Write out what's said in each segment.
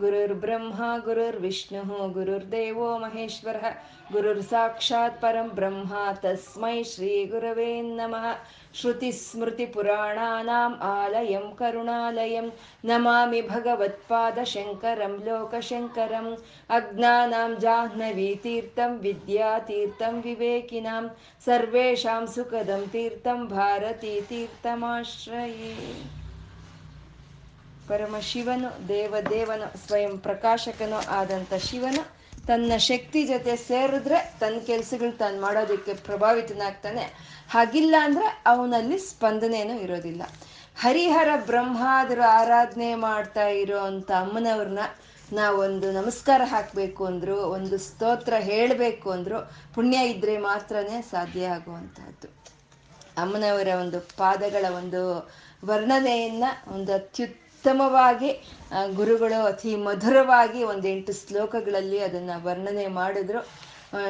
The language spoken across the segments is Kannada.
गुरुर्ब्रह्मा, गुरुर्विष्णुः, गुरुर्देवो महेश्वरः, गुरुर्साक्षात् परं ब्रह्मा, तस्मै श्रीगुरवे नमः। श्रुतिस्मृतिपुराणानाम् आलयं, करुणालयं, नमामि भगवत्पादशङ्करं लोकशङ्करम् अज्ञानां जाह्नवीतीर्थं, विद्यातीर्थं, विवेकिनां, सर्वेषां सुखदं तीर्थं, भारतीतीर्थमाश्रये। ಪರಮಶಿವನು ದೇವದೇವನು, ಸ್ವಯಂ ಪ್ರಕಾಶಕನು ಆದಂಥ ಶಿವನು. ತನ್ನ ಶಕ್ತಿ ಜೊತೆ ಸೇರಿದ್ರೆ ತನ್ನ ಕೆಲಸಗಳು ತಾನು ಮಾಡೋದಕ್ಕೆ ಪ್ರಭಾವಿತನಾಗ್ತಾನೆ. ಹಾಗಿಲ್ಲ ಅಂದ್ರೆ ಅವನಲ್ಲಿ ಸ್ಪಂದನೇನು ಇರೋದಿಲ್ಲ. ಹರಿಹರ ಬ್ರಹ್ಮಾದರು ಆರಾಧನೆ ಮಾಡ್ತಾ ಇರೋ ಅಂತ ಅಮ್ಮನವ್ರನ್ನ ನಾವೊಂದು ನಮಸ್ಕಾರ ಹಾಕಬೇಕು ಅಂದ್ರು, ಒಂದು ಸ್ತೋತ್ರ ಹೇಳಬೇಕು ಅಂದ್ರು, ಪುಣ್ಯ ಇದ್ರೆ ಮಾತ್ರನೇ ಸಾಧ್ಯ ಆಗುವಂತಹದ್ದು. ಅಮ್ಮನವರ ಒಂದು ಪಾದಗಳ ಒಂದು ವರ್ಣನೆಯನ್ನ, ಒಂದು ಅತ್ಯುತ್ತಮವಾಗಿ ಗುರುಗಳು ಅತಿ ಮಧುರವಾಗಿ ಒಂದೆಂಟು ಶ್ಲೋಕಗಳಲ್ಲಿ ಅದನ್ನ ವರ್ಣನೆ ಮಾಡಿದ್ರು.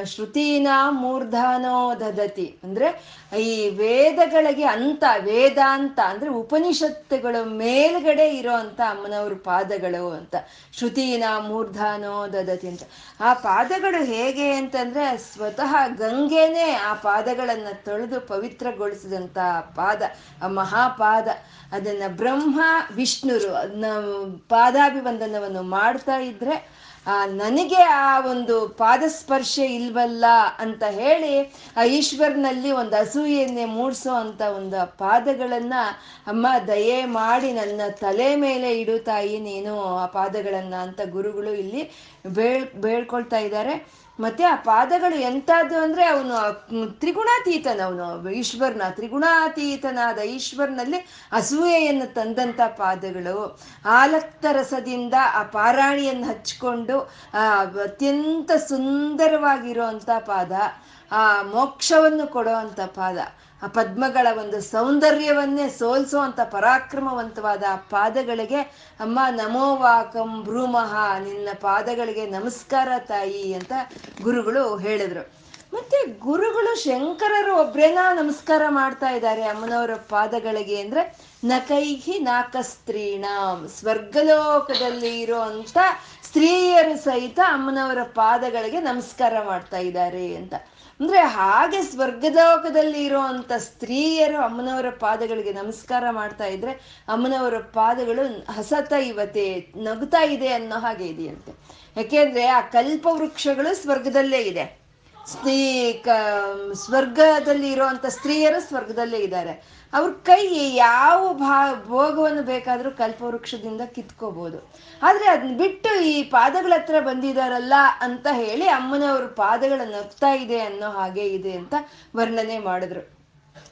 ಶ್ರುತೀನ ಮೂರ್ಧಾನೋ ದದತಿ. ಅಂದ್ರೆ ಈ ವೇದಗಳಿಗೆ ಅಂತ, ವೇದಾಂತ ಅಂದ್ರೆ ಉಪನಿಷತ್ತುಗಳ ಮೇಲ್ಗಡೆ ಇರೋ ಅಂತ ಅಮ್ಮನವ್ರ ಪಾದಗಳು ಅಂತ. ಶ್ರುತೀನ ಮೂರ್ಧಾನೋ ದದತಿ ಅಂತ. ಆ ಪಾದಗಳು ಹೇಗೆ ಅಂತಂದ್ರೆ ಸ್ವತಃ ಗಂಗೆನೇ ಆ ಪಾದಗಳನ್ನ ತೊಳೆದು ಪವಿತ್ರಗೊಳಿಸಿದಂತ ಪಾದ, ಆ ಮಹಾಪಾದ. ಅದನ್ನ ಬ್ರಹ್ಮ, ವಿಷ್ಣುರು, ಅದನ್ನ ಪಾದಾಭಿವಂದನವನ್ನು ಮಾಡ್ತಾ ಇದ್ರೆ ನನಗೆ ಆ ಒಂದು ಪಾದಸ್ಪರ್ಶ ಇಲ್ವಲ್ಲ ಅಂತ ಹೇಳಿ, ಆ ಈಶ್ವರನಲ್ಲಿ ಒಂದು ಅಸೂಯೆಯನ್ನೇ ಮೂಡಿಸೋ ಅಂತ ಒಂದು ಪಾದಗಳನ್ನ, ಅಮ್ಮ, ದಯೆ ಮಾಡಿ ನನ್ನ ತಲೆ ಮೇಲೆ ಇಡು ತಾಯಿ, ನೀನು ಆ ಪಾದಗಳನ್ನ ಅಂತ ಗುರುಗಳು ಇಲ್ಲಿ ಬೇಳ್, ಬೇಳ್ಕೊಳ್ತಾ ಇದ್ದಾರೆ. ಮತ್ತೆ ಆ ಪಾದಗಳು ಎಂಥದ್ದು ಅಂದ್ರೆ ಅವನು ತ್ರಿಗುಣಾತೀತನವನು ಈಶ್ವರನ, ತ್ರಿಗುಣಾತೀತನಾದ ಈಶ್ವರ್ನಲ್ಲಿ ಅಸೂಯೆಯನ್ನು ತಂದಂತ ಪಾದಗಳು. ಆಲಕ್ತ ರಸದಿಂದ ಆ ಪಾರಾಣಿಯನ್ನು ಹಚ್ಕೊಂಡು ಅತ್ಯಂತ ಸುಂದರವಾಗಿರುವಂತ ಪಾದ, ಆ ಮೋಕ್ಷವನ್ನು ಕೊಡೋ ಪಾದ. ಆ ಪದ್ಮಗಳ ಒಂದು ಸೌಂದರ್ಯವನ್ನೇ ಸೋಲ್ಸುವಂತ ಪರಾಕ್ರಮವಂತವಾದ ಆ ಪಾದಗಳಿಗೆ, ಅಮ್ಮ ನಮೋವಾಕಂ ಭ್ರೂಮಃ, ನಿನ್ನ ಪಾದಗಳಿಗೆ ನಮಸ್ಕಾರ ತಾಯಿ ಅಂತ ಗುರುಗಳು ಹೇಳಿದ್ರು. ಮತ್ತೆ ಗುರುಗಳು ಶಂಕರರು ಒಬ್ರೇನಾ ನಮಸ್ಕಾರ ಮಾಡ್ತಾ ಇದ್ದಾರೆ ಅಮ್ಮನವರ ಪಾದಗಳಿಗೆ ಅಂದ್ರೆ, ನಕೈಹಿ ನಾಕಸ್ತ್ರೀಣ, ಸ್ವರ್ಗಲೋಕದಲ್ಲಿ ಇರುವಂತ ಸ್ತ್ರೀಯರು ಸಹಿತ ಅಮ್ಮನವರ ಪಾದಗಳಿಗೆ ನಮಸ್ಕಾರ ಮಾಡ್ತಾ ಇದ್ದಾರೆ ಅಂತ. ಅಂದ್ರೆ ಹಾಗೆ ಸ್ವರ್ಗಲೋಕದಲ್ಲಿ ಇರುವಂತ ಸ್ತ್ರೀಯರು ಅಮ್ಮನವರ ಪಾದಗಳಿಗೆ ನಮಸ್ಕಾರ ಮಾಡ್ತಾ ಇದ್ರೆ ಅಮ್ಮನವರ ಪಾದಗಳು ಹಸತ ಇವತ್ತೆ ನಗುತ್ತಾ ಇದೆ ಅನ್ನೋ ಹಾಗೆ ಇದೆಯಂತೆ. ಯಾಕೆಂದ್ರೆ ಆ ಕಲ್ಪ ವೃಕ್ಷಗಳು ಸ್ವರ್ಗದಲ್ಲೇ ಇದೆ. ಸ್ತ್ರೀ ಕ, ಸ್ವರ್ಗದಲ್ಲಿ ಇರುವಂತ ಸ್ತ್ರೀಯರು ಸ್ವರ್ಗದಲ್ಲೇ ಇದ್ದಾರೆ. ಅವ್ರ ಕೈ ಯಾವ ಭಾ, ಭೋಗವನ್ನು ಬೇಕಾದ್ರೂ ಕಲ್ಪವೃಕ್ಷದಿಂದ ಕಿತ್ಕೋಬಹುದು ಆದ್ರೆ ಅದನ್ನ ಬಿಟ್ಟು ಈ ಪಾದಗಳ ಹತ್ರ ಬಂದಿದಾರಲ್ಲ ಅಂತ ಹೇಳಿ ಅಮ್ಮನವ್ರ ಪಾದಗಳ ನಗ್ತಾ ಇದೆ ಅನ್ನೋ ಹಾಗೆ ಇದೆ ಅಂತ ವರ್ಣನೆ ಮಾಡಿದ್ರು.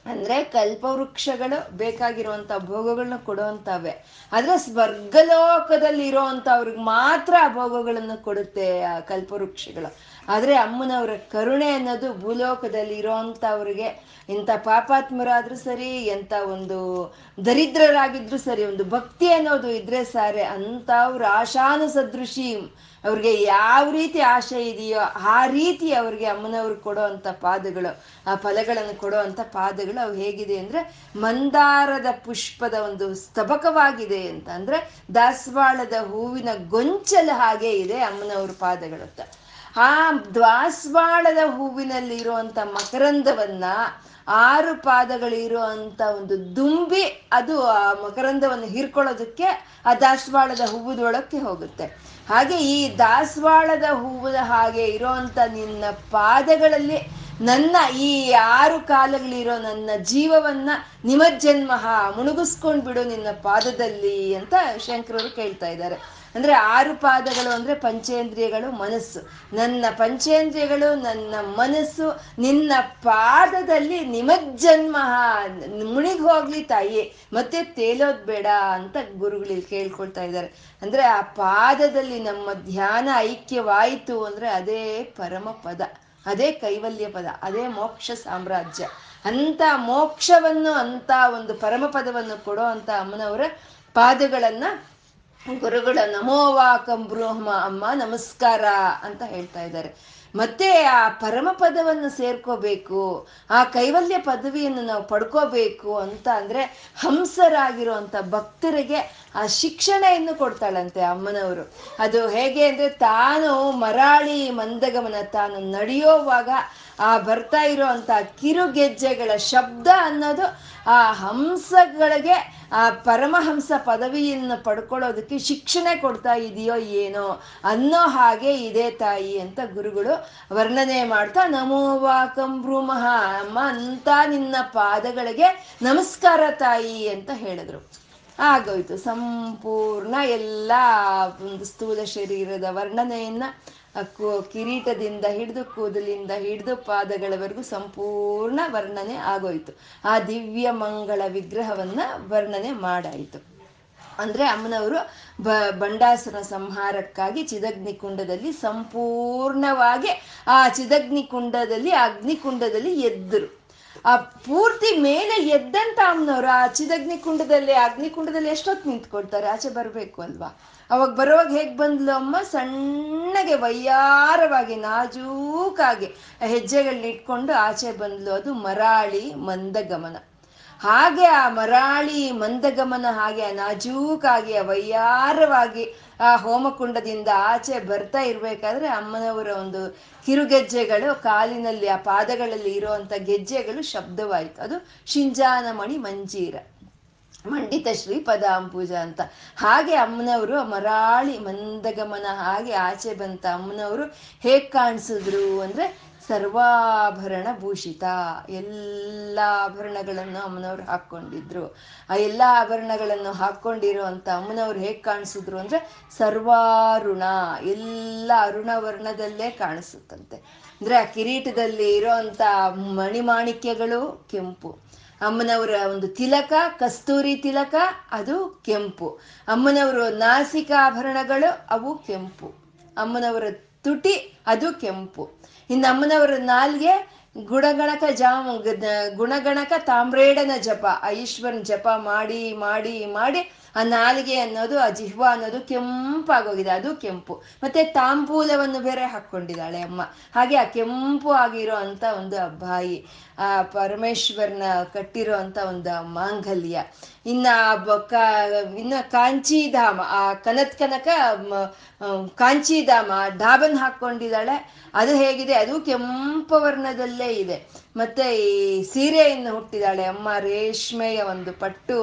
ಅಂದ್ರೆ ಕಲ್ಪವೃಕ್ಷಗಳು ಬೇಕಾಗಿರುವಂತ ಭೋಗಗಳನ್ನ ಕೊಡುವಂತವೆ ಆದ್ರೆ ಸ್ವರ್ಗಲೋಕದಲ್ಲಿ ಇರೋವಂತ ಅವ್ರಿಗೆ ಮಾತ್ರ ಆ ಭೋಗಗಳನ್ನು ಕೊಡುತ್ತೆ ಆ ಕಲ್ಪವೃಕ್ಷಗಳು. ಆದ್ರೆ ಅಮ್ಮನವರ ಕರುಣೆ ಅನ್ನೋದು ಭೂಲೋಕದಲ್ಲಿ ಇರೋವಂಥವ್ರಿಗೆ ಇಂಥ ಪಾಪಾತ್ಮರಾದರೂ ಸರಿ, ಎಂಥ ಒಂದು ದರಿದ್ರರಾಗಿದ್ರು ಸರಿ, ಒಂದು ಭಕ್ತಿ ಅನ್ನೋದು ಇದ್ರೆ ಸಾರೆ, ಅಂಥವ್ರ ಆಶಾನು ಸದೃಶಿ ಅವ್ರಿಗೆ ಯಾವ ರೀತಿ ಆಶೆ ಇದೆಯೋ ಆ ರೀತಿ ಅವ್ರಿಗೆ ಅಮ್ಮನವ್ರು ಕೊಡೋ ಅಂತ ಪಾದಗಳು, ಆ ಫಲಗಳನ್ನು ಕೊಡೋ ಅಂಥ ಪಾದಗಳು ಅವು ಹೇಗಿದೆ ಅಂದ್ರೆ ಮಂದಾರದ ಪುಷ್ಪದ ಒಂದು ಸ್ತಬಕವಾಗಿದೆ ಅಂತ ಅಂದರೆ ದಾಸವಾಳದ ಹೂವಿನ ಗೊಂಚಲ ಹಾಗೆ ಇದೆ ಅಮ್ಮನವ್ರ ಪಾದಗಳು ಅಂತ ಆ ದಾಸವಾಳದ ಹೂವಿನಲ್ಲಿ ಇರುವಂತ ಮಕರಂದವನ್ನ ಆರು ಪಾದಗಳಿರೋ ಅಂತ ಒಂದು ದುಂಬಿ ಅದು ಆ ಮಕರಂದವನ್ನು ಹೀರ್ಕೊಳ್ಳೋದಕ್ಕೆ ಆ ದಾಸವಾಳದ ಹೂವದೊಳಕ್ಕೆ ಹೋಗುತ್ತೆ. ಹಾಗೆ ಈ ದಾಸವಾಳದ ಹೂವದ ಹಾಗೆ ಇರೋಂತ ನಿನ್ನ ಪಾದಗಳಲ್ಲಿ ನನ್ನ ಈ ಆರು ಕಾಲಗಳಿರೋ ನನ್ನ ಜೀವವನ್ನ ನಿಮಜ್ಜನ್ಮಹ ಮುಣುಗಿಸ್ಕೊಂಡ್ಬಿಡು ನಿನ್ನ ಪಾದದಲ್ಲಿ ಅಂತ ಶಂಕರರು ಕೇಳ್ತಾ ಇದ್ದಾರೆ. ಅಂದ್ರೆ ಆರು ಪಾದಗಳು ಅಂದ್ರೆ ಪಂಚೇಂದ್ರಿಯಗಳು ಮನಸ್ಸು. ನನ್ನ ಪಂಚೇಂದ್ರಿಯಗಳು, ನನ್ನ ಮನಸ್ಸು, ನಿನ್ನ ಪಾದದಲ್ಲಿ ನಿಮಜ್ಜನ್ಮ. ಮುಣಿಗ್ ಹೋಗ್ಲಿ ತಾಯಿ, ಮತ್ತೆ ತೇಲೋದ್ ಬೇಡ ಅಂತ ಗುರುಗಳು ಕೇಳ್ಕೊಳ್ತಾ ಇದ್ದಾರೆ. ಅಂದ್ರೆ ಆ ಪಾದದಲ್ಲಿ ನಮ್ಮ ಧ್ಯಾನ ಐಕ್ಯವಾಯಿತು ಅಂದ್ರೆ ಅದೇ ಪರಮ ಪದ, ಅದೇ ಕೈವಲ್ಯ ಪದ, ಅದೇ ಮೋಕ್ಷ ಸಾಮ್ರಾಜ್ಯ. ಅಂತ ಮೋಕ್ಷವನ್ನು ಅಂತ ಒಂದು ಪರಮ ಪದವನ್ನು ಕೊಡೋ ಅಂತ ಅಮ್ಮನವರ ಪಾದಗಳನ್ನ ಗುರುಗಳ ನಮೋವಾಕಂ ಬ್ರಹ್ಮ, ಅಮ್ಮ ನಮಸ್ಕಾರ ಅಂತ ಹೇಳ್ತಾ ಇದ್ದಾರೆ. ಮತ್ತೆ ಆ ಪರಮ ಪದವನ್ನು ಸೇರ್ಕೋಬೇಕು, ಆ ಕೈವಲ್ಯ ಪದವಿಯನ್ನು ನಾವು ಪಡ್ಕೋಬೇಕು ಅಂತ ಅಂದ್ರೆ ಹಂಸರಾಗಿರುವಂತ ಭಕ್ತರಿಗೆ ಆ ಶಿಕ್ಷಣೆಯನ್ನು ಕೊಡ್ತಾಳಂತೆ ಅಮ್ಮನವರು. ಅದು ಹೇಗೆ ಅಂದ್ರೆ ತಾನು ಮರಾಳಿ ಮಂದಗಮನ ತಾನು ನಡೆಯೋವಾಗ ಆ ಬರ್ತಾ ಇರುವಂತ ಕಿರುಗೆಜ್ಜೆಗಳ ಶಬ್ದ ಅನ್ನೋದು ಆ ಹಂಸಗಳಿಗೆ ಆ ಪರಮಹಂಸ ಪದವಿಯನ್ನು ಪಡ್ಕೊಳ್ಳೋದಕ್ಕೆ ಶಿಕ್ಷಣ ಕೊಡ್ತಾ ಇದೆಯೋ ಏನೋ ಅನ್ನೋ ಹಾಗೆ ಇದೆ ತಾಯಿ ಅಂತ ಗುರುಗಳು ವರ್ಣನೆ ಮಾಡ್ತಾ ನಮೋವಾಕಂ ಭ್ರೂಮಃ, ಅಮ್ಮ, ಅಂತ ನಿನ್ನ ಪಾದಗಳಿಗೆ ನಮಸ್ಕಾರ ತಾಯಿ ಅಂತ ಹೇಳಿದ್ರು. ಆಗೋಯ್ತು. ಸಂಪೂರ್ಣ ಎಲ್ಲ ಒಂದು ಸ್ಥೂಲ ಶರೀರದ ವರ್ಣನೆಯನ್ನ ಕಿರೀಟದಿಂದ ಹಿಡಿದು ಕೂದಲಿಂದ ಹಿಡಿದು ಪಾದಗಳವರೆಗೂ ಸಂಪೂರ್ಣ ವರ್ಣನೆ ಆಗೋಯ್ತು. ಆ ದಿವ್ಯ ಮಂಗಳ ವಿಗ್ರಹವನ್ನ ವರ್ಣನೆ ಮಾಡಾಯಿತು. ಅಂದ್ರೆ ಅಮ್ಮನವರು ಬ, ಬಂಡಾಸುರ ಸಂಹಾರಕ್ಕಾಗಿ ಚಿದಗ್ನಿ ಕುಂಡದಲ್ಲಿ ಸಂಪೂರ್ಣವಾಗಿ ಆ ಚಿದಗ್ನಿ ಕುಂಡದಲ್ಲಿ ಅಗ್ನಿಕುಂಡದಲ್ಲಿ ಎದ್ದರು ಆ ಪೂರ್ತಿ ಮೇಲೆ ಎದ್ದಂತ ಅಮ್ಮನವರು ಆ ಚಿದಗ್ನಿ ಕುಂಡದಲ್ಲಿ ಅಗ್ನಿಕುಂಡದಲ್ಲಿ ಎಷ್ಟೊತ್ತು ನಿಂತ್ಕೊಳ್ತಾರೆ? ಆಚೆ ಬರಬೇಕು ಅಲ್ವಾ? ಅವಾಗ ಬರೋವಾಗ ಹೇಗೆ ಬಂದ್ಲು ಅಮ್ಮ? ಸಣ್ಣಗೆ, ವಯ್ಯಾರವಾಗಿ, ನಾಜೂಕಾಗಿ ಹೆಜ್ಜೆಗಳನ್ನ ಇಟ್ಕೊಂಡು ಆಚೆ ಬಂದ್ಲು. ಅದು ಮರಾಳಿ ಮಂದಗಮನ. ಹಾಗೆ ಆ ಮರಾಳಿ ಮಂದಗಮನ, ಹಾಗೆ ಆ ನಾಜೂಕಾಗಿ, ಆ ವಯ್ಯಾರವಾಗಿ ಆ ಹೋಮಕುಂಡದಿಂದ ಆಚೆ ಬರ್ತಾ ಇರ್ಬೇಕಾದ್ರೆ ಅಮ್ಮನವರ ಒಂದು ಕಿರುಗೆಜ್ಜೆಗಳು, ಕಾಲಿನಲ್ಲಿ ಆ ಪಾದಗಳಲ್ಲಿ ಇರುವಂತ ಗೆಜ್ಜೆಗಳು ಶಬ್ದವಾಯಿತು. ಅದು ಶಿಂಜಾನಮಣಿ ಮಂಜೀರ. ಮಂಡಿತ ಶ್ರೀಪದಾಂಬುಜ ಅಂತ ಹಾಗೆ ಅಮ್ಮನವರು ಮರಾಳಿ ಮಂದಗಮನ, ಹಾಗೆ ಆಚೆ ಬಂತ ಅಮ್ಮನವರು ಹೇಗ್ ಕಾಣಿಸಿದ್ರು ಅಂದ್ರೆ ಸರ್ವಾಭರಣ ಭೂಷಿತ. ಎಲ್ಲ ಆಭರಣಗಳನ್ನು ಅಮ್ಮನವ್ರು ಹಾಕ್ಕೊಂಡಿದ್ರು. ಆ ಎಲ್ಲ ಆಭರಣಗಳನ್ನು ಹಾಕ್ಕೊಂಡಿರುವಂತ ಅಮ್ಮನವ್ರು ಹೇಗ್ ಕಾಣಿಸಿದ್ರು ಅಂದ್ರೆ ಸರ್ವಾರುಣ. ಎಲ್ಲ ಅರುಣ ವರ್ಣದಲ್ಲೇ ಕಾಣಿಸುತ್ತಂತೆ. ಅಂದ್ರೆ ಆ ಕಿರೀಟದಲ್ಲಿ ಇರೋಂಥ ಮಣಿಮಾಣಿಕ್ಯಗಳು ಕೆಂಪು. ಅಮ್ಮನವರ ಒಂದು ತಿಲಕ, ಕಸ್ತೂರಿ ತಿಲಕ, ಅದು ಕೆಂಪು. ಅಮ್ಮನವರು ನಾಸಿಕಾಭರಣಗಳು ಅವು ಕೆಂಪು. ಅಮ್ಮನವರ ತುಟಿ, ಅದು ಕೆಂಪು. ಇನ್ನು ಅಮ್ಮನವರ ನಾಲ್ಗೆ ಗುಣಗಣಕ ಜಾಮ ಗುಣಗಣಕ ತಾಮ್ರೇಡನ ಜಪ ಈಶ್ವರನ ಜಪ ಮಾಡಿ ಮಾಡಿ ಮಾಡಿ, ಆ ನಾಲಿಗೆ ಅನ್ನೋದು, ಆ ಜಿಹ್ವ ಅನ್ನೋದು ಕೆಂಪಾಗೋಗಿದೆ, ಅದು ಕೆಂಪು. ಮತ್ತೆ ತಾಂಬೂಲವನ್ನು ಬೇರೆ ಹಾಕ್ಕೊಂಡಿದ್ದಾಳೆ ಅಮ್ಮ. ಹಾಗೆ ಆ ಕೆಂಪು ಆಗಿರೋ ಒಂದು ಬಾಯಿ ಆ ಪರಮೇಶ್ವರನ ಕಟ್ಟಿರೋ ಅಂತ ಒಂದು ಮಾಂಗಲ್ಯ. ಇನ್ನ ಬೊಕ್ಕ ಇನ್ನ ಕಾಂಚಿಧಾಮ, ಆ ಕನತ್ ಕನಕ ಕಾಂಚಿಧಾಮ ಡಾಬನ್ ಹಾಕೊಂಡಿದ್ದಾಳೆ ಅದು ಹೇಗಿದೆ? ಅದು ಕೆಂಪು ವರ್ಣದಲ್ಲೇ ಇದೆ. ಮತ್ತೆ ಈ ಸೀರೆಯನ್ನು ಹುಟ್ಟಿದಾಳೆ. ಅಮ್ಮ ರೇಷ್ಮೆಯ ಒಂದು ಪಟ್ಟು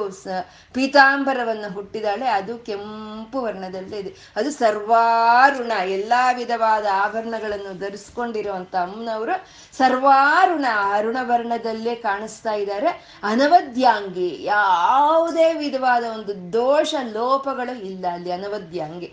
ಪೀತಾಂಬರವನ್ನು ಹುಟ್ಟಿದಾಳೆ. ಅದು ಕೆಂಪು ವರ್ಣದಲ್ಲೇ ಇದೆ. ಅದು ಸರ್ವಾರುಣ, ಎಲ್ಲಾ ವಿಧವಾದ ಆಭರಣಗಳನ್ನು ಧರಿಸ್ಕೊಂಡಿರುವಂತ ಅಮ್ಮನವರು ಸರ್ವಾರುಣ ಅರುಣ ವರ್ಣದಲ್ಲೇ ಕಾಣಿಸ್ತಾ ಇದ್ದಾರೆ. ಅನವದ್ಯಾಂಗಿ, ಯಾವುದೇ ವಿಧವಾದ ಒಂದು ದೋಷ, ಲೋಪಗಳು ಇಲ್ಲ ಅಲ್ಲಿ ಅನವದ್ಯಾಂಗಿ.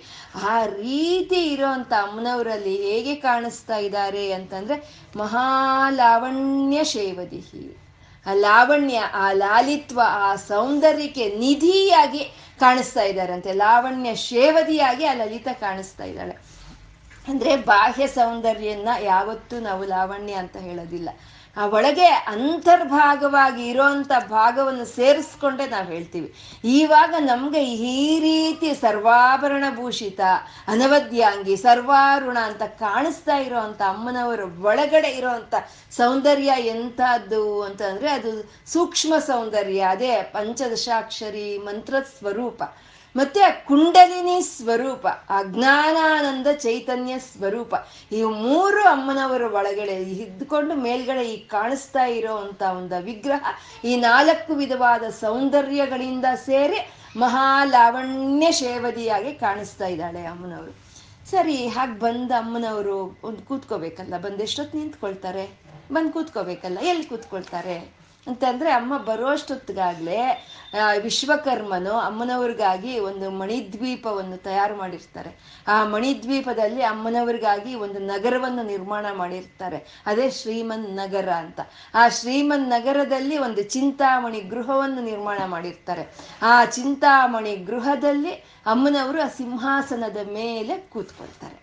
ಆ ರೀತಿ ಇರೋಂಥ ಅಮ್ಮನವರಲ್ಲಿ ಹೇಗೆ ಕಾಣಿಸ್ತಾ ಇದ್ದಾರೆ ಅಂತಂದ್ರೆ, ಮಹಾಲಾವಣ್ಯ ಶೇವದಿಹಿ. ಆ ಲಾವಣ್ಯ, ಆ ಲಾಲಿತ್ವ, ಆ ಸೌಂದರ್ಯಕ್ಕೆ ನಿಧಿಯಾಗಿ ಕಾಣಿಸ್ತಾ ಇದ್ದಾರಂತೆ. ಲಾವಣ್ಯ ಶೇವದಿಯಾಗಿ ಆ ಲಲಿತ ಕಾಣಿಸ್ತಾ ಇದ್ದಾಳೆ. ಅಂದ್ರೆ ಬಾಹ್ಯ ಸೌಂದರ್ಯನ್ನ ಯಾವತ್ತೂ ನಾವು ಲಾವಣ್ಯ ಅಂತ ಹೇಳೋದಿಲ್ಲ. ಆ ಒಳಗೆ ಅಂತರ್ಭಾಗವಾಗಿ ಇರೋಂಥ ಭಾಗವನ್ನು ಸೇರಿಸ್ಕೊಂಡೆ ನಾವು ಹೇಳ್ತೀವಿ. ಈವಾಗ ನಮ್ಗೆ ಈ ರೀತಿ ಸರ್ವಾಭರಣ ಭೂಷಿತ, ಅನವದ್ಯಾಂಗಿ, ಸರ್ವಾರುಣ ಅಂತ ಕಾಣಿಸ್ತಾ ಇರೋವಂಥ ಅಮ್ಮನವರ ಒಳಗಡೆ ಇರೋವಂಥ ಸೌಂದರ್ಯ ಎಂಥದ್ದು ಅಂತಂದ್ರೆ ಅದು ಸೂಕ್ಷ್ಮ ಸೌಂದರ್ಯ, ಅದೇ ಪಂಚದಶಾಕ್ಷರಿ ಮಂತ್ರ ಸ್ವರೂಪ ಮತ್ತೆ ಆ ಕುಂಡಲಿನಿ ಸ್ವರೂಪ, ಆ ಚೈತನ್ಯ ಸ್ವರೂಪ, ಈ ಮೂರು ಅಮ್ಮನವರ ಒಳಗಡೆ ಇದ್ಕೊಂಡು ಮೇಲ್ಗಡೆ ಈ ಕಾಣಿಸ್ತಾ ಇರೋ ಅಂತ ಒಂದು ವಿಗ್ರಹ, ಈ ನಾಲ್ಕು ವಿಧವಾದ ಸೌಂದರ್ಯಗಳಿಂದ ಸೇರಿ ಮಹಾಲಾವಣ್ಯ ಶೇವದಿಯಾಗಿ ಕಾಣಿಸ್ತಾ ಇದ್ದಾಳೆ ಅಮ್ಮನವರು. ಸರಿ, ಹಾಗೆ ಬಂದ ಅಮ್ಮನವರು ಒಂದು ಕೂತ್ಕೋಬೇಕಲ್ಲ ಬಂದೆಷ್ಟೊತ್ತು ನಿಂತ್ಕೊಳ್ತಾರೆ? ಬಂದು ಕೂತ್ಕೋಬೇಕಲ್ಲ, ಎಲ್ಲಿ ಕೂತ್ಕೊಳ್ತಾರೆ? ಅಂತಂದ್ರೆ ಅಮ್ಮ ಬರುವಷ್ಟೊತ್ತಿಗಾಗ್ಲೇ ವಿಶ್ವಕರ್ಮನು ಅಮ್ಮನವ್ರಿಗಾಗಿ ಒಂದು ಮಣಿದ್ವೀಪವನ್ನು ತಯಾರು ಮಾಡಿರ್ತಾರೆ. ಆ ಮಣಿದ್ವೀಪದಲ್ಲಿ ಅಮ್ಮನವ್ರಿಗಾಗಿ ಒಂದು ನಗರವನ್ನು ನಿರ್ಮಾಣ ಮಾಡಿರ್ತಾರೆ. ಅದೇ ಶ್ರೀಮನ್ ನಗರ ಅಂತ. ಆ ಶ್ರೀಮನ್ ನಗರದಲ್ಲಿ ಒಂದು ಚಿಂತಾಮಣಿ ಗೃಹವನ್ನು ನಿರ್ಮಾಣ ಮಾಡಿರ್ತಾರೆ. ಆ ಚಿಂತಾಮಣಿ ಗೃಹದಲ್ಲಿ ಅಮ್ಮನವರು ಆ ಸಿಂಹಾಸನದ ಮೇಲೆ ಕೂತ್ಕೊಳ್ತಾರೆ.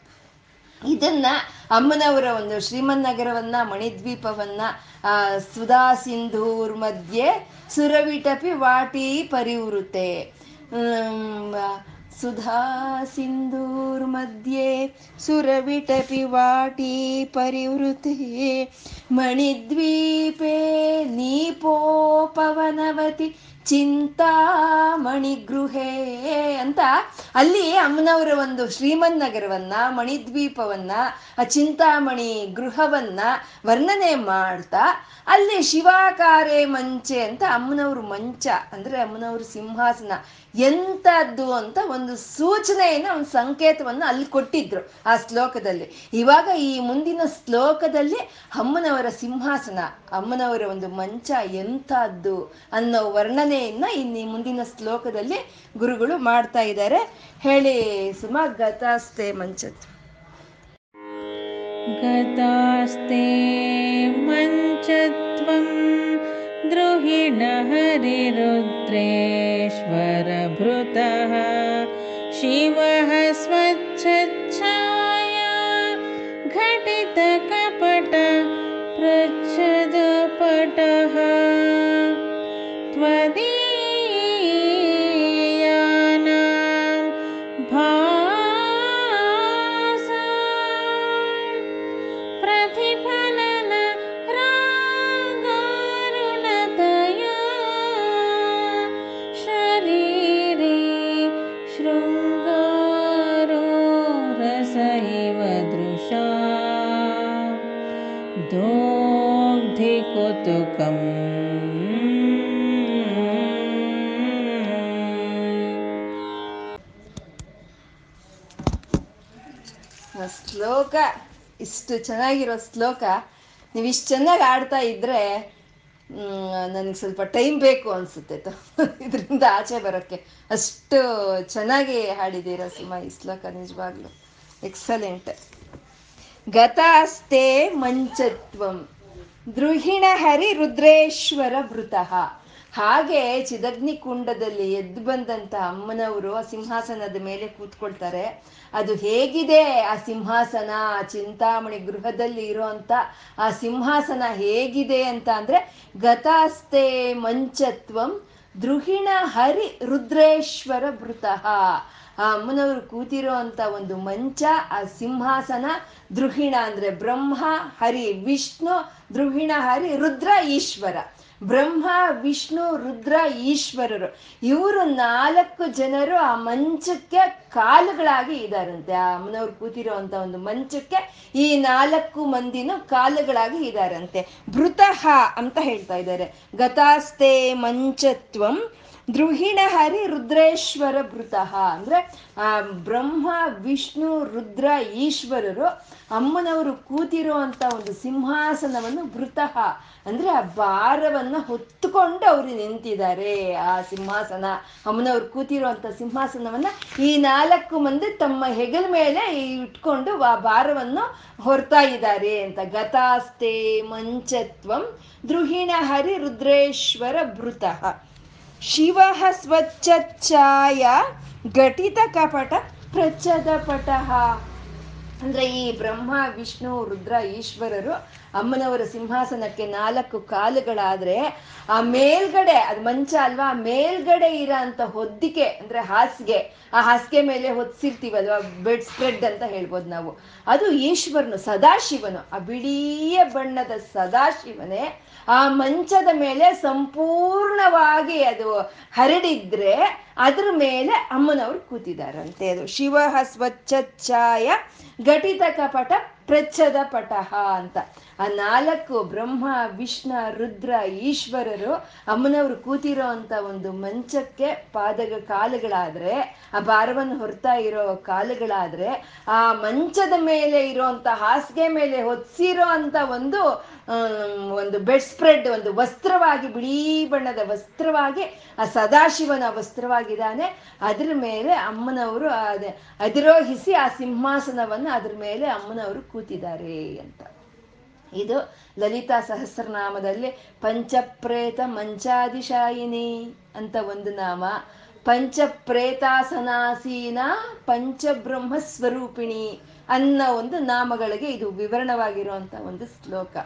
ಇದನ್ನ ಅಮ್ಮನವರ ಒಂದು ಶ್ರೀಮನ್ನಗರವನ್ನ, ಮಣಿದ್ವೀಪವನ್ನ ಸುಧಾ ಸಿಂಧೂರ್ ಮಧ್ಯೆ ಸುರವಿಟಪಿ ವಾಟಿ ಪರಿವೃತೆ. ಸುಧಾ ಸಿಂಧೂರ್ ಮಧ್ಯೆ ಸುರವಿಟಪಿ ವಾಟಿ ಪರಿವೃತೆ. ಮಣಿದ್ವೀಪೇ ನೀಪೋಪವನವತಿ ಗೃಹೇ ಅಂತ ಅಲ್ಲಿ ಅಮ್ಮನವರ ಒಂದು ಶ್ರೀಮನ್ ನಗರವನ್ನ ಮಣಿದ್ವೀಪವನ್ನ, ಆ ಚಿಂತಾಮಣಿ ಗೃಹವನ್ನ ವರ್ಣನೆ ಮಾಡ್ತಾ, ಅಲ್ಲಿ ಶಿವಾಕಾರೆ ಮಂಚೆ ಅಂತ ಅಮ್ಮನವ್ರ ಮಂಚ, ಅಂದ್ರೆ ಅಮ್ಮನವ್ರ ಸಿಂಹಾಸನ. ಎಂಥದ್ದು ಅಂತ ಒಂದು ಸೂಚನೆಯನ್ನ ಒಂದು ಸಂಕೇತವನ್ನು ಅಲ್ಲಿ ಕೊಟ್ಟಿದ್ರು ಆ ಶ್ಲೋಕದಲ್ಲಿ. ಇವಾಗ ಈ ಮುಂದಿನ ಶ್ಲೋಕದಲ್ಲಿ ಅಮ್ಮನವರ ಸಿಂಹಾಸನ, ಅಮ್ಮನವರ ಒಂದು ಮಂಚ ಎಂಥದ್ದು ಅನ್ನೋ ವರ್ಣನೆಯನ್ನ ಇನ್ನು ಮುಂದಿನ ಶ್ಲೋಕದಲ್ಲಿ ಗುರುಗಳು ಮಾಡ್ತಾ ಇದ್ದಾರೆ. ಹೇಳಿ ಸುಮಾ ಗತಾಸ್ತೆ ಮಂಚತ್ ಗತಾಸ್ತೆ ಮಂಚತ್ವಂ द्रुहिण हरिरुद्रेश्वरभृतः शिवः स्वच्छच्छाया घटितकपट पृच्छ। ಶ್ಲೋಕ, ಇಷ್ಟು ಚೆನ್ನಾಗಿರೋ ಶ್ಲೋಕ, ನೀವು ಇಷ್ಟು ಚೆನ್ನಾಗಿ ಆಡ್ತಾ ಇದ್ರೆ ನನಗೆ ಸ್ವಲ್ಪ ಟೈಮ್ ಬೇಕು ಅನ್ಸುತ್ತೆ ಇದರಿಂದ ಆಚೆ ಬರೋಕ್ಕೆ. ಅಷ್ಟು ಚೆನ್ನಾಗಿ ಹಾಡಿದ್ದೀರ ಸುಮ ಈ ಶ್ಲೋಕ ನಿಜವಾಗ್ಲು. ಎಕ್ಸಲೆಂಟ್ ಗತಾಸ್ತೆ ಮಂಚತ್ವಂ. ದ್ರುಹಿಣ ಹರಿ ರುದ್ರೇಶ್ವರ ಭೃತಃ ಹಾಗೆ ಚಿದಗ್ನಿ ಕುಂಡದಲ್ಲಿ ಎದ್ದು ಬಂದಂತ ಅಮ್ಮನವರು ಆ ಸಿಂಹಾಸನದ ಮೇಲೆ ಕೂತ್ಕೊಳ್ತಾರೆ. ಅದು ಹೇಗಿದೆ? ಆ ಸಿಂಹಾಸನ ಚಿಂತಾಮಣಿ ಗೃಹದಲ್ಲಿ ಇರುವಂತ ಆ ಸಿಂಹಾಸನ ಹೇಗಿದೆ ಅಂತ ಅಂದ್ರೆ ಗತಾಸ್ತೆ ಮಂಚತ್ವಂ ದ್ರುಹಿಣ ಹರಿ ರುದ್ರೇಶ್ವರ ಭೃತಃ ಆ ಅಮ್ಮನವರು ಕೂತಿರೋ ಒಂದು ಮಂಚ, ಆ ಸಿಂಹಾಸನ ದ್ರುಹಿಣ ಅಂದ್ರೆ ಬ್ರಹ್ಮ, ಹರಿ ವಿಷ್ಣು ದ್ರುಹಿಣ ಹರಿ ರುದ್ರ ಈಶ್ವರ. ಬ್ರಹ್ಮ, ವಿಷ್ಣು, ರುದ್ರ, ಈಶ್ವರರು. ಇವರು ನಾಲ್ಕು ಜನರು ಆ ಮಂಚಕ್ಕೆ ಕಾಲುಗಳಾಗಿ ಇದಾರಂತೆ. ಆ ಅಮ್ಮನವ್ರು ಕೂತಿರೋ ಅಂತ ಒಂದು ಮಂಚಕ್ಕೆ ಈ ನಾಲ್ಕು ಮಂದಿನೂ ಕಾಲುಗಳಾಗಿ ಇದಾರಂತೆ. ಭೃತಃ ಅಂತ ಹೇಳ್ತಾ ಇದ್ದಾರೆ. ಗತಾಸ್ತೆ ಮಂಚತ್ವಂ ದ್ರುಹಿಣ ಹರಿ ರುದ್ರೇಶ್ವರ ಭೃತಃ. ಅಂದ್ರೆ, ಆ ಬ್ರಹ್ಮ, ವಿಷ್ಣು, ರುದ್ರ, ಈಶ್ವರರು ಅಮ್ಮನವರು ಕೂತಿರೋ ಅಂತ ಒಂದು ಸಿಂಹಾಸನವನ್ನು ಭೃತಃ ಅಂದ್ರೆ ಆ ಭಾರವನ್ನ ಹೊತ್ತುಕೊಂಡು ಅವರು ನಿಂತಿದ್ದಾರೆ. ಆ ಸಿಂಹಾಸನ, ಅಮ್ಮನವ್ರು ಕೂತಿರೋ ಅಂತ ಸಿಂಹಾಸನವನ್ನ ಈ ನಾಲ್ಕು ಮಂದಿ ತಮ್ಮ ಹೆಗಲ ಮೇಲೆ ಇಟ್ಕೊಂಡು ಆ ಭಾರವನ್ನು ಹೊರ್ತಾ ಇದ್ದಾರೆ ಅಂತ. ಗತಾಸ್ತೆ ಮಂಚತ್ವಂ, ದ್ರುಹಿಣ ಹರಿ ರುದ್ರೇಶ್ವರ ಭೃತಃ ಶಿವ ಸ್ವಚ್ಛಾಯ ಘಟಿತ ಕಪಟ ಪ್ರಚದ ಪಟಃ ಅಂದ್ರೆ ಈ ಬ್ರಹ್ಮ, ವಿಷ್ಣು, ರುದ್ರ, ಈಶ್ವರರು ಅಮ್ಮನವರ ಸಿಂಹಾಸನಕ್ಕೆ ನಾಲ್ಕು ಕಾಲುಗಳಾದ್ರೆ ಆ ಮೇಲ್ಗಡೆ, ಅದು ಮಂಚ ಅಲ್ವಾ? ಮೇಲ್ಗಡೆ ಇರೋ ಅಂತ ಹೊದ್ದಿಕೆ ಅಂದ್ರೆ ಹಾಸಿಗೆ, ಆ ಹಾಸಿಗೆ ಮೇಲೆ ಹೊದ್ಸಿರ್ತೀವಲ್ವ? ಬೆಡ್ ಸ್ಪ್ರೆಡ್ ಅಂತ ಹೇಳ್ಬೋದು ನಾವು. ಅದು ಈಶ್ವರನು, ಸದಾಶಿವನು. ಆ ಬಿಳಿಯ ಬಣ್ಣದ ಸದಾಶಿವನೇ ಆ ಮಂಚದ ಮೇಲೆ ಸಂಪೂರ್ಣವಾಗಿ ಅದು ಹರಡಿದ್ರೆ ಅದ್ರ ಮೇಲೆ ಅಮ್ಮನವರು ಕೂತಿದಾರಂತೆ ಅದು. ಶಿವ ಸ್ವಚ್ಛಾಯ ಘಟಿತ ಕಪಟ ಪ್ರಚ್ಛದ ಪಟಹ ಅಂತ. ಆ ನಾಲ್ಕು ಬ್ರಹ್ಮ, ವಿಷ್ಣು, ರುದ್ರ, ಈಶ್ವರರು ಅಮ್ಮನವರು ಕೂತಿರೋ ಅಂತ ಒಂದು ಮಂಚಕ್ಕೆ ಪಾದಗ ಕಾಲುಗಳಾದ್ರೆ, ಆ ಭಾರವನ್ನು ಹೊರ್ತಾ ಇರೋ ಕಾಲುಗಳಾದ್ರೆ, ಆ ಮಂಚದ ಮೇಲೆ ಇರೋಂತ ಹಾಸಿಗೆ ಮೇಲೆ ಹೊತ್ಸಿರೋ ಅಂತ ಒಂದು ಒಂದು ಬೆಡ್ ಸ್ಪ್ರೆಡ್, ಒಂದು ವಸ್ತ್ರವಾಗಿ, ಬಿಳಿ ಬಣ್ಣದ ವಸ್ತ್ರವಾಗಿ, ಆ ಸದಾಶಿವನ ವಸ್ತ್ರವಾಗಿದ್ದಾನೆ. ಅದ್ರ ಮೇಲೆ ಅಮ್ಮನವರು ಅದೇ ಅಧಿರೋಹಿಸಿ ಆ ಸಿಂಹಾಸನವನ್ನು ಅದ್ರ ಮೇಲೆ ಅಮ್ಮನವರು ಕೂತಿದ್ದಾರೆ ಅಂತ. ಇದು ಲಲಿತಾ ಸಹಸ್ರನಾಮದಲ್ಲಿ ಪಂಚಪ್ರೇತ ಮಂಚಾದಿಶಾಯಿನಿ ಅಂತ ಒಂದು ನಾಮ. ಪಂಚಪ್ರೇತಾಸನಾಸೀನ ಪಂಚಬ್ರಹ್ಮ ಸ್ವರೂಪಿಣಿ ಅನ್ನೋ ಒಂದು ನಾಮಗಳಿಗೆ ಇದು ವಿವರಣವಾಗಿರುವಂತ ಒಂದು ಶ್ಲೋಕ.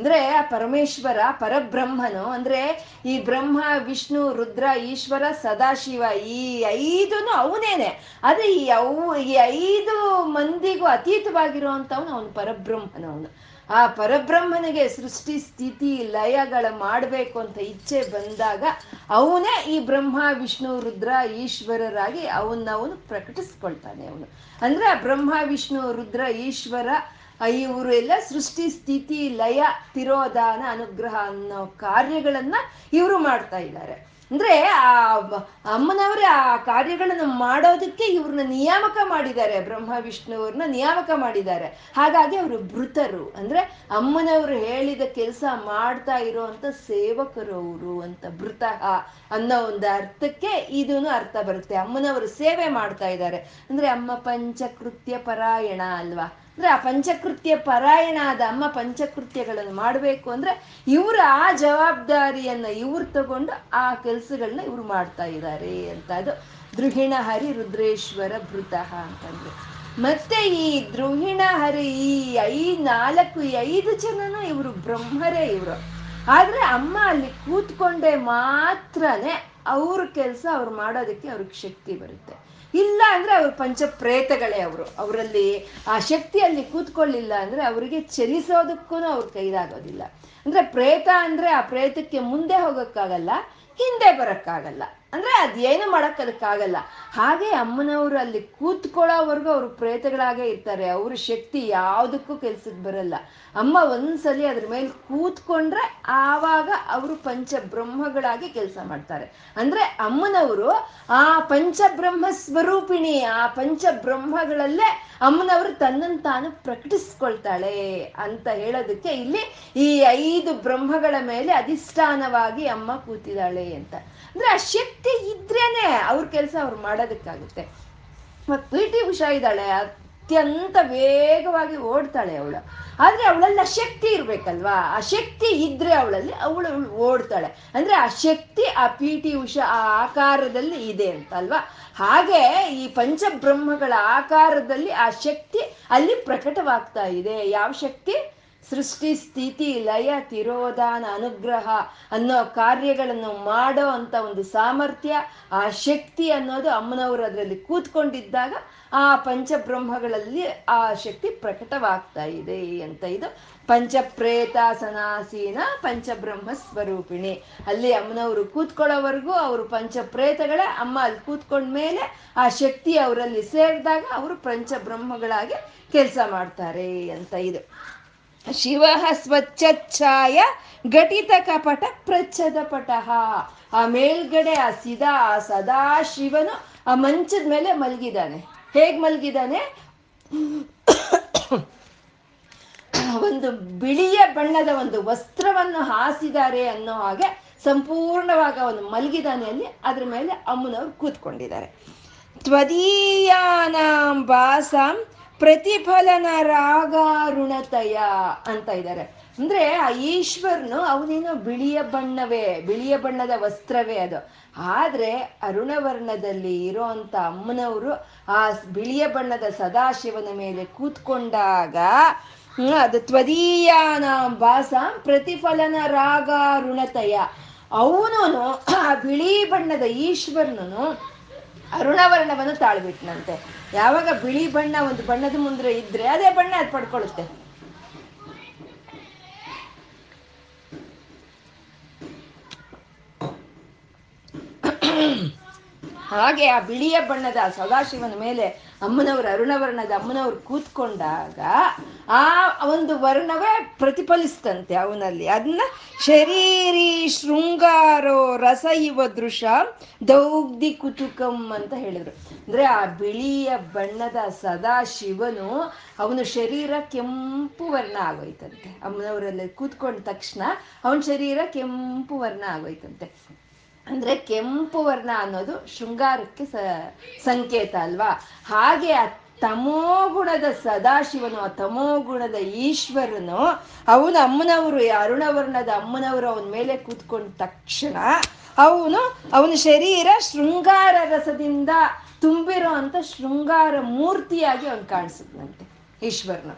ಅಂದ್ರೆ ಆ ಪರಮೇಶ್ವರ, ಪರಬ್ರಹ್ಮನು, ಅಂದ್ರೆ ಈ ಬ್ರಹ್ಮ, ವಿಷ್ಣು, ರುದ್ರ, ಈಶ್ವರ, ಸದಾಶಿವ, ಈ ಐದನು ಅವನೇನೆ. ಆದ್ರೆ ಈ ಅವು, ಈ ಐದು ಮಂದಿಗೂ ಅತೀತವಾಗಿರುವಂತವನು ಅವನು ಪರಬ್ರಹ್ಮನವನು ಆ ಪರಬ್ರಹ್ಮನಿಗೆ ಸೃಷ್ಟಿ, ಸ್ಥಿತಿ, ಲಯಗಳ ಮಾಡಬೇಕು ಅಂತ ಇಚ್ಛೆ ಬಂದಾಗ ಅವನೇ ಈ ಬ್ರಹ್ಮ, ವಿಷ್ಣು, ರುದ್ರ, ಈಶ್ವರರಾಗಿ ಅವನ್ನ ಅವನು ಪ್ರಕಟಿಸ್ಕೊಳ್ತಾನೆ ಅವನು. ಅಂದ್ರೆ ಬ್ರಹ್ಮ, ವಿಷ್ಣು, ರುದ್ರ, ಈಶ್ವರ ಇವರು ಎಲ್ಲ ಸೃಷ್ಟಿ, ಸ್ಥಿತಿ, ಲಯ, ತಿರೋಧಾನ, ಅನುಗ್ರಹ ಅನ್ನೋ ಕಾರ್ಯಗಳನ್ನ ಇವರು ಮಾಡ್ತಾ ಇದ್ದಾರೆ. ಅಂದ್ರೆ ಆ ಅಮ್ಮನವರೇ ಆ ಕಾರ್ಯಗಳನ್ನು ಮಾಡೋದಕ್ಕೆ ಇವ್ರನ್ನ ನಿಯಾಮಕ ಮಾಡಿದ್ದಾರೆ. ಬ್ರಹ್ಮ ವಿಷ್ಣುವ್ರನ್ನ ನಿಯಾಮಕ ಮಾಡಿದ್ದಾರೆ. ಹಾಗಾಗಿ ಅವರು ಭೃತರು. ಅಂದ್ರೆ ಅಮ್ಮನವರು ಹೇಳಿದ ಕೆಲಸ ಮಾಡ್ತಾ ಇರೋಂಥ ಸೇವಕರು ಅವರು ಅಂತ ಭೃತ ಅನ್ನೋ ಒಂದು ಅರ್ಥಕ್ಕೆ ಇದೂ ಅರ್ಥ ಬರುತ್ತೆ. ಅಮ್ಮನವರು ಸೇವೆ ಮಾಡ್ತಾ ಇದ್ದಾರೆ. ಅಂದ್ರೆ ಅಮ್ಮ ಪಂಚಕೃತ್ಯ ಪರಾಯಣ ಅಲ್ವಾ? ಅಂದ್ರೆ ಆ ಪಂಚಕೃತ್ಯ ಪರಾಯಣ ಆದ ಅಮ್ಮ ಪಂಚಕೃತ್ಯಗಳನ್ನು ಮಾಡಬೇಕು ಅಂದ್ರೆ ಇವ್ರ ಆ ಜವಾಬ್ದಾರಿಯನ್ನ ಇವ್ರು ತಗೊಂಡು ಆ ಕೆಲಸಗಳನ್ನ ಇವ್ರು ಮಾಡ್ತಾ ಇದ್ದಾರೆ ಅಂತ. ಅದು ದೃಹಿಣ ಹರಿ ರುದ್ರೇಶ್ವರ ಭೃತಃ ಅಂತಂದ್ರೆ. ಮತ್ತೆ ಈ ದೃಹಿಣ ಹರಿ ಈ ಐ ನಾಲ್ಕು ಐದು ಜನನು ಇವರು ಬ್ರಹ್ಮರೇ ಇವರು. ಆದ್ರೆ ಅಮ್ಮ ಅಲ್ಲಿ ಕೂತ್ಕೊಂಡೆ ಮಾತ್ರನೇ ಅವ್ರ ಕೆಲಸ ಅವ್ರು ಮಾಡೋದಕ್ಕೆ ಅವ್ರಿಗೆ ಶಕ್ತಿ ಬರುತ್ತೆ. ಇಲ್ಲ ಅಂದ್ರೆ ಅವ್ರು ಪಂಚ ಪ್ರೇತಗಳೇ ಅವರು. ಅವರಲ್ಲಿ ಆ ಶಕ್ತಿಯಲ್ಲಿ ಕೂತ್ಕೊಳ್ಳಿಲ್ಲ ಅಂದ್ರೆ ಅವರಿಗೆ ಚಲಿಸೋದಕ್ಕೂ ಅವ್ರ ಕೈಲಾಗೋದಿಲ್ಲ. ಅಂದ್ರೆ ಪ್ರೇತ ಅಂದ್ರೆ ಆ ಪ್ರೇತಕ್ಕೆ ಮುಂದೆ ಹೋಗೋಕ್ಕಾಗಲ್ಲ, ಹಿಂದೆ ಬರಕ್ಕಾಗಲ್ಲ. ಅಂದ್ರೆ ಅದೇನು ಮಾಡಕ್ ಅದಕ್ಕಾಗಲ್ಲ ಹಾಗೆ ಅಮ್ಮನವರು ಅಲ್ಲಿ ಕೂತ್ಕೊಳ್ಳೋವರೆಗೂ ಅವರು ಪ್ರೇತಗಳಾಗೇ ಇರ್ತಾರೆ. ಅವ್ರ ಶಕ್ತಿ ಯಾವುದಕ್ಕೂ ಕೆಲ್ಸಕ್ಕೆ ಬರಲ್ಲ. ಅಮ್ಮ ಒಂದ್ಸಲಿ ಅದ್ರ ಮೇಲೆ ಕೂತ್ಕೊಂಡ್ರೆ ಆವಾಗ ಅವರು ಪಂಚಬ್ರಹ್ಮಗಳಾಗಿ ಕೆಲಸ ಮಾಡ್ತಾರೆ. ಅಂದ್ರೆ ಅಮ್ಮನವರು ಆ ಪಂಚಬ್ರಹ್ಮ ಸ್ವರೂಪಿಣಿ, ಆ ಪಂಚಬ್ರಹ್ಮಗಳಲ್ಲೇ ಅಮ್ಮನವರು ತನ್ನನ್ನು ತಾನು ಪ್ರಕಟಿಸ್ಕೊಳ್ತಾಳೆ ಅಂತ ಹೇಳೋದಕ್ಕೆ ಇಲ್ಲಿ ಈ ಐದು ಬ್ರಹ್ಮಗಳ ಮೇಲೆ ಅಧಿಷ್ಠಾನವಾಗಿ ಅಮ್ಮ ಕೂತಿದ್ದಾಳೆ ಅಂತ. ಅಂದ್ರೆ ಆ ಶಕ್ತಿ ಇದ್ರೇನೆ ಅವ್ರ ಕೆಲಸ ಅವ್ರು ಮಾಡೋದಕ್ಕಾಗುತ್ತೆ. ಮತ್ತು ಪಿ ಟಿ ಉಷಾ ಇದ್ದಾಳೆ, ಅತ್ಯಂತ ವೇಗವಾಗಿ ಓಡ್ತಾಳೆ ಅವಳು. ಆದ್ರೆ ಅವಳಲ್ಲಿ ಅಶಕ್ತಿ ಶಕ್ತಿ ಇರ್ಬೇಕಲ್ವಾ? ಆ ಶಕ್ತಿ ಇದ್ರೆ ಅವಳಲ್ಲಿ ಅವಳು ಓಡ್ತಾಳೆ. ಅಂದ್ರೆ ಆ ಶಕ್ತಿ ಆ ಪಿ ಟಿ ಉಷಾ ಆ ಆಕಾರದಲ್ಲಿ ಇದೆ ಅಂತ ಅಲ್ವಾ ಹಾಗೆ ಈ ಪಂಚಬ್ರಹ್ಮಗಳ ಆಕಾರದಲ್ಲಿ ಆ ಶಕ್ತಿ ಅಲ್ಲಿ ಪ್ರಕಟವಾಗ್ತಾ ಇದೆ. ಯಾವ ಶಕ್ತಿ? ಸೃಷ್ಟಿ ಸ್ಥಿತಿ ಲಯ, ತಿರೋಧಾನ, ಅನುಗ್ರಹ ಅನ್ನೋ ಕಾರ್ಯಗಳನ್ನು ಮಾಡೋ ಅಂತ ಒಂದು ಸಾಮರ್ಥ್ಯ, ಆ ಶಕ್ತಿ ಅನ್ನೋದು ಅಮ್ಮನವರು ಅದರಲ್ಲಿ ಕೂತ್ಕೊಂಡಿದ್ದಾಗ ಆ ಪಂಚಬ್ರಹ್ಮಗಳಲ್ಲಿ ಆ ಶಕ್ತಿ ಪ್ರಕಟವಾಗ್ತಾ ಇದೆ ಅಂತ ಇದು ಪಂಚಪ್ರೇತಾಸನಾಸೀನ ಪಂಚಬ್ರಹ್ಮ ಸ್ವರೂಪಿಣಿ ಅಲ್ಲಿ ಅಮ್ಮನವರು ಕೂತ್ಕೊಳ್ಳೋವರೆಗೂ ಅವರು ಪಂಚಪ್ರೇತಗಳೇ, ಅಮ್ಮ ಅಲ್ಲಿ ಕೂತ್ಕೊಂಡ್ಮೇಲೆ ಆ ಶಕ್ತಿ ಅವರಲ್ಲಿ ಸೇರಿದಾಗ ಅವರು ಪಂಚಬ್ರಹ್ಮಗಳಾಗಿ ಕೆಲಸ ಮಾಡ್ತಾರೆ ಅಂತ ಇದು. ಶಿವ ಸ್ವಚ್ಛಾಯ ಘಟಿತ ಕಪಟ ಪ್ರಚ್ಛದ ಪಟಃ. ಆ ಮೇಲ್ಗಡೆ ಆ ಸಿದಾ ಸದಾ ಶಿವನು, ಆ ಮಂಚದ ಮೇಲೆ ಮಲಗಿದಾನೆ ಹೇಗ್ ಮಲಗಿದಾನೆ ಒಂದು ಬಿಳಿಯ ಬಣ್ಣದ ಒಂದು ವಸ್ತ್ರವನ್ನು ಹಾಸಿದ್ದಾರೆ ಅನ್ನೋ ಹಾಗೆ ಸಂಪೂರ್ಣವಾಗ ಅವನು ಮಲಗಿದಾನೆ ಅಲ್ಲಿ. ಅದ್ರ ಮೇಲೆ ಅಮ್ಮನವ್ರು ಕೂತ್ಕೊಂಡಿದ್ದಾರೆ. ತ್ವದೀಯಾನಾಂ ಬಾಸಾಂ ಪ್ರತಿಫಲನ ರಾಗಾರುಣತಯ ಅಂತ ಇದ್ದಾರೆ. ಅಂದ್ರೆ ಆ ಈಶ್ವರನು ಅವನೇನೋ ಬಿಳಿಯ ಬಣ್ಣವೇ, ಬಿಳಿಯ ಬಣ್ಣದ ವಸ್ತ್ರವೇ ಅದು. ಆದ್ರೆ ಅರುಣವರ್ಣದಲ್ಲಿ ಇರೋಂತ ಅಮ್ಮನವರು ಆ ಬಿಳಿಯ ಬಣ್ಣದ ಸದಾಶಿವನ ಮೇಲೆ ಕೂತ್ಕೊಂಡಾಗ ಅದು ತ್ವದೀಯಾನ ಭಾಸ, ಪ್ರತಿಫಲನ ರಾಗಾರುಣತಯ ಅವನು ಆ ಬಿಳಿ ಬಣ್ಣದ ಈಶ್ವರನು ಅರುಣವರ್ಣವನ್ನು ತಾಳ್ಬಿಟ್ನಂತೆ. ಯಾವಾಗ ಬಿಳಿ ಬಣ್ಣ ಒಂದು ಬಣ್ಣದ ಮುಂದೆ ಇದ್ರೆ ಅದೇ ಬಣ್ಣ ಅದು ಪಡ್ಕೊಳ್ಳುತ್ತೆ. ಹಾಗೆ ಆ ಬಿಳಿಯ ಬಣ್ಣದ ಸದಾಶಿವನ ಮೇಲೆ ಅಮ್ಮನವರು ಅರುಣವರ್ಣದ ಅಮ್ಮನವರು ಕೂತ್ಕೊಂಡಾಗ ಆ ಒಂದು ವರ್ಣವೇ ಪ್ರತಿಫಲಿಸ್ತಂತೆ ಅವನಲ್ಲಿ. ಅದನ್ನ ಶರೀರಿ ಶೃಂಗಾರೋ ರಸ ಇವ ದೃಶ ದೌಗ್ಧಿ ಕುತುಕಂ ಅಂತ ಹೇಳಿದ್ರು. ಅಂದ್ರೆ ಆ ಬಿಳಿಯ ಬಣ್ಣದ ಸದಾಶಿವನು ಅವನ ಶರೀರ ಕೆಂಪು ವರ್ಣ ಆಗೋಯ್ತಂತೆ. ಅಮ್ಮನವರಲ್ಲಿ ಕೂತ್ಕೊಂಡ ತಕ್ಷಣ ಅವನ ಶರೀರ ಕೆಂಪು ವರ್ಣ ಆಗೋಯ್ತಂತೆ. ಅಂದ್ರೆ ಕೆಂಪು ವರ್ಣ ಅನ್ನೋದು ಶೃಂಗಾರಕ್ಕೆ ಸಂಕೇತ ಅಲ್ವಾ? ಹಾಗೆ ಆ ತಮೋಗುಣದ ಸದಾಶಿವನು, ಆ ತಮೋಗುಣದ ಈಶ್ವರನು, ಅವನ ಅಮ್ಮನವರು ಅರುಣವರ್ಣದ ಅಮ್ಮನವರು ಅವನ ಮೇಲೆ ಕೂತ್ಕೊಂಡ ತಕ್ಷಣ ಅವನು, ಅವನ ಶರೀರ ಶೃಂಗಾರ ರಸದಿಂದ ತುಂಬಿರೋ ಅಂತ ಶೃಂಗಾರ ಮೂರ್ತಿಯಾಗಿ ಅವನು ಕಾಣಿಸುತ್ತಂತೆ ಈಶ್ವರನು.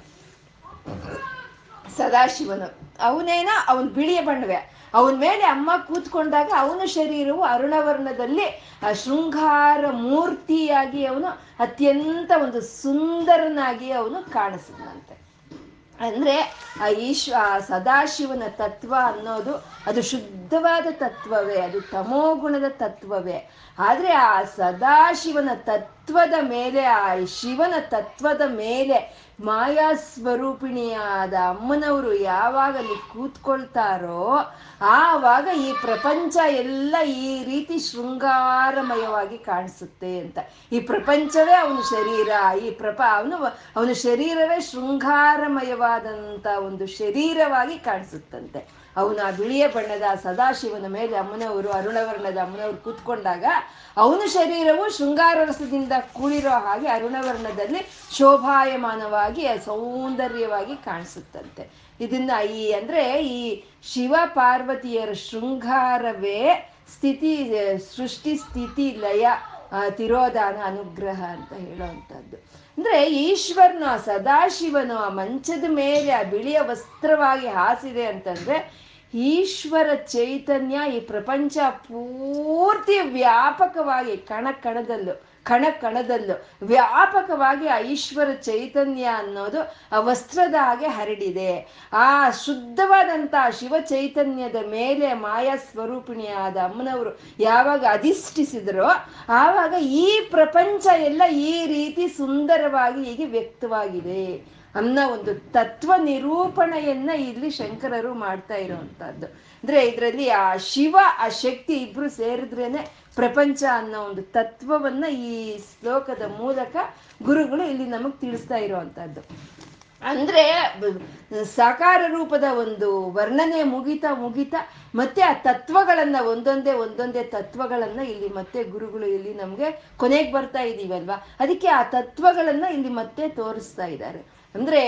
ಸದಾಶಿವನು. ಅವನೇನ? ಅವನ್ ಬಿಳಿಯ ಬಣ್ಣವೆ. ಅವನ ಮೇಲೆ ಅಮ್ಮ ಕೂತ್ಕೊಂಡಾಗ ಅವನ ಶರೀರವು ಅರುಣವರ್ಣದಲ್ಲಿ, ಆ, ಶೃಂಗಾರ ಮೂರ್ತಿಯಾಗಿ ಅವನು, ಅತ್ಯಂತ ಒಂದು ಸುಂದರನಾಗಿ ಅವನು ಕಾಣಿಸಿದಂತೆ ಅಂದ್ರೆ, ಆ ಈಶ್ವ ಸದಾಶಿವನ ತತ್ವ ಅನ್ನೋದು ಅದು ಶುದ್ಧವಾದ ತತ್ವವೇ, ಅದು ತಮೋಗುಣದ ತತ್ವವೇ. ಆದ್ರೆ ಆ ಸದಾಶಿವನ ತತ್ವದ ಮೇಲೆ, ಆ ಶಿವನ ತತ್ವದ ಮೇಲೆ ಮಾಯಾ ಸ್ವರೂಪಿಣಿಯಾದ ಅಮ್ಮನವರು ಯಾವಾಗ ಅಲ್ಲಿ ಕೂತ್ಕೊಳ್ತಾರೋ, ಆವಾಗ ಈ ಪ್ರಪಂಚ ಎಲ್ಲ ಈ ರೀತಿ ಶೃಂಗಾರಮಯವಾಗಿ ಕಾಣಿಸುತ್ತೆ ಅಂತ. ಈ ಪ್ರಪಂಚವೇ ಅವನ ಶರೀರ, ಈ ಪ್ರಪ, ಅವನು, ಅವನ ಶರೀರವೇ ಶೃಂಗಾರಮಯವಾದಂಥ ಒಂದು ಶರೀರವಾಗಿ ಕಾಣಿಸುತ್ತಂತೆ. ಅವನ ಆ ಬಿಳಿಯ ಬಣ್ಣದ ಸದಾಶಿವನ ಮೇಲೆ ಅಮ್ಮನವರು, ಅರುಣವರ್ಣದ ಅಮ್ಮನವರು ಕೂತ್ಕೊಂಡಾಗ ಅವನ ಶರೀರವು ಶೃಂಗಾರ ರಸದಿಂದ ಕೂಡಿರೋ ಹಾಗೆ ಅರುಣವರ್ಣದಲ್ಲಿ ಶೋಭಾಯಮಾನವಾಗಿ, ಸೌಂದರ್ಯವಾಗಿ ಕಾಣಿಸುತ್ತಂತೆ. ಇದನ್ನ ಈ ಅಂದ್ರೆ ಈ ಶಿವ ಪಾರ್ವತಿಯರ ಶೃಂಗಾರವೇ ಸ್ಥಿತಿ, ಸೃಷ್ಟಿ ಸ್ಥಿತಿ ಲಯ ತಿರೋಧಾನ, ಅನುಗ್ರಹ ಅಂತ ಹೇಳುವಂಥದ್ದು ಅಂದ್ರೆ ಈಶ್ವರನು ಆ ಸದಾಶಿವನು ಆ ಮಂಚದ ಮೇಲೆ ಆ ಬಿಳಿಯ ವಸ್ತ್ರವಾಗಿ ಹಾಸಿದೆ ಅಂತಂದ್ರೆ ಈಶ್ವರ ಚೈತನ್ಯ ಈ ಪ್ರಪಂಚ ಪೂರ್ತಿ ವ್ಯಾಪಕವಾಗಿ ಕಣ ಕಣದಲ್ಲೂ ಕಣ ಕಣದಲ್ಲೂ ವ್ಯಾಪಕವಾಗಿ ಆ ಈಶ್ವರ ಚೈತನ್ಯ ಅನ್ನೋದು ಆ ವಸ್ತ್ರದ ಹಾಗೆ ಹರಡಿದೆ. ಆ ಶುದ್ಧವಾದಂತ ಶಿವ ಚೈತನ್ಯದ ಮೇಲೆ ಮಾಯಾ ಸ್ವರೂಪಿಣಿಯಾದ ಅಮ್ಮನವರು ಯಾವಾಗ ಅಧಿಷ್ಠಿಸಿದ್ರೋ ಆವಾಗ ಈ ಪ್ರಪಂಚ ಎಲ್ಲ ಈ ರೀತಿ ಸುಂದರವಾಗಿ ಹೀಗೆ ವ್ಯಕ್ತವಾಗಿದೆ. ಅನ್ನೋ ಒಂದು ತತ್ವ ನಿರೂಪಣೆಯನ್ನ ಇಲ್ಲಿ ಶಂಕರರು ಮಾಡ್ತಾ ಇರುವಂತಹದ್ದು. ಅಂದ್ರೆ ಇದರಲ್ಲಿ ಆ ಶಿವ, ಆ ಶಕ್ತಿ ಇಬ್ರು ಸೇರಿದ್ರೇನೆ ಪ್ರಪಂಚ ಅನ್ನೋ ಒಂದು ತತ್ವವನ್ನ ಈ ಶ್ಲೋಕದ ಮೂಲಕ ಗುರುಗಳು ಇಲ್ಲಿ ನಮಗ್ ತಿಳಿಸ್ತಾ ಇರುವಂತಹದ್ದು. ಅಂದ್ರೆ ಸಾಕಾರ ರೂಪದ ಒಂದು ವರ್ಣನೆ ಮುಗಿತಾ ಮುಗಿತಾ ಮತ್ತೆ ಆ ತತ್ವಗಳನ್ನ ಒಂದೊಂದೇ ಒಂದೊಂದೇ ತತ್ವಗಳನ್ನ ಇಲ್ಲಿ ಮತ್ತೆ ಗುರುಗಳು ಇಲ್ಲಿ ನಮ್ಗೆ ಕೊನೆಗೆ ಬರ್ತಾ ಇದೀವಲ್ವಾ? ಅದಕ್ಕೆ ಆ ತತ್ವಗಳನ್ನ ಇಲ್ಲಿ ಮತ್ತೆ ತೋರಿಸ್ತಾ ಇದ್ದಾರೆ. ಅಂದ್ರೆ,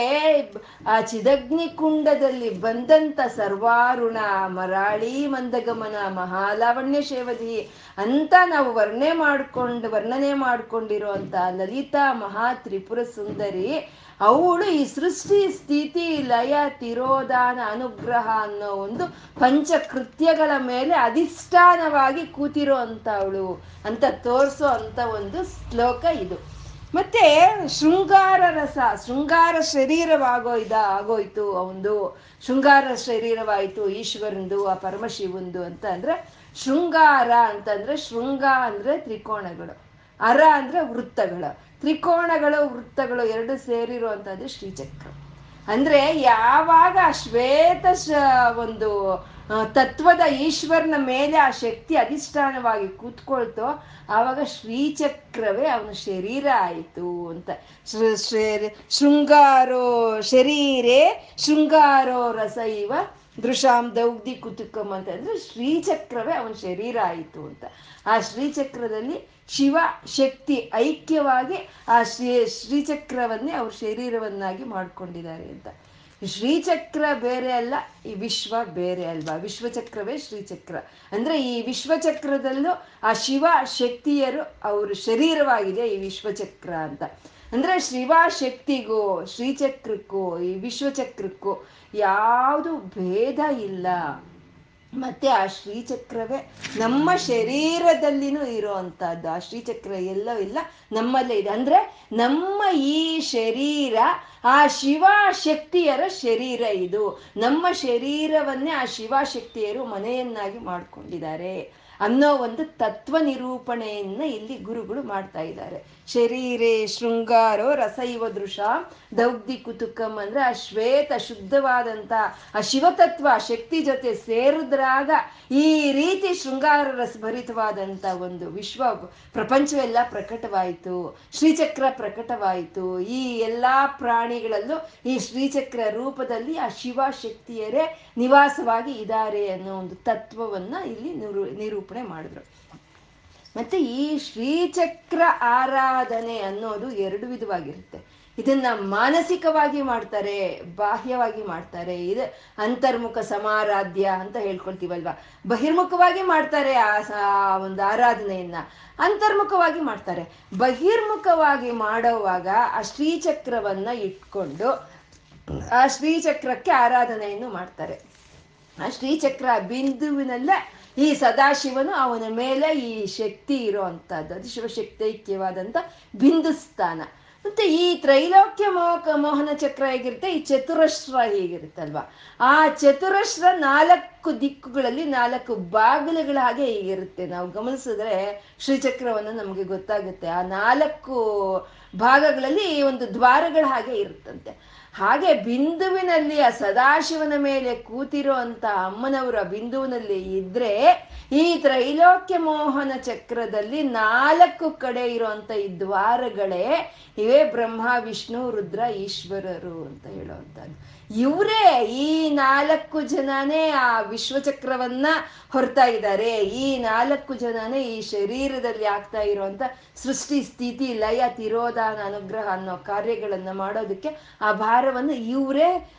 ಆ ಚಿದಗ್ನಿ ಕುಂಡದಲ್ಲಿ ಬಂದಂತ ಸರ್ವಾರುಣ, ಮರಾಳಿ, ಮಂದಗಮನ, ಮಹಾಲಾವಣ್ಯ ಶೇವದಿ, ಅಂತ ನಾವು ವರ್ಣೆ ಮಾಡ್ಕೊಂಡು, ವರ್ಣನೆ ಮಾಡ್ಕೊಂಡಿರುವಂತ ಲಲಿತಾ ಮಹಾ ತ್ರಿಪುರ ಸುಂದರಿ, ಅವಳು ಈ ಸೃಷ್ಟಿ, ಸ್ಥಿತಿ, ಲಯ, ತಿರೋಧಾನ, ಅನುಗ್ರಹ ಅನ್ನೋ ಒಂದು ಪಂಚಕೃತ್ಯಗಳ ಮೇಲೆ ಅಧಿಷ್ಠಾನವಾಗಿ ಕೂತಿರೋ ಅಂತವಳು ಅಂತ ತೋರಿಸೋ ಅಂತ ಒಂದು ಶ್ಲೋಕ ಇದು. ಮತ್ತೆ ಶೃಂಗಾರ ರಸ, ಶೃಂಗಾರ ಶರೀರವಾಗೋ ಇದ ಆಗೋಯ್ತು ಅವಂದು ಶೃಂಗಾರ ಶರೀರವಾಯಿತು, ಈಶ್ವರಂದು, ಆ ಪರಮಶಿವಂದು ಅಂತ ಅಂದ್ರೆ ಶೃಂಗಾರ ಅಂತಂದ್ರೆ ಶೃಂಗ ಅಂದ್ರೆ ತ್ರಿಕೋಣಗಳು, ಅರ ಅಂದ್ರೆ ವೃತ್ತಗಳು, ತ್ರಿಕೋಣಗಳು, ವೃತ್ತಗಳು ಎರಡು ಸೇರಿರುವಂತದ್ದು ಶ್ರೀಚಕ್ರ. ಅಂದ್ರೆ ಯಾವಾಗ ಶ್ವೇತ ಒಂದು ತತ್ವದ ಈಶ್ವರನ ಮೇಲೆ ಆ ಶಕ್ತಿ ಅಧಿಷ್ಠಾನವಾಗಿ ಕೂತ್ಕೊಳ್ತೋ, ಆವಾಗ ಶ್ರೀಚಕ್ರವೇ ಅವನ ಶರೀರ ಆಯಿತು ಅಂತ. ಶೃಂಗಾರೋ ಶರೀರೇ, ಶೃಂಗಾರೋ ರಸ ಇವ ದೃಶಾಂ ದೌಗ್ಧಿ ಕುತುಕಂ ಅಂತ ಅಂದ್ರೆ ಶ್ರೀಚಕ್ರವೇ ಅವನ ಶರೀರ ಆಯಿತು ಅಂತ. ಆ ಶ್ರೀಚಕ್ರದಲ್ಲಿ ಶಿವ ಶಕ್ತಿ ಐಕ್ಯವಾಗಿ ಆ ಶ್ರೀ, ಶ್ರೀಚಕ್ರವನ್ನೇ ಅವ್ರ ಶರೀರವನ್ನಾಗಿ ಮಾಡ್ಕೊಂಡಿದ್ದಾರೆ ಅಂತ. ಶ್ರೀಚಕ್ರ ಬೇರೆ ಅಲ್ಲ, ಈ ವಿಶ್ವ ಬೇರೆ ಅಲ್ವಾ? ವಿಶ್ವಚಕ್ರವೇ ಶ್ರೀಚಕ್ರ. ಅಂದ್ರೆ ಈ ವಿಶ್ವಚಕ್ರದಲ್ಲೂ ಆ ಶಿವ ಶಕ್ತಿಯರು ಅವ್ರ ಶರೀರವಾಗಿದೆ ಈ ವಿಶ್ವಚಕ್ರ ಅಂತ. ಅಂದ್ರೆ ಶಿವ ಶಕ್ತಿಗೂ, ಶ್ರೀಚಕ್ರಕ್ಕೂ, ಈ ವಿಶ್ವಚಕ್ರಕ್ಕೂ ಯಾವುದು ಭೇದ ಇಲ್ಲ. ಮತ್ತೆ ಆ ಶ್ರೀಚಕ್ರವೇ ನಮ್ಮ ಶರೀರದಲ್ಲಿನೂ ಇರುವಂತಹದ್ದು ಆ ಶ್ರೀಚಕ್ರ ಎಲ್ಲೋ ಇಲ್ಲ, ನಮ್ಮಲ್ಲೇ ಇದೆ. ಅಂದ್ರೆ ನಮ್ಮ ಈ ಶರೀರ, ಆ ಶಿವಶಕ್ತಿಯರ ಶರೀರ ಇದು. ನಮ್ಮ ಶರೀರವನ್ನೇ ಆ ಶಿವಶಕ್ತಿಯರು ಮನೆಯನ್ನಾಗಿ ಮಾಡ್ಕೊಂಡಿದ್ದಾರೆ ಅನ್ನೋ ಒಂದು ತತ್ವ ನಿರೂಪಣೆಯನ್ನ ಇಲ್ಲಿ ಗುರುಗಳು ಮಾಡ್ತಾ ಇದ್ದಾರೆ. ಶರೀರೇ ಶೃಂಗಾರೋ ರಸೈವ ದೃಶ. ದೌಗ್ಧಿ ಕುತುಕಂ ಅಂದ್ರೆ ಆ ಶ್ವೇತ ಶುದ್ಧವಾದಂತ, ಆ ಶಿವತತ್ವ ಶಕ್ತಿ ಜೊತೆ ಸೇರಿದ್ರಾಗ ಈ ರೀತಿ ಶೃಂಗಾರ ರಸಭರಿತವಾದಂತ ಒಂದು ವಿಶ್ವ ಪ್ರಪಂಚವೆಲ್ಲ ಪ್ರಕಟವಾಯಿತು. ಶ್ರೀಚಕ್ರ ಪ್ರಕಟವಾಯಿತು. ಈ ಎಲ್ಲಾ ಪ್ರಾಣಿಗಳಲ್ಲೂ ಈ ಶ್ರೀಚಕ್ರ ರೂಪದಲ್ಲಿ ಆ ಶಿವ ಶಕ್ತಿಯರೇ ನಿವಾಸವಾಗಿ ಇದ್ದಾರೆ ಅನ್ನೋ ಒಂದು ತತ್ವವನ್ನ ಇಲ್ಲಿ ನಿರೂ, ನಿರೂಪಣೆ ಮಾಡಿದ್ರು. ಮತ್ತೆ ಈ ಶ್ರೀಚಕ್ರ ಆರಾಧನೆ ಅನ್ನೋದು ಎರಡು ವಿಧವಾಗಿರುತ್ತೆ. ಇದನ್ನ ಮಾನಸಿಕವಾಗಿ ಮಾಡ್ತಾರೆ, ಬಾಹ್ಯವಾಗಿ ಮಾಡ್ತಾರೆ. ಇದು ಅಂತರ್ಮುಖ ಸಮಾರಾಧ್ಯ ಅಂತ ಹೇಳ್ಕೊಳ್ತೀವಲ್ವಾ? ಬಹಿರ್ಮುಖವಾಗಿ ಮಾಡ್ತಾರೆ ಆ ಒಂದು ಆರಾಧನೆಯನ್ನ. ಅಂತರ್ಮುಖವಾಗಿ ಮಾಡ್ತಾರೆ. ಬಹಿರ್ಮುಖವಾಗಿ ಮಾಡೋವಾಗ ಆ ಶ್ರೀಚಕ್ರವನ್ನ ಇಟ್ಕೊಂಡು ಆ ಶ್ರೀಚಕ್ರಕ್ಕೆ ಆರಾಧನೆಯನ್ನು ಮಾಡ್ತಾರೆ. ಆ ಶ್ರೀಚಕ್ರ ಬಿಂದುವಿನಲ್ಲೇ ಈ ಸದಾಶಿವನು ಅವನ ಮೇಲೆ ಈ ಶಕ್ತಿ ಇರುವಂತಹದ್ದು. ಅದು ಬಿಂದು ಸ್ಥಾನ ಮತ್ತೆ ಈ ತ್ರೈಲೋಕ್ಯ ಮೋಹ ಮೋಹನ ಚಕ್ರ ಹೇಗಿರುತ್ತೆ? ಈ ಚತುರಶ್ರ ಹೇಗಿರುತ್ತಲ್ವಾ ಆ ಚತುರಶ್ರ ನಾಲ್ಕು ದಿಕ್ಕುಗಳಲ್ಲಿ ನಾಲ್ಕು ಬಾಗಿಲುಗಳ ಹಾಗೆ ಹೀಗಿರುತ್ತೆ? ನಾವು ಗಮನಿಸಿದ್ರೆ ಶ್ರೀಚಕ್ರವನ್ನು ನಮಗೆ ಗೊತ್ತಾಗುತ್ತೆ. ಆ ನಾಲ್ಕು ಭಾಗಗಳಲ್ಲಿ ಒಂದು ದ್ವಾರಗಳ ಹಾಗೆ ಇರುತ್ತಂತೆ. ಹಾಗೆ ಬಿಂದುವಿನಲ್ಲಿ ಆ ಸದಾಶಿವನ ಮೇಲೆ ಕೂತಿರೋ ಅಂತ ಅಮ್ಮನವರ ಬಿಂದುವಿನಲ್ಲಿ ಇದ್ರೆ ಈ ತ್ರೈಲೋಕ್ಯ ಮೋಹನ ಚಕ್ರದಲ್ಲಿ ನಾಲ್ಕು ಕಡೆ ಇರುವಂತ ಈ ದ್ವಾರಗಳೇ ಇವೇ ಬ್ರಹ್ಮ, ವಿಷ್ಣು, ರುದ್ರ, ಈಶ್ವರರು ಅಂತ ಹೇಳುವಂಥದ್ದು ಇವರೇ ಈ ನಾಲ್ಕು ಜನನೇ ಆ ವಿಶ್ವಚಕ್ರವನ್ನ ಹೊರ್ತಾ ಇದ್ದಾರೆ. ಈ ನಾಲ್ಕು ಜನನೇ ಈ ಶರೀರದಲ್ಲಿ ಆಗ್ತಾ ಇರುವಂತ ಸೃಷ್ಟಿ, ಸ್ಥಿತಿ, ಲಯ, ತಿರೋಧಾನ, ಅನುಗ್ರಹ ಅನ್ನೋ ಕಾರ್ಯಗಳನ್ನ ಮಾಡೋದಕ್ಕೆ ಆ ಭಾರವನ್ನು ಇವರೇ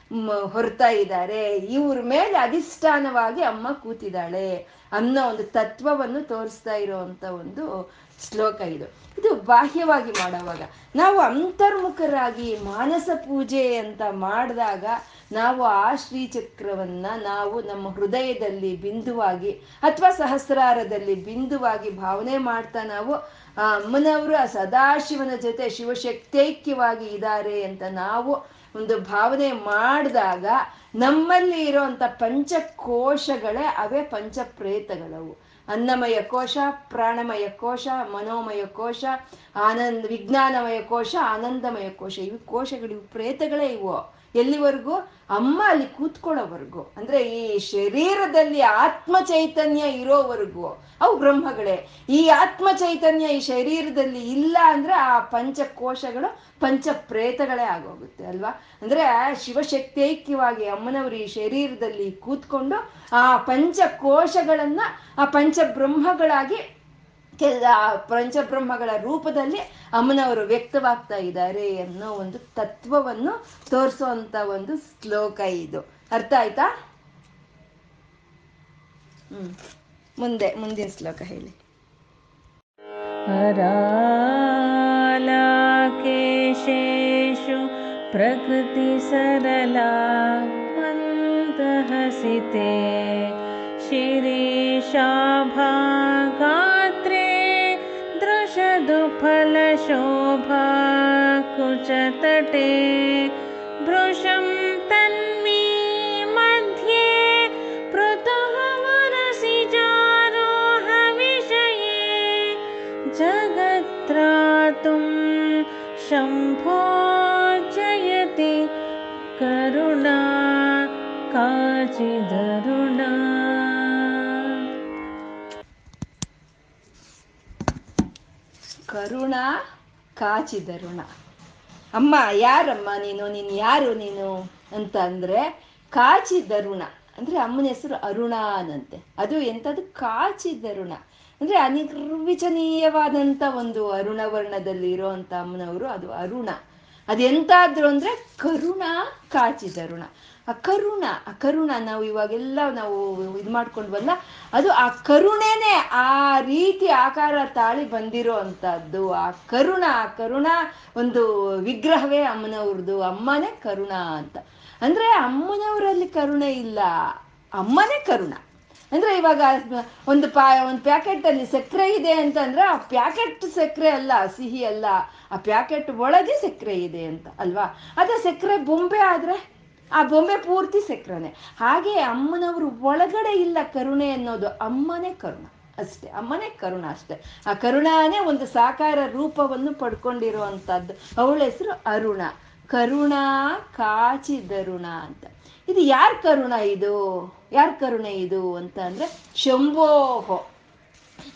ಹೊರ್ತಾ ಇದ್ದಾರೆ. ಇವ್ರ ಮೇಲೆ ಅಧಿಷ್ಠಾನವಾಗಿ ಅಮ್ಮ ಕೂತಿದ್ದಾಳೆ. ಅನ್ನೋ ಒಂದು ತತ್ವವನ್ನು ತೋರಿಸ್ತಾ ಇರುವಂತ ಒಂದು ಶ್ಲೋಕ ಇದು. ಇದು ಬಾಹ್ಯವಾಗಿ ಮಾಡುವಾಗ. ನಾವು ಅಂತರ್ಮುಖರಾಗಿ ಮಾನಸ ಪೂಜೆ ಅಂತ ಮಾಡಿದಾಗ ನಾವು ಆ ಶ್ರೀಚಕ್ರವನ್ನ ನಾವು ನಮ್ಮ ಹೃದಯದಲ್ಲಿ ಬಿಂದುವಾಗಿ ಅಥವಾ ಸಹಸ್ರಾರದಲ್ಲಿ ಬಿಂದುವಾಗಿ ಭಾವನೆ ಮಾಡ್ತಾ ನಾವು ಅಮ್ಮನವರು ಆ ಸದಾಶಿವನ ಜೊತೆ ಶಿವಶಕ್ತೈಕ್ಯವಾಗಿ ಇದ್ದಾರೆ ಅಂತ ನಾವು ಒಂದು ಭಾವನೆ ಮಾಡಿದಾಗ ನಮ್ಮಲ್ಲಿ ಇರುವಂತ ಪಂಚಕೋಶಗಳೇ ಅವೇ ಪಂಚಪ್ರೇತಗಳವು. ಅನ್ನಮಯ ಕೋಶ, ಪ್ರಾಣಮಯ ಕೋಶ, ಮನೋಮಯ ಕೋಶ, ಆನಂದ, ವಿಜ್ಞಾನಮಯ ಕೋಶ, ಆನಂದಮಯ ಕೋಶ. ಇವು ಕೋಶಗಳು, ಇವು ಪ್ರೇತಗಳೇ ಇವು. ಎಲ್ಲಿವರೆಗೂ? ಅಮ್ಮ ಅಲ್ಲಿ ಕೂತ್ಕೊಳ್ಳೋವರೆಗೂ, ಅಂದ್ರೆ ಈ ಶರೀರದಲ್ಲಿ ಆತ್ಮ ಚೈತನ್ಯ ಇರೋವರೆಗೂ, ಅವು ಬ್ರಹ್ಮಗಳೇ, ಈ ಆತ್ಮ ಚೈತನ್ಯ ಈ ಶರೀರದಲ್ಲಿ ಇಲ್ಲ ಅಂದ್ರೆ ಆ ಪಂಚಕೋಶಗಳು ಪಂಚ ಪ್ರೇತಗಳೇ ಆಗೋಗುತ್ತೆ, ಅಲ್ವಾ? ಅಂದ್ರೆ ಶಿವಶಕ್ತೈಕ್ಯವಾಗಿ ಅಮ್ಮನವರು ಈ ಶರೀರದಲ್ಲಿ ಕೂತ್ಕೊಂಡು ಆ ಪಂಚಕೋಶಗಳನ್ನ ಆ ಪಂಚಬ್ರಹ್ಮಗಳಾಗಿ ಕೆಲ ಪಂಚಬ್ರಹ್ಮಗಳ ರೂಪದಲ್ಲಿ ಅಮ್ಮನವರು ವ್ಯಕ್ತವಾಗ್ತಾ ಇದ್ದಾರೆ ಅನ್ನೋ ಒಂದು ತತ್ವವನ್ನು ತೋರಿಸುವಂತ ಒಂದು ಶ್ಲೋಕ ಇದು ಅರ್ಥ ಆಯ್ತಾ ಹ್ಮ್ ಮುಂದೆ ಮುಂದಿನ ಶ್ಲೋಕ ಹೇಳಿ हरालाकेशेषु प्रकृतिसरला मन्दहसिते शिरीशाभागात्रे शोभा कुचतटे। ಕಾಚಿದರುಣ ಅಮ್ಮ, ಯಾರಮ್ಮ ನೀನು? ನೀನು ಯಾರು ನೀನು? ಅಂತ ಅಂದರೆ ಕಾಚಿದರುಣ ಅಂದ್ರೆ ಅಮ್ಮನ ಹೆಸರು ಅರುಣ ಅನಂತೆ ಅದು ಎಂಥದ್ದು? ಕಾಚಿದರುಣ ಅಂದ್ರೆ ಅನಿರ್ವಿಚನೀಯವಾದಂತ ಒಂದು ಅರುಣವರ್ಣದಲ್ಲಿ ವರ್ಣದಲ್ಲಿ ಇರೋಂಥ ಅಮ್ಮನವರು ಅದು ಅರುಣ. ಅದೆಂತಾದ್ರು ಅಂದ್ರೆ ಕರುಣ ಕಾಚಿದರುಣ ಆ ಕರುಣ ಆ ಕರುಣ ನಾವು ಇವಾಗೆಲ್ಲ ನಾವು ಇದು ಮಾಡ್ಕೊಂಡ್ವಲ್ಲ, ಅದು ಆ ಕರುಣೆನೆ ಆ ರೀತಿ ಆಕಾರ ತಾಳಿ ಬಂದಿರೋ ಅಂಥದ್ದು. ಆ ಕರುಣ ಆ ಕರುಣ ಒಂದು ವಿಗ್ರಹವೇ ಅಮ್ಮನವ್ರದ್ದು. ಅಮ್ಮನೇ ಕರುಣ ಅಂತ. ಅಂದ್ರೆ ಅಮ್ಮನವರಲ್ಲಿ ಕರುಣೆ ಇಲ್ಲ. ಅಮ್ಮನೇ ಕರುಣ. ಅಂದ್ರೆ ಇವಾಗ ಒಂದು ಪಾ, ಒಂದು ಪ್ಯಾಕೆಟ್ ಅಲ್ಲಿ ಸಕ್ಕರೆ ಇದೆ ಅಂತಂದ್ರೆ ಆ ಪ್ಯಾಕೆಟ್ ಸಕ್ಕರೆ ಅಲ್ಲ, ಸಿಹಿ ಅಲ್ಲ. ಆ ಪ್ಯಾಕೆಟ್ ಒಳಗೆ ಸಕ್ಕರೆ ಇದೆ ಅಂತ, ಅಲ್ವಾ? ಅದೇ ಸಕ್ಕರೆ ಬೊಂಬೆ ಆದ್ರೆ ಆ ಬೊಂಬೆ ಪೂರ್ತಿ ಸಕ್ಕರೆನೆ. ಹಾಗೆ ಅಮ್ಮನವರು ಒಳಗಡೆ ಇಲ್ಲ ಕರುಣೆ ಅನ್ನೋದು ಅಮ್ಮನೇ ಕರುಣ ಅಷ್ಟೇ, ಅಮ್ಮನೇ ಕರುಣ ಅಷ್ಟೇ. ಆ ಕರುಣಾನೇ ಒಂದು ಸಾಕಾರ ರೂಪವನ್ನು ಪಡ್ಕೊಂಡಿರುವಂಥದ್ದು ಅವಳ ಹೆಸರು ಅರುಣ. ಕರುಣಾ ಕಾಚಿದರುಣ ಅಂತ. ಇದು ಯಾರ ಕರುಣ ಇದು? ಯಾರ ಕರುಣೆ ಇದು ಅಂತ ಅಂದ್ರೆ ಶಂಭೋಹೋ.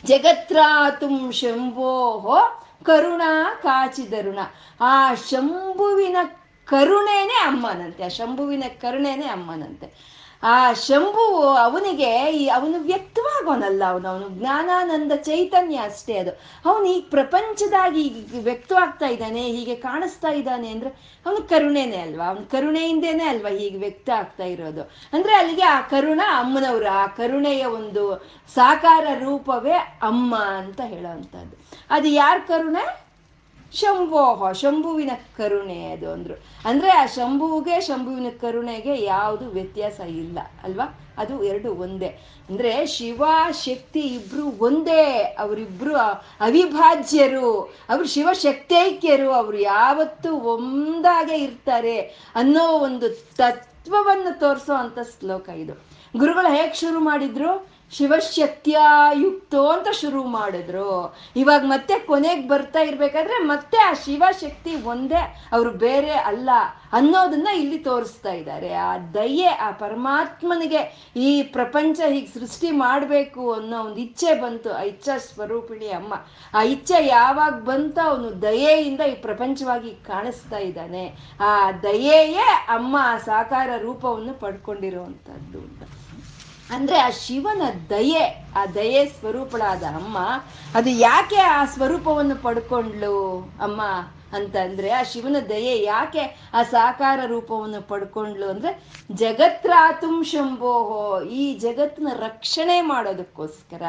ಜಗತ್ರಾತುಂ ಶಂಭೋಹೋ, ಕರುಣಾ ಕಾಚಿದರುಣ. ಆ ಶಂಭುವಿನ ಕರುಣೆನೇ ಅಮ್ಮನಂತೆ, ಆ ಶಂಭುವಿನ ಕರುಣೆನೇ ಅಮ್ಮನಂತೆ. ಆ ಶಂಭು ಅವನಿಗೆ ಈ ಅವನು ವ್ಯಕ್ತವಾಗೋನಲ್ಲ, ಅವನು ಅವನು ಜ್ಞಾನಾನಂದ ಚೈತನ್ಯ ಅಷ್ಟೇ ಅದು. ಅವನು ಈ ಪ್ರಪಂಚದಾಗಿ ವ್ಯಕ್ತವಾಗ್ತಾ ಇದ್ದಾನೆ, ಹೀಗೆ ಕಾಣಿಸ್ತಾ ಇದ್ದಾನೆ ಅಂದ್ರೆ ಅವನು ಕರುಣೆನೇ ಅಲ್ವಾ? ಅವನ ಕರುಣೆಯಿಂದೇನೆ ಅಲ್ವಾ ಹೀಗೆ ವ್ಯಕ್ತ ಆಗ್ತಾ ಇರೋದು? ಅಂದ್ರೆ ಅಲ್ಲಿಗೆ ಆ ಕರುಣ ಅಮ್ಮನವರು, ಆ ಕರುಣೆಯ ಒಂದು ಸಾಕಾರ ರೂಪವೇ ಅಮ್ಮ ಅಂತ ಹೇಳೋವಂಥದ್ದು. ಅದು ಯಾರ ಕರುಣೆ? ಶಂಭೋಹ ಶಂಭುವಿನ ಕರುಣೆ ಅದು ಅಂದ್ರು. ಅಂದ್ರೆ ಆ ಶಂಭುವಿಗೆ ಶಂಭುವಿನ ಕರುಣೆಗೆ ಯಾವುದು ವ್ಯತ್ಯಾಸ ಇಲ್ಲ, ಅಲ್ವಾ? ಅದು ಎರಡು ಒಂದೇ. ಅಂದ್ರೆ ಶಿವ, ಶಕ್ತಿ ಇಬ್ರು ಒಂದೇ. ಅವರಿಬ್ರು ಅವಿಭಾಜ್ಯರು. ಅವರು ಶಿವಶಕ್ತೈಕ್ಯರು. ಅವರು ಯಾವತ್ತೂ ಒಂದಾಗೆ ಇರ್ತಾರೆ ಅನ್ನೋ ಒಂದು ತತ್ವವನ್ನು ತೋರಿಸೋ ಅಂತ ಶ್ಲೋಕ ಇದು. ಗುರುಗಳು ಹೇಗೆ ಶುರು ಮಾಡಿದ್ರು? ಶಿವಶಕ್ತಿಯಾಯುಕ್ತೋ ಅಂತ ಶುರು ಮಾಡಿದ್ರು. ಇವಾಗ ಮತ್ತೆ ಕೊನೆಗೆ ಬರ್ತಾ ಇರ್ಬೇಕಾದ್ರೆ ಮತ್ತೆ ಆ ಶಿವಶಕ್ತಿ ಒಂದೇ, ಅವರು ಬೇರೆ ಅಲ್ಲ ಅನ್ನೋದನ್ನ ಇಲ್ಲಿ ತೋರಿಸ್ತಾ ಇದ್ದಾರೆ. ಆ ದಯೆ, ಆ ಪರಮಾತ್ಮನಿಗೆ ಈ ಪ್ರಪಂಚ ಹೀಗೆ ಸೃಷ್ಟಿ ಮಾಡಬೇಕು ಅನ್ನೋ ಒಂದು ಇಚ್ಛೆ ಬಂತು. ಆ ಇಚ್ಛಾ ಸ್ವರೂಪಿಣಿ ಅಮ್ಮ. ಆ ಇಚ್ಛೆ ಯಾವಾಗ ಬಂತ ಅವನು ದಯೆಯಿಂದ ಈ ಪ್ರಪಂಚವಾಗಿ ಕಾಣಿಸ್ತಾ ಇದ್ದಾನೆ. ಆ ದಯೆಯೇ ಅಮ್ಮ ಆ ಸಾಕಾರ ರೂಪವನ್ನು ಪಡ್ಕೊಂಡಿರುವಂಥದ್ದು ಅಂತ. ಅಂದ್ರೆ ಆ ಶಿವನ ದಯೆ ಆ ದಯೆ ಸ್ವರೂಪಳಾದ ಅಮ್ಮ ಅದು ಯಾಕೆ ಆ ಸ್ವರೂಪವನ್ನು ಪಡ್ಕೊಂಡ್ಲು ಅಮ್ಮ? ಅಂತ ಅಂದ್ರೆ ಆ ಶಿವನ ದಯೆ ಯಾಕೆ ಆ ಸಾಕಾರ ರೂಪವನ್ನು ಪಡ್ಕೊಂಡ್ಲು ಅಂದ್ರೆ, ಜಗತ್ರಾತುಂ ಶಂಭೋಹೋ, ಈ ಜಗತ್ತಿನ ರಕ್ಷಣೆ ಮಾಡೋದಕ್ಕೋಸ್ಕರ.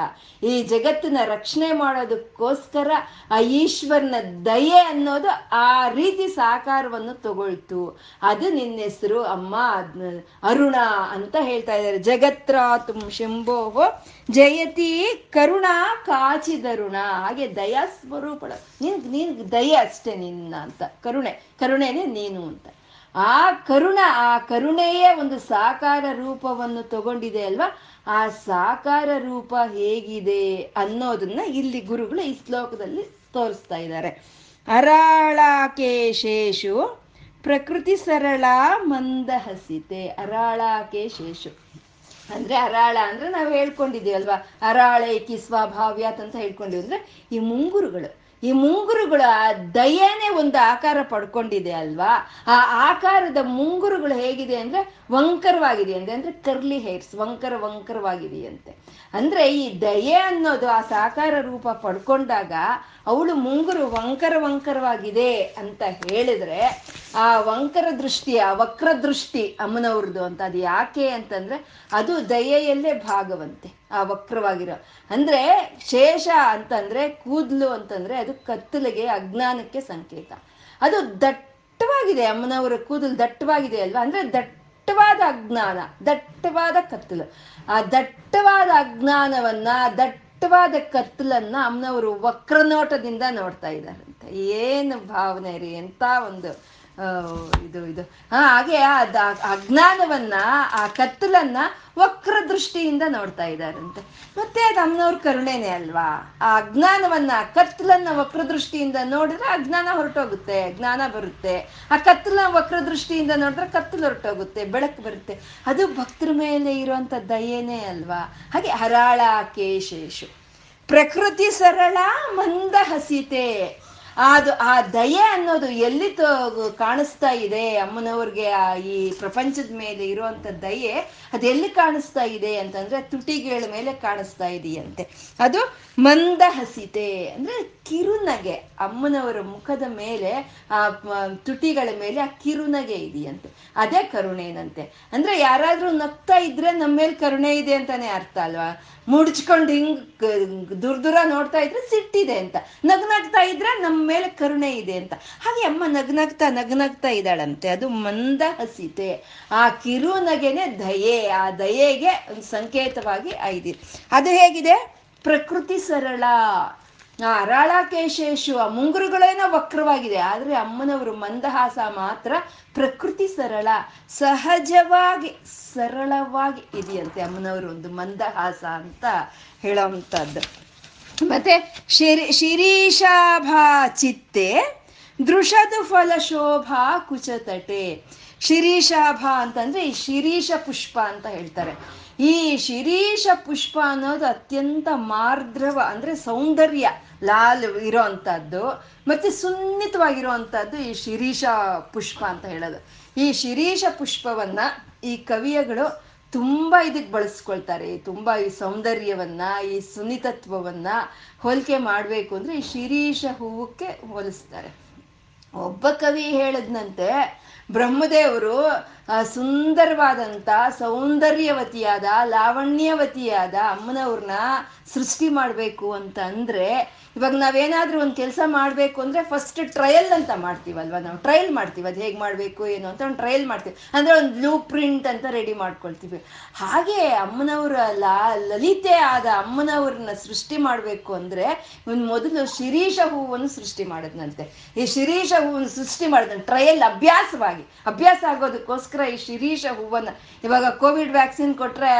ಈ ಜಗತ್ತಿನ ರಕ್ಷಣೆ ಮಾಡೋದಕ್ಕೋಸ್ಕರ ಆ ಈಶ್ವರನ ದಯೆ ಅನ್ನೋದು ಆ ರೀತಿ ಸಾಕಾರವನ್ನು ತಗೊಳ್ತು. ಅದು ನಿನ್ನ ಹೆಸರು ಅಮ್ಮ ಅರುಣ ಅಂತ ಹೇಳ್ತಾ ಇದ್ದಾರೆ. ಜಗತ್ರಾತುಂ ಶಂಭೋಹೋ ಜಯತಿ ಕರುಣ ಕಾಚಿದರುಣ ಹಾಗೆ ದಯಾ ಸ್ವರೂಪಳು. ನಿನ್, ನೀನ್ ದಯೆ ಅಷ್ಟೇ ನಿನ್ನ ಅಂತ. ಕರುಣೆ, ಕರುಣೆನೆ ನೀನು ಅಂತ. ಆ ಕರುಣ, ಆ ಕರುಣೆಯೇ ಒಂದು ಸಾಕಾರ ರೂಪವನ್ನು ತಗೊಂಡಿದೆ ಅಲ್ವಾ? ಆ ಸಾಕಾರ ರೂಪ ಹೇಗಿದೆ ಅನ್ನೋದನ್ನ ಇಲ್ಲಿ ಗುರುಗಳು ಈ ಶ್ಲೋಕದಲ್ಲಿ ತೋರಿಸ್ತಾ ಇದ್ದಾರೆ. ಅರಾಳಾಕೇಶೇಷು ಪ್ರಕೃತಿ ಸರಳ ಮಂದಹಸಿತೆ. ಅರಾಳಾಕೇಶೇಷು ಅಂದ್ರೆ ಅರಾಳ ಅಂದ್ರೆ ನಾವು ಹೇಳ್ಕೊಂಡಿದೀವಿ ಅಲ್ವಾ? ಅರಾಳೈಕಿ ಸ್ವಭಾವ್ಯಾತ್ ಅಂತ ಹೇಳ್ಕೊಂಡಿವಿ. ಅಂದ್ರೆ ಈ ಮುಂಗುರುಗಳು, ಈ ಮುಂಗುರುಗಳ ದಯೆನೇ ಒಂದು ಆಕಾರ ಪಡ್ಕೊಂಡಿದೆ ಅಲ್ವಾ? ಆ ಆಕಾರದ ಮುಂಗುರುಗಳು ಹೇಗಿದೆ ಅಂದ್ರೆ ವಂಕರವಾಗಿದೆ. ಅಂದ್ರೆ ಅಂದ್ರೆ ಕರ್ಲಿ ಹೇರ್ಸ್, ವಂಕರ ವಂಕರವಾಗಿದೆಯಂತೆ. ಅಂದ್ರೆ ಈ ದಯೆ ಅನ್ನೋದು ಆ ಸಾಕಾರ ರೂಪ ಪಡ್ಕೊಂಡಾಗ ಅವಳು ಮುಂಗುರು ವಂಕರ ವಂಕರವಾಗಿದೆ ಅಂತ ಹೇಳಿದ್ರೆ ಆ ವಂಕರ ದೃಷ್ಟಿ, ಆ ವಕ್ರ ದೃಷ್ಟಿ ಅಮ್ಮನವ್ರದ್ದು ಅಂತ, ಅದು ಯಾಕೆ ಅಂತಂದ್ರೆ ಅದು ದಯೆಯಲ್ಲೇ ಭಾಗವಂತೆ, ಆ ವಕ್ರವಾಗಿರೋ. ಅಂದ್ರೆ ಶೇಷ ಅಂತಂದ್ರೆ ಕೂದಲು ಅಂತಂದ್ರೆ ಅದು ಕತ್ತಲಿಗೆ, ಅಜ್ಞಾನಕ್ಕೆ ಸಂಕೇತ. ಅದು ದಟ್ಟವಾಗಿದೆ, ಅಮ್ಮನವರ ಕೂದಲು ದಟ್ಟವಾಗಿದೆ ಅಲ್ವಾ? ಅಂದ್ರೆ ದಟ್ಟವಾದ ಅಜ್ಞಾನ, ದಟ್ಟವಾದ ಕತ್ತಲು. ಆ ದಟ್ಟವಾದ ಅಜ್ಞಾನವನ್ನ ದಟ್ಟವಾದ ಕತ್ತಲನ್ನ ಅಮ್ಮನವರು ವಕ್ರನೋಟದಿಂದ ನೋಡ್ತಾ ಇದ್ದಾರಂತೆ. ಏನು ಭಾವನೆ ರೀ? ಎಂತ ಒಂದು ಇದು ಇದು. ಹಾಗೆ ಆ ಅಜ್ಞಾನವನ್ನ ಆ ಕತ್ತಲನ್ನ ವಕ್ರ ದೃಷ್ಟಿಯಿಂದ ನೋಡ್ತಾ ಇದ್ದಾರಂತೆ. ಮತ್ತೆ ಅದು ಅಮ್ಮನವ್ರ ಕರುಣೆನೆ ಅಲ್ವಾ? ಆ ಅಜ್ಞಾನವನ್ನ ಕತ್ತಲನ್ನ ವಕ್ರ ದೃಷ್ಟಿಯಿಂದ ನೋಡಿದ್ರೆ ಅಜ್ಞಾನ ಹೊರಟೋಗುತ್ತೆ, ಜ್ಞಾನ ಬರುತ್ತೆ. ಆ ಕತ್ತಲ ವಕ್ರ ದೃಷ್ಟಿಯಿಂದ ನೋಡಿದ್ರೆ ಕತ್ತಲು ಹೊರಟೋಗುತ್ತೆ, ಬೆಳಕು ಬರುತ್ತೆ. ಅದು ಭಕ್ತರ ಮೇಲೆ ಇರುವಂತ ದಯೇನೇ ಅಲ್ವಾ? ಹಾಗೆ ಹರಾಳ ಕೇಶೇಶು. ಪ್ರಕೃತಿ ಸರಳ ಮಂದ ಹಸಿತೆ ಅದು ಆ ದಯೆ ಅನ್ನೋದು ಎಲ್ಲಿ ಕಾಣಿಸ್ತಾ ಇದೆ ಅಮ್ಮನವ್ರಿಗೆ ಆ ಈ ಪ್ರಪಂಚದ ಮೇಲೆ ಇರುವಂತ ದಯೆ, ಅದು ಎಲ್ಲಿ ಕಾಣಿಸ್ತಾ ಇದೆ ಅಂತಂದ್ರೆ ತುಟಿಗಳ ಮೇಲೆ ಕಾಣಿಸ್ತಾ ಇದೆಯಂತೆ. ಅದು ಮಂದ ಹಸಿತೆ ಅಂದ್ರೆ ಕಿರುನಗೆ, ಅಮ್ಮನವರ ಮುಖದ ಮೇಲೆ, ಆ ತುಟಿಗಳ ಮೇಲೆ ಆ ಕಿರುನಗೆ ಇದೆಯಂತೆ. ಅದೇ ಕರುಣೆನಂತೆ ಅಂದ್ರೆ ಯಾರಾದ್ರೂ ನಗ್ತಾ ಇದ್ರೆ ನಮ್ಮ ಮೇಲೆ ಕರುಣೆ ಇದೆ ಅಂತಾನೆ ಅರ್ಥ ಅಲ್ವಾ? ಮುಡ್ಚ್ಕೊಂಡು ಹಿಂಗ್ ದುರ್ದುರ ದೂರ ನೋಡ್ತಾ ಇದ್ರೆ ಸಿಟ್ಟಿದೆ ಅಂತ. ನಗ್ನಗ್ತಾ ಇದ್ರೆ ನಮ್ಮ ಮೇಲೆ ಕರುಣೆ ಇದೆ ಅಂತ. ಹಾಗೆ ಅಮ್ಮ ನಗ್ನಗ್ತಾ ನಗ್ನಗ್ತಾ ಇದ್ದಾಳಂತೆ. ಅದು ಮಂದ ಹಸಿತೆ ಆ ಕಿರುನಗೆನೆ ದಯೆ, ಆ ದಯೆಗೆ ಒಂದು ಸಂಕೇತವಾಗಿ ಐದಿ. ಅದು ಹೇಗಿದೆ? ಪ್ರಕೃತಿ ಸರಳ. ಆ ಅರಾಳಕೇಶೇಶು ಆ ಮುಂಗುರುಗಳೇನೋ ವಕ್ರವಾಗಿದೆ, ಆದರೆ ಅಮ್ಮನವರು ಮಂದಹಾಸ ಮಾತ್ರ ಪ್ರಕೃತಿ ಸರಳ, ಸಹಜವಾಗಿ ಸರಳವಾಗಿ ಇದೆಯಂತೆ ಅಮ್ಮನವರು ಒಂದು ಮಂದಹಾಸ ಅಂತ ಹೇಳೋವಂಥದ್ದು. ಮತ್ತೆ ಶಿರಿ, ಶಿರೀಷಾಭಾ ಚಿತ್ತೆ, ದೃಷದು ಫಲ ಶೋಭಾ ಕುಚತಟೆ. ಶಿರೀಷಾಭ ಅಂತಂದ್ರೆ ಈ ಶಿರೀಷ ಪುಷ್ಪ ಅಂತ ಹೇಳ್ತಾರೆ. ಈ ಶಿರೀಷ ಪುಷ್ಪ ಅನ್ನೋದು ಅತ್ಯಂತ ಮಾರ್ದ್ರವ ಅಂದ್ರೆ ಸೌಂದರ್ಯ. ಲಾಲ್ ಇರೋ ಅಂಥದ್ದು ಮತ್ತೆ ಸುನ್ನಿತವಾಗಿರುವಂಥದ್ದು ಈ ಶಿರೀಷ ಪುಷ್ಪ ಅಂತ ಹೇಳೋದು. ಈ ಶಿರೀಷ ಪುಷ್ಪವನ್ನ ಈ ಕವಿಯಗಳು ತುಂಬಾ ಇದಕ್ಕೆ ಬಳಸ್ಕೊಳ್ತಾರೆ. ತುಂಬಾ ಈ ಸೌಂದರ್ಯವನ್ನ, ಈ ಸುನಿತತ್ವವನ್ನು ಹೋಲಿಕೆ ಮಾಡಬೇಕು ಅಂದ್ರೆ ಈ ಶಿರೀಷ ಹೂವಕ್ಕೆ ಹೋಲಿಸ್ತಾರೆ. ಒಬ್ಬ ಕವಿ ಹೇಳದ್ನಂತೆ, ಬ್ರಹ್ಮದೇವರು ಸುಂದರವಾದಂಥ ಸೌಂದರ್ಯವತಿಯಾದ, ಲಾವಣ್ಯವತಿಯಾದ ಅಮ್ಮನವ್ರನ್ನ ಸೃಷ್ಟಿ ಮಾಡಬೇಕು ಅಂತ ಅಂದ್ರೆ ಇವಾಗ ನಾವೇನಾದ್ರೂ ಒಂದು ಕೆಲಸ ಮಾಡಬೇಕು ಅಂದ್ರೆ ಫಸ್ಟ್ ಟ್ರಯಲ್ ಅಂತ ಮಾಡ್ತೀವಲ್ವ ನಾವು? ಟ್ರಯಲ್ ಮಾಡ್ತೀವಿ. ಅದು ಹೇಗೆ ಮಾಡಬೇಕು, ಏನು ಅಂತ ಒಂದು ಟ್ರಯಲ್ ಮಾಡ್ತೀವಿ. ಅಂದ್ರೆ ಒಂದು ಬ್ಲೂ ಪ್ರಿಂಟ್ ಅಂತ ರೆಡಿ ಮಾಡ್ಕೊಳ್ತೀವಿ. ಹಾಗೆ ಅಮ್ಮನವರ ಲಲಿತೆ ಆದ ಅಮ್ಮನವ್ರನ್ನ ಸೃಷ್ಟಿ ಮಾಡಬೇಕು ಅಂದ್ರೆ ಇವನು ಮೊದಲು ಶಿರೀಷ ಹೂವನ್ನು ಸೃಷ್ಟಿ ಮಾಡಿದ್ನಂತೆ. ಈ ಶಿರೀಷ ಹೂವನ್ನು ಸೃಷ್ಟಿ ಮಾಡಿದ್ನ ಟ್ರಯಲ್ ಅಭ್ಯಾಸವಾಗಿ, ಅಭ್ಯಾಸ ಆಗೋದಕ್ಕೋಸ್ಕರ ಈ ಶಿರೀಷ ಹೂವನ್ನ ಇವಾಗ ಕೋವಿಡ್ ವ್ಯಾಕ್ಸಿನ್ ಕೊಟ್ರೆ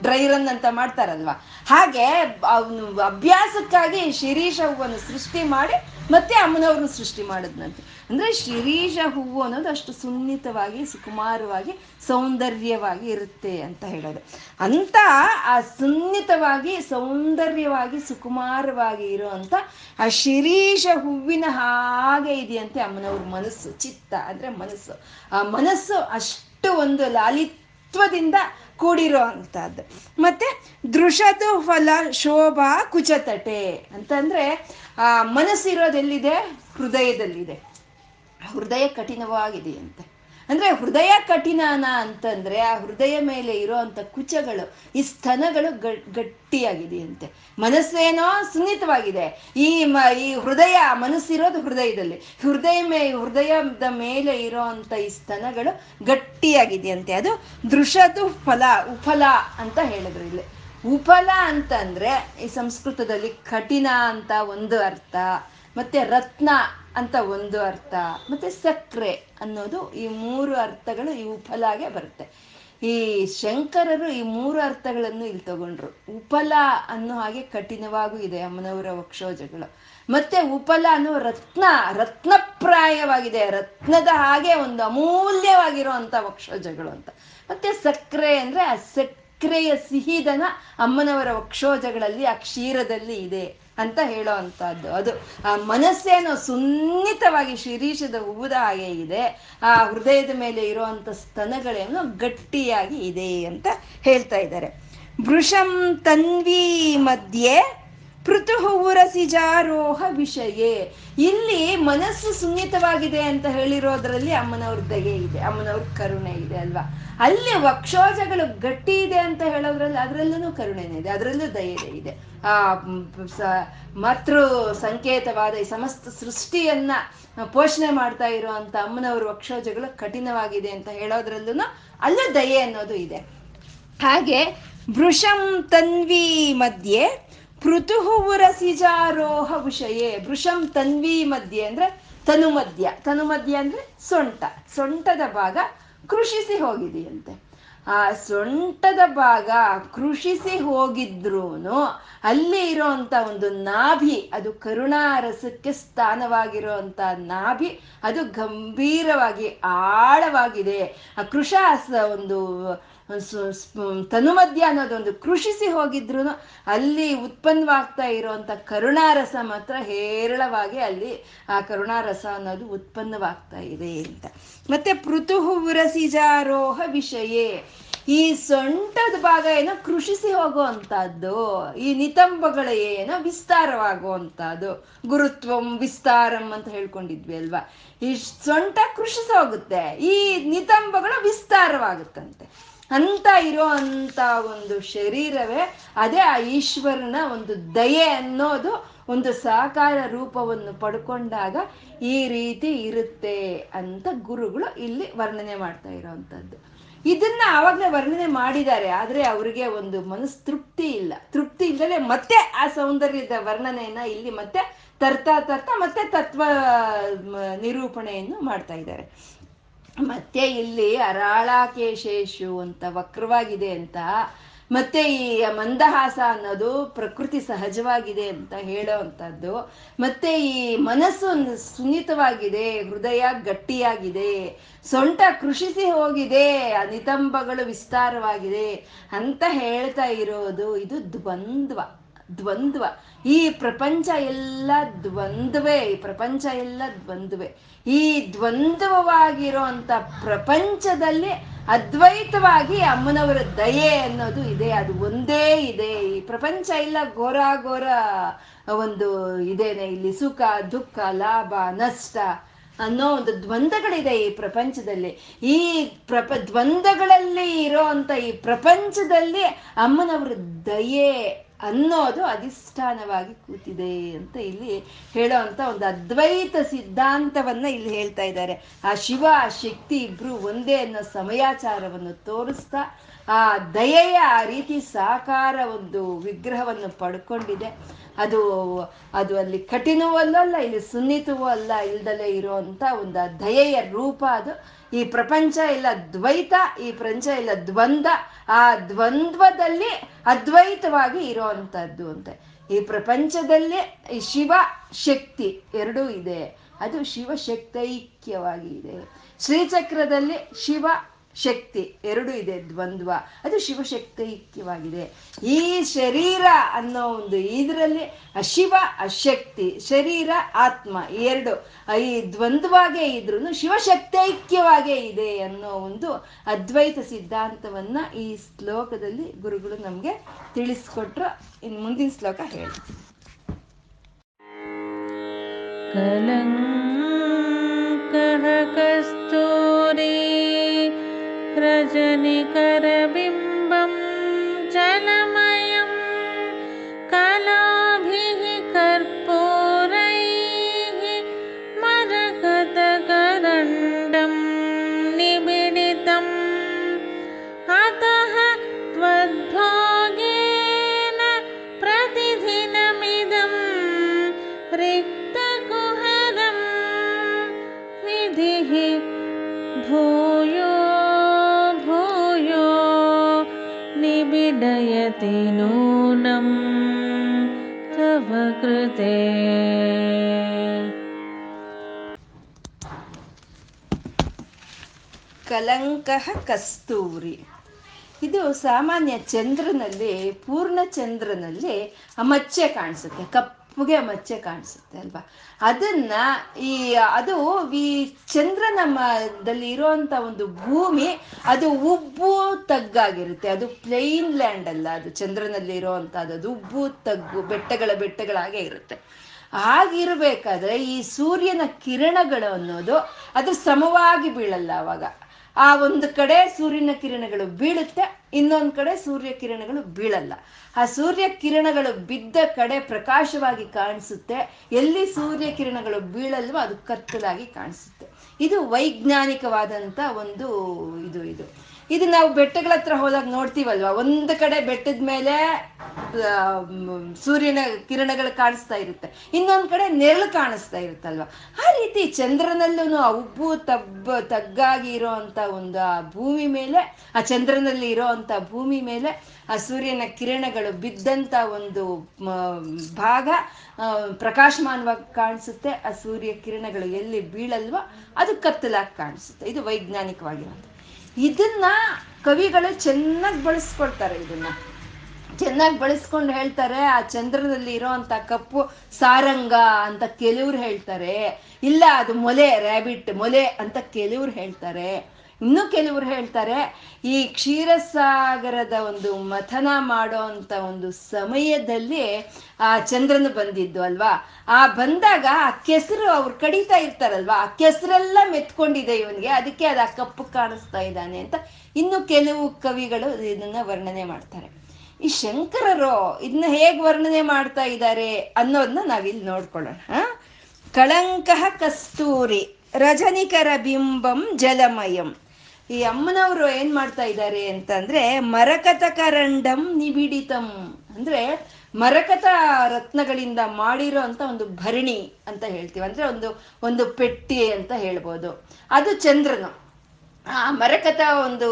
ಡ್ರೈ ರನ್ ಅಂತ ಮಾಡ್ತಾರಲ್ವಾ? ಹಾಗೆ ಅವನು ಅಭ್ಯಾಸಕ್ಕಾಗಿ ಶಿರೀಷ ಹೂವನ್ನು ಸೃಷ್ಟಿ ಮಾಡಿ ಮತ್ತೆ ಅಮ್ಮನವ್ರನ್ನ ಸೃಷ್ಟಿ ಮಾಡಿದ್ನಂತೆ. ಅಂದ್ರೆ ಶಿರೀಷ ಹೂವು ಅನ್ನೋದು ಅಷ್ಟು ಸುನ್ನಿತವಾಗಿ, ಸುಕುಮಾರವಾಗಿ, ಸೌಂದರ್ಯವಾಗಿ ಇರುತ್ತೆ ಅಂತ ಹೇಳೋದು. ಅಂತ ಆ ಸುನ್ನಿತವಾಗಿ, ಸೌಂದರ್ಯವಾಗಿ, ಸುಕುಮಾರವಾಗಿ ಇರುವಂತ ಆ ಶಿರೀಷ ಹೂವಿನ ಹಾಗೆ ಇದೆಯಂತೆ ಅಮ್ಮನವ್ರ ಮನಸ್ಸು, ಚಿತ್ತ. ಅಂದ್ರೆ ಮನಸ್ಸು. ಆ ಮನಸ್ಸು ಅಷ್ಟು ಒಂದು ಲಾಲಿತ್ವದಿಂದ ಕೂಡಿರೋ ಅಂತದ್ದು. ಮತ್ತೆ ದೃಶದು ಫಲ ಶೋಭಾ ಕುಚತಟೆ ಅಂತಂದ್ರೆ ಆ ಮನಸ್ಸಿರೋದೆಲ್ಲಿದೆ? ಹೃದಯದಲ್ಲಿದೆ. ಹೃದಯ ಕಠಿಣವಾಗಿದೆಯಂತೆ. ಅಂದ್ರೆ ಹೃದಯ ಕಠಿಣನ ಅಂತಂದ್ರೆ ಆ ಹೃದಯ ಮೇಲೆ ಇರೋವಂಥ ಕುಚಗಳು, ಈ ಸ್ತನಗಳು ಗಟ್ಟಿಯಾಗಿದೆಯಂತೆ. ಮನಸ್ಸೇನೋ ಸುನ್ನಿತವಾಗಿದೆ. ಈ ಮ, ಈ ಹೃದಯ, ಮನಸ್ಸಿರೋದು ಹೃದಯದಲ್ಲಿ. ಹೃದಯ ಮೇ, ಹೃದಯದ ಮೇಲೆ ಇರೋವಂಥ ಈ ಸ್ತನಗಳು ಗಟ್ಟಿಯಾಗಿದೆಯಂತೆ. ಅದು ದೃಶದು ಫಲ, ಉಫಲ ಅಂತ ಹೇಳಿದ್ರು ಇಲ್ಲಿ. ಉಫಲ ಅಂತಂದ್ರೆ ಈ ಸಂಸ್ಕೃತದಲ್ಲಿ ಕಠಿಣ ಅಂತ ಒಂದು ಅರ್ಥ. ಮತ್ತೆ ರತ್ನ ಅಂತ ಒಂದು ಅರ್ಥ. ಮತ್ತೆ ಸಕ್ಕರೆ ಅನ್ನೋದು ಈ ಮೂರು ಅರ್ಥಗಳು ಈ ಉಫಲಾಗೆ ಬರುತ್ತೆ. ಈ ಶಂಕರರು ಈ ಮೂರು ಅರ್ಥಗಳನ್ನು ಇಲ್ಲಿ ತಗೊಂಡ್ರು. ಉಪಲ ಅನ್ನೋ ಹಾಗೆ ಕಠಿಣವಾಗೂ ಇದೆ ಅಮ್ಮನವರ ವಕ್ಷೋಜಗಳು. ಮತ್ತೆ ಉಪಲ ಅನ್ನೋ ರತ್ನ, ರತ್ನಪ್ರಾಯವಾಗಿದೆ. ರತ್ನದ ಹಾಗೆ ಒಂದು ಅಮೂಲ್ಯವಾಗಿರುವಂತ ವಕ್ಷೋಜಗಳು ಅಂತ. ಮತ್ತೆ ಸಕ್ಕರೆ ಅಂದ್ರೆ ಆ ಸಕ್ಕರೆಯ ಸಿಹಿದನ ಅಮ್ಮನವರ ವಕ್ಷೋಜಗಳಲ್ಲಿ ಆ ಕ್ಷೀರದಲ್ಲಿ ಇದೆ. ಅಂತ ಹೇಳೋ ಅಂತದ್ದು ಅದು, ಆ, ಮನಸ್ಸೇನೋ ಸುನ್ನಿತವಾಗಿ ಶಿರೀಷದ ಹೂವುದ ಹಾಗೆ ಇದೆ. ಆ, ಹೃದಯದ ಮೇಲೆ ಇರುವಂತ ಸ್ತನಗಳೇನೋ ಗಟ್ಟಿಯಾಗಿ ಇದೆ ಅಂತ ಹೇಳ್ತಾ ಇದ್ದಾರೆ. ವೃಷಂ ತನ್ವಿ ಮಧ್ಯೆ ಪೃಥು ಉರಸಿಜಾರೋಹ ವಿಷಯೇ. ಇಲ್ಲಿ ಮನಸ್ಸು ಸುನ್ನಿತವಾಗಿದೆ ಅಂತ ಹೇಳಿರೋದ್ರಲ್ಲಿ ಅಮ್ಮನವ್ರ ದಯೆ ಇದೆ, ಅಮ್ಮನವ್ರ ಕರುಣೆ ಇದೆ ಅಲ್ವಾ? ಅಲ್ಲಿ ವಕ್ಷೋಜಗಳು ಗಟ್ಟಿ ಇದೆ ಅಂತ ಹೇಳೋದ್ರಲ್ಲಿ ಅದರಲ್ಲೂ ಕರುಣೆನೇ ಇದೆ, ಅದರಲ್ಲೂ ದಯೆ ಇದೆ. ಆ ಮಾತೃ ಸಂಕೇತವಾದ ಈ ಸಮಸ್ತ ಸೃಷ್ಟಿಯನ್ನ ಪೋಷಣೆ ಮಾಡ್ತಾ ಇರುವಂತ ಅಮ್ಮನವ್ರ ವಕ್ಷೋಜಗಳು ಕಠಿಣವಾಗಿದೆ ಅಂತ ಹೇಳೋದ್ರಲ್ಲೂ ಅಲ್ಲೂ ದಯೆ ಅನ್ನೋದು ಇದೆ. ಹಾಗೆ ವೃಷಂ ತನ್ವಿ ಮಧ್ಯೆ ಪೃಥು ಉರಸಿಜಾರೋಹ ವಿಷಯೇ, ವೃಷಂ ತನ್ವಿ ಮಧ್ಯೆ ಅಂದ್ರೆ ತನು ಮಧ್ಯ ತನು ಮಧ್ಯ ಅಂದ್ರೆ ಸೊಂಟ. ಸೊಂಟದ ಭಾಗ ಕೃಷಿಸಿ ಹೋಗಿದೆಯಂತೆ. ಆ ಸೊಂಟದ ಭಾಗ ಕೃಷಿಸಿ ಹೋಗಿದ್ರೂನು ಅಲ್ಲಿ ಇರೋಂಥ ಒಂದು ನಾಭಿ, ಅದು ಕರುಣಾರಸಕ್ಕೆ ಸ್ಥಾನವಾಗಿರುವಂತ ನಾಭಿ, ಅದು ಗಂಭೀರವಾಗಿ ಆಳವಾಗಿದೆ. ಆ ಕೃಷ ಒಂದು ತನುಮಧ್ಯ ಅನ್ನೋದೊಂದು ಕೃಷಿಸಿ ಹೋಗಿದ್ರು ಅಲ್ಲಿ ಉತ್ಪನ್ನವಾಗ್ತಾ ಇರುವಂತ ಕರುಣಾರಸ ಮಾತ್ರ ಹೇರಳವಾಗಿ ಅಲ್ಲಿ ಆ ಕರುಣಾರಸ ಅನ್ನೋದು ಉತ್ಪನ್ನವಾಗ್ತಾ ಇದೆ ಅಂತ. ಮತ್ತೆ ಪೃಥು ಉರಸಿಜಾರೋಹ ವಿಷಯೇ. ಈ ಸೊಂಟದ ಭಾಗ ಏನೋ ಕೃಷಿಸಿ ಹೋಗುವಂತಹದ್ದು ಈ ನಿತಂಬಗಳ ಏನೋ ವಿಸ್ತಾರವಾಗುವಂತಹದ್ದು ಗುರುತ್ವಂ ವಿಸ್ತಾರಂ ಅಂತ ಹೇಳ್ಕೊಂಡಿದ್ವಿ ಅಲ್ವಾ? ಈ ಸೊಂಟ ಕೃಷಿಸಿ ಹೋಗುತ್ತೆ, ಈ ನಿತಂಬಗಳು ವಿಸ್ತಾರವಾಗುತ್ತಂತೆ. ಅಂತ ಇರೋ ಅಂತ ಒಂದು ಶರೀರವೇ, ಅದೇ ಆ ಈಶ್ವರನ ಒಂದು ದಯೆ ಅನ್ನೋದು ಒಂದು ಸಾಕಾರ ರೂಪವನ್ನು ಪಡ್ಕೊಂಡಾಗ ಈ ರೀತಿ ಇರುತ್ತೆ ಅಂತ ಗುರುಗಳು ಇಲ್ಲಿ ವರ್ಣನೆ ಮಾಡ್ತಾ ಇರೋವಂಥದ್ದು ಇದನ್ನ ಆವಾಗಲೇ ವರ್ಣನೆ ಮಾಡಿದ್ದಾರೆ, ಆದ್ರೆ ಅವರಿಗೆ ಒಂದು ಮನಸ್ ತೃಪ್ತಿ ಇಲ್ಲ. ತೃಪ್ತಿ ಇಲ್ಲದೆ ಮತ್ತೆ ಆ ಸೌಂದರ್ಯದ ವರ್ಣನೆಯನ್ನ ಇಲ್ಲಿ ಮತ್ತೆ ತರ್ತಾ ತರ್ತಾ ಮತ್ತೆ ತತ್ವ ನಿರೂಪಣೆಯನ್ನು ಮಾಡ್ತಾ ಇದ್ದಾರೆ. ಮತ್ತೆ ಇಲ್ಲಿ ಅರಾಳಾಕೇಶೇಶು ಅಂತ ವಕ್ರವಾಗಿದೆ ಅಂತ. ಮತ್ತೆ ಈ ಮಂದಹಾಸ ಅನ್ನೋದು ಪ್ರಕೃತಿ ಸಹಜವಾಗಿದೆ ಅಂತ ಹೇಳೋ ಅಂಥದ್ದು ಮತ್ತೆ ಈ ಮನಸ್ಸು ಸುನ್ನಿತವಾಗಿದೆ, ಹೃದಯ ಗಟ್ಟಿಯಾಗಿದೆ, ಸೊಂಟ ಕೃಷಿಸಿ ಹೋಗಿದೆ ನಿತಂಬಗಳು ವಿಸ್ತಾರವಾಗಿದೆ ಅಂತ ಹೇಳ್ತಾ ಇರೋದು. ಇದು ದ್ವಂದ್ವ ದ್ವಂದ್ವ. ಈ ಪ್ರಪಂಚ ಎಲ್ಲ ದ್ವಂದ್ವೇ, ಈ ಪ್ರಪಂಚ ಎಲ್ಲ ದ್ವಂದ್ವೇ. ಈ ದ್ವಂದ್ವವಾಗಿರುವಂತ ಪ್ರಪಂಚದಲ್ಲಿ ಅದ್ವೈತವಾಗಿ ಅಮ್ಮನವರ ದಯೆ ಅನ್ನೋದು ಇದೆ, ಅದು ಒಂದೇ ಇದೆ. ಈ ಪ್ರಪಂಚ ಎಲ್ಲ ಘೋರ ಘೋರ ಒಂದು ಇದೇನೆ, ಇಲ್ಲಿ ಸುಖ, ದುಃಖ, ಲಾಭ, ನಷ್ಟ ಅನ್ನೋ ಒಂದು ದ್ವಂದ್ವಗಳಿದೆ ಈ ಪ್ರಪಂಚದಲ್ಲಿ. ಈ ಪ್ರಪ, ದ್ವಂದ್ವಗಳಲ್ಲಿ ಇರೋ ಅಂತ ಈ ಪ್ರಪಂಚದಲ್ಲಿ ಅಮ್ಮನವರ ದಯೆ ಅನ್ನೋದು ಅಧಿಷ್ಠಾನವಾಗಿ ಕೂತಿದೆ ಅಂತ ಇಲ್ಲಿ ಹೇಳೋ ಒಂದು ಅದ್ವೈತ ಸಿದ್ಧಾಂತವನ್ನ ಇಲ್ಲಿ ಹೇಳ್ತಾ ಇದ್ದಾರೆ. ಆ ಶಿವ, ಆ ಶಕ್ತಿ ಇಬ್ರು ಒಂದೇ ಅನ್ನೋ ಸಮಯಾಚಾರವನ್ನು ತೋರಿಸ್ತಾ, ಆ ದಯೆಯ ಆ ರೀತಿ ಸಾಕಾರ ಒಂದು ವಿಗ್ರಹವನ್ನು ಪಡ್ಕೊಂಡಿದೆ. ಅದು ಅದು ಅಲ್ಲಿ ಕಠಿಣವೂ ಅಲ್ಲಲ್ಲ ಇಲ್ಲಿ ಸುನ್ನಿತವೂ ಅಲ್ಲ, ಇಲ್ದಲೇ ಇರುವಂತ ಒಂದು ದಯೆಯ ರೂಪ ಅದು. ಈ ಪ್ರಪಂಚ ಇಲ್ಲ ದ್ವೈತ, ಈ ಪ್ರಪಂಚ ಇಲ್ಲ ದ್ವಂದ್ವ. ಆ ದ್ವಂದ್ವದಲ್ಲಿ ಅದ್ವೈತವಾಗಿ ಇರೋವಂಥದ್ದು ಅಂತೆ. ಈ ಪ್ರಪಂಚದಲ್ಲಿ ಈ ಶಿವ ಶಕ್ತಿ ಎರಡೂ ಇದೆ. ಅದು ಶಿವ ಶಕ್ತೈಕ್ಯವಾಗಿ ಇದೆ. ಶ್ರೀಚಕ್ರದಲ್ಲಿ ಶಿವ ಶಕ್ತಿ ಎರಡು ಇದೆ, ದ್ವಂದ್ವ. ಅದು ಶಿವಶಕ್ತೈಕ್ಯವಾಗಿದೆ ಈ ಶರೀರ ಅನ್ನೋ ಒಂದು ಇದರಲ್ಲಿ ಶಿವ, ಅಶಕ್ತಿ, ಶರೀರ, ಆತ್ಮ ಎರಡು. ಈ ದ್ವಂದ್ವಾಗೇ ಇದ್ರು ಶಿವಶಕ್ತೈಕ್ಯವಾಗೇ ಇದೆ ಅನ್ನೋ ಒಂದು ಅದ್ವೈತ ಸಿದ್ಧಾಂತವನ್ನ ಈ ಶ್ಲೋಕದಲ್ಲಿ ಗುರುಗಳು ನಮ್ಗೆ ತಿಳಿಸ್ಕೊಟ್ರು. ಇನ್ ಮುಂದಿನ ಶ್ಲೋಕ ಹೇಳಿ. ಕಲಂ ಕಸ್ತೂರಿ रजनिकरबिम्बम् जलम निबिडयति नूनं तव कृते ಕಲಂಕಃ ಕಸ್ತೂರಿ ಇದು ಸಾಮಾನ್ಯ ಚಂದ್ರನಲ್ಲಿ ಪೂರ್ಣ ಚಂದ್ರನಲ್ಲಿ ಆ ಮಚ್ಚೆ ಕಾಣಿಸುತ್ತೆ ಕಪ್ಪುಗೆ ಮಚ್ಚೆ ಕಾಣಿಸುತ್ತೆ ಅಲ್ವಾ? ಅದನ್ನ ಈ, ಅದು ಈ ಚಂದ್ರನ ನಮ್ಮದಲ್ಲಿ ಇರುವಂತ ಒಂದು ಭೂಮಿ, ಅದು ಉಬ್ಬು ತಗ್ಗಾಗಿರುತ್ತೆ. ಅದು ಪ್ಲೈನ್ ಲ್ಯಾಂಡ್ ಅಲ್ಲ, ಅದು ಚಂದ್ರನಲ್ಲಿ ಇರುವಂತ ಅದು ಉಬ್ಬು ತಗ್ಗು, ಬೆಟ್ಟಗಳ ಬೆಟ್ಟಗಳಾಗೆ ಇರುತ್ತೆ. ಹಾಗಿರ್ಬೇಕಾದ್ರೆ ಈ ಸೂರ್ಯನ ಕಿರಣಗಳು ಅನ್ನೋದು ಅದು ಸಮವಾಗಿ ಬೀಳಲ್ಲ ಅವಾಗ. ಆ ಒಂದು ಕಡೆ ಸೂರ್ಯನ ಕಿರಣಗಳು ಬೀಳುತ್ತೆ, ಇನ್ನೊಂದು ಕಡೆ ಸೂರ್ಯ ಕಿರಣಗಳು ಬೀಳಲ್ಲ. ಆ ಸೂರ್ಯ ಕಿರಣಗಳು ಬಿದ್ದ ಕಡೆ ಪ್ರಕಾಶವಾಗಿ ಕಾಣಿಸುತ್ತೆ, ಎಲ್ಲಿ ಸೂರ್ಯ ಕಿರಣಗಳು ಬೀಳಲ್ವೋ ಅದು ಕತ್ತಲಾಗಿ ಕಾಣಿಸುತ್ತೆ. ಇದು ವೈಜ್ಞಾನಿಕವಾದಂತ ಒಂದು ಇದು ಇದು. ಇದು ನಾವು ಬೆಟ್ಟಗಳ ಹತ್ರ ಹೋದಾಗ ನೋಡ್ತೀವಲ್ವ? ಒಂದು ಕಡೆ ಬೆಟ್ಟದ ಮೇಲೆ ಸೂರ್ಯನ ಕಿರಣಗಳು ಕಾಣಿಸ್ತಾ ಇರುತ್ತೆ. ಇನ್ನೊಂದು ಕಡೆ ನೆರಳು ಕಾಣಿಸ್ತಾ ಇರುತ್ತಲ್ವ? ಆ ರೀತಿ ಚಂದ್ರನಲ್ಲೂ ಆ ಉಬ್ಬು ತಬ್ಬ, ತಗ್ಗಾಗಿ ಇರೋಂತ ಒಂದು ಆ ಭೂಮಿ ಮೇಲೆ, ಆ ಚಂದ್ರನಲ್ಲಿ ಇರೋಂತ ಭೂಮಿ ಮೇಲೆ ಆ ಸೂರ್ಯನ ಕಿರಣಗಳು ಬಿದ್ದಂತ ಒಂದು ಭಾಗ ಪ್ರಕಾಶಮಾನವಾಗಿ ಕಾಣಿಸುತ್ತೆ. ಆ ಸೂರ್ಯ ಕಿರಣಗಳು ಎಲ್ಲಿ ಬೀಳಲ್ವೋ ಅದು ಕತ್ತಲಾಗಿ ಕಾಣಿಸುತ್ತೆ. ಇದು ವೈಜ್ಞಾನಿಕವಾಗಿರೋದು ಇದನ್ನ ಕವಿಗಳು ಚೆನ್ನಾಗಿ ಬಳಸ್ಕೊಳ್ತಾರೆ ಇದನ್ನ. ಚೆನ್ನಾಗಿ ಬಳಸ್ಕೊಂಡು ಹೇಳ್ತಾರೆ, ಆ ಚಂದ್ರದಲ್ಲಿ ಇರೋಂಥ ಕಪ್ಪು ಸಾರಂಗ ಅಂತ ಕೆಲವ್ರು ಹೇಳ್ತಾರೆ, ಇಲ್ಲ ಅದು ಮೊಲೆ ರ್ಯಾಬಿಟ್ ಮೊಲೆ ಅಂತ ಕೆಲವ್ರು ಹೇಳ್ತಾರೆ. ಇನ್ನು ಕೆಲವರು ಹೇಳ್ತಾರೆ, ಈ ಕ್ಷೀರಸಾಗರದ ಒಂದು ಮಥನ ಮಾಡೋ ಅಂತ ಒಂದು ಸಮಯದಲ್ಲಿ ಆ ಚಂದ್ರನು ಬಂದಿದ್ದು ಅಲ್ವಾ? ಆ ಬಂದಾಗ ಆ ಕೆಸರು ಅವ್ರು ಕಡಿತಾ ಇರ್ತಾರಲ್ವಾ? ಆ ಕೆಸರೆಲ್ಲ ಮೆತ್ಕೊಂಡಿದೆ ಇವನಿಗೆ, ಅದಕ್ಕೆ ಅದು ಆ ಕಪ್ಪು ಕಾಣಿಸ್ತಾ ಇದ್ದಾನೆ ಅಂತ ಇನ್ನು ಕೆಲವು ಕವಿಗಳು ಇದನ್ನ ವರ್ಣನೆ ಮಾಡ್ತಾರೆ. ಈ ಶಂಕರರು ಇದನ್ನ ಹೇಗ್ ವರ್ಣನೆ ಮಾಡ್ತಾ ಇದ್ದಾರೆ ಅನ್ನೋದನ್ನ ನಾವಿಲ್ಲಿ ನೋಡ್ಕೊಳ್ಳೋಣ. ಕಳಂಕ ಕಸ್ತೂರಿ ರಜನಿಕರ ಬಿಂಬಂ ಜಲಮಯಂ. ಈ ಅಮ್ಮನವರು ಏನ್ ಮಾಡ್ತಾ ಇದ್ದಾರೆ ಅಂತಂದ್ರೆ ಮರಕತ ಕರಂಡಂ ನಿಬಿಡಿತಂ. ಅಂದ್ರೆ ಮರಕತ ರತ್ನಗಳಿಂದ ಮಾಡಿರೋ ಅಂತ ಒಂದು ಭರಣಿ ಅಂತ ಹೇಳ್ತೀವಿ. ಅಂದ್ರೆ ಒಂದು ಒಂದು ಪೆಟ್ಟಿ ಅಂತ ಹೇಳ್ಬೋದು. ಅದು ಚಂದ್ರನು. ಆ ಮರಕತ ಒಂದು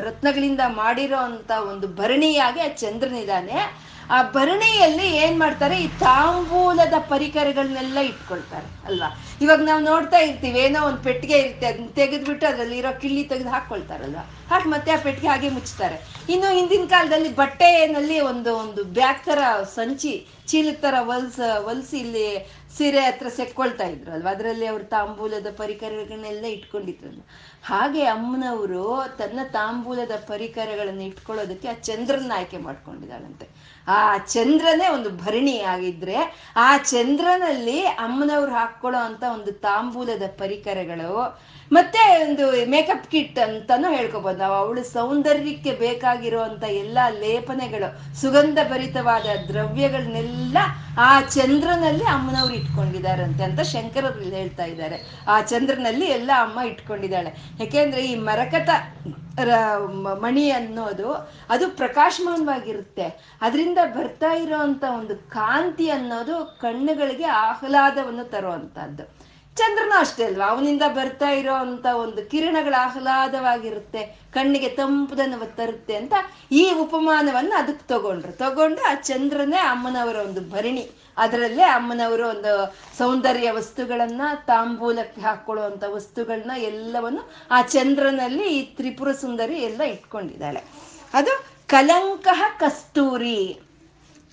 ರತ್ನಗಳಿಂದ ಮಾಡಿರೋ ಅಂತ ಒಂದು ಭರಣಿಯಾಗಿ ಆ ಚಂದ್ರನಿದಾನೆ. ಆ ಭರಣಿಯಲ್ಲಿ ಏನ್ ಮಾಡ್ತಾರೆ? ಈ ತಾಂಬೂಲದ ಪರಿಕರಗಳನ್ನೆಲ್ಲ ಇಟ್ಕೊಳ್ತಾರೆ, ಅಲ್ವಾ? ಇವಾಗ ನಾವು ನೋಡ್ತಾ ಇರ್ತೀವಿ, ಏನೋ ಒಂದು ಪೆಟ್ಟಿಗೆ ಇರುತ್ತೆ ಅದನ್ನ ತೆಗೆದ್ಬಿಟ್ಟು ಅದ್ರಲ್ಲಿ ಇರೋ ಕಿಳ್ಳಿ ತೆಗೆದು ಹಾಕೊಳ್ತಾರಲ್ವಾ ಹಾಕಿ ಮತ್ತೆ ಆ ಪೆಟ್ಟಿಗೆ ಹಾಗೆ ಮುಚ್ತಾರೆ. ಇನ್ನು ಹಿಂದಿನ ಕಾಲದಲ್ಲಿ ಬಟ್ಟೆನಲ್ಲಿ ಒಂದು ಒಂದು ಬ್ಯಾಗ್ ತರ ಸಂಚಿ, ಚೀಲದ ತರ ಹೊಲ್ಸ, ಹೊಲ್ಸಿ ಇಲ್ಲಿ ಸೀರೆ ಹತ್ರ ಸೆಕ್ಕೊಳ್ತಾ ಇದ್ರು, ಅಲ್ವಾ? ಅದರಲ್ಲಿ ಅವ್ರ ತಾಂಬೂಲದ ಪರಿಕರಗಳನ್ನೆಲ್ಲ ಇಟ್ಕೊಂಡಿದ್ರು ಹಾಗೆ ಅಮ್ಮನವರು ತನ್ನ ತಾಂಬೂಲದ ಪರಿಕರಗಳನ್ನು ಇಟ್ಕೊಳ್ಳೋದಕ್ಕೆ ಆ ಚಂದ್ರನ ಆಯ್ಕೆ ಮಾಡ್ಕೊಂಡಿದ್ದಾಳಂತೆ. ಆ ಚಂದ್ರನೇ ಒಂದು ಭರಣಿ ಆಗಿದ್ರೆ ಆ ಚಂದ್ರನಲ್ಲಿ ಅಮ್ಮನವ್ರು ಹಾಕೊಳ್ಳೋ ಅಂತ ಒಂದು ತಾಂಬೂಲದ ಪರಿಕರಗಳು ಮತ್ತೆ ಒಂದು ಮೇಕಪ್ ಕಿಟ್ ಅಂತಾನು ಹೇಳ್ಕೊಬೋದು. ನಾವು ಅವಳು ಸೌಂದರ್ಯಕ್ಕೆ ಬೇಕಾಗಿರುವಂತ ಎಲ್ಲಾ ಲೇಪನೆಗಳು ಸುಗಂಧ ಭರಿತವಾದ ದ್ರವ್ಯಗಳನ್ನೆಲ್ಲ ಆ ಚಂದ್ರನಲ್ಲಿ ಅಮ್ಮನವ್ರು ಇಟ್ಕೊಂಡಿದಾರಂತೆ ಅಂತ ಶಂಕರರು ಹೇಳ್ತಾ ಇದ್ದಾರೆ. ಆ ಚಂದ್ರನಲ್ಲಿ ಎಲ್ಲ ಅಮ್ಮ ಇಟ್ಕೊಂಡಿದ್ದಾಳೆ. ಯಾಕೆಂದ್ರೆ ಈ ಮರಕತ ಮಣಿ ಅನ್ನೋದು, ಅದು ಪ್ರಕಾಶಮಾನವಾಗಿರುತ್ತೆ. ಅದರಿಂದ ಬರ್ತಾ ಇರೋಂಥ ಒಂದು ಕಾಂತಿ ಅನ್ನೋದು ಕಣ್ಣುಗಳಿಗೆ ಆಹ್ಲಾದವನ್ನು ತರುವಂತಹದ್ದು. ಚಂದ್ರನ ಅಷ್ಟೇ ಅಲ್ವಾ? ಅವನಿಂದ ಬರ್ತಾ ಇರೋ ಅಂತ ಒಂದು ಕಿರಣಗಳ ಆಹ್ಲಾದವಾಗಿರುತ್ತೆ, ಕಣ್ಣಿಗೆ ತಂಪುದನ್ನು ತರುತ್ತೆ ಅಂತ ಈ ಉಪಮಾನವನ್ನು ಅದಕ್ಕೆ ತಗೊಂಡ್ರು. ತಗೊಂಡು ಆ ಚಂದ್ರನೇ ಅಮ್ಮನವರ ಒಂದು ಭರಣಿ. ಅದರಲ್ಲೇ ಅಮ್ಮನವರು ಒಂದು ಸೌಂದರ್ಯ ವಸ್ತುಗಳನ್ನ, ತಾಂಬೂಲಕ್ಕೆ ಹಾಕೊಳ್ಳುವಂಥ ವಸ್ತುಗಳನ್ನ ಎಲ್ಲವನ್ನು ಆ ಚಂದ್ರನಲ್ಲಿ ಈ ತ್ರಿಪುರ ಸುಂದರಿ ಎಲ್ಲ ಇಟ್ಕೊಂಡಿದ್ದಾಳೆ. ಅದು ಕಲಂಕಹ ಕಸ್ತೂರಿ.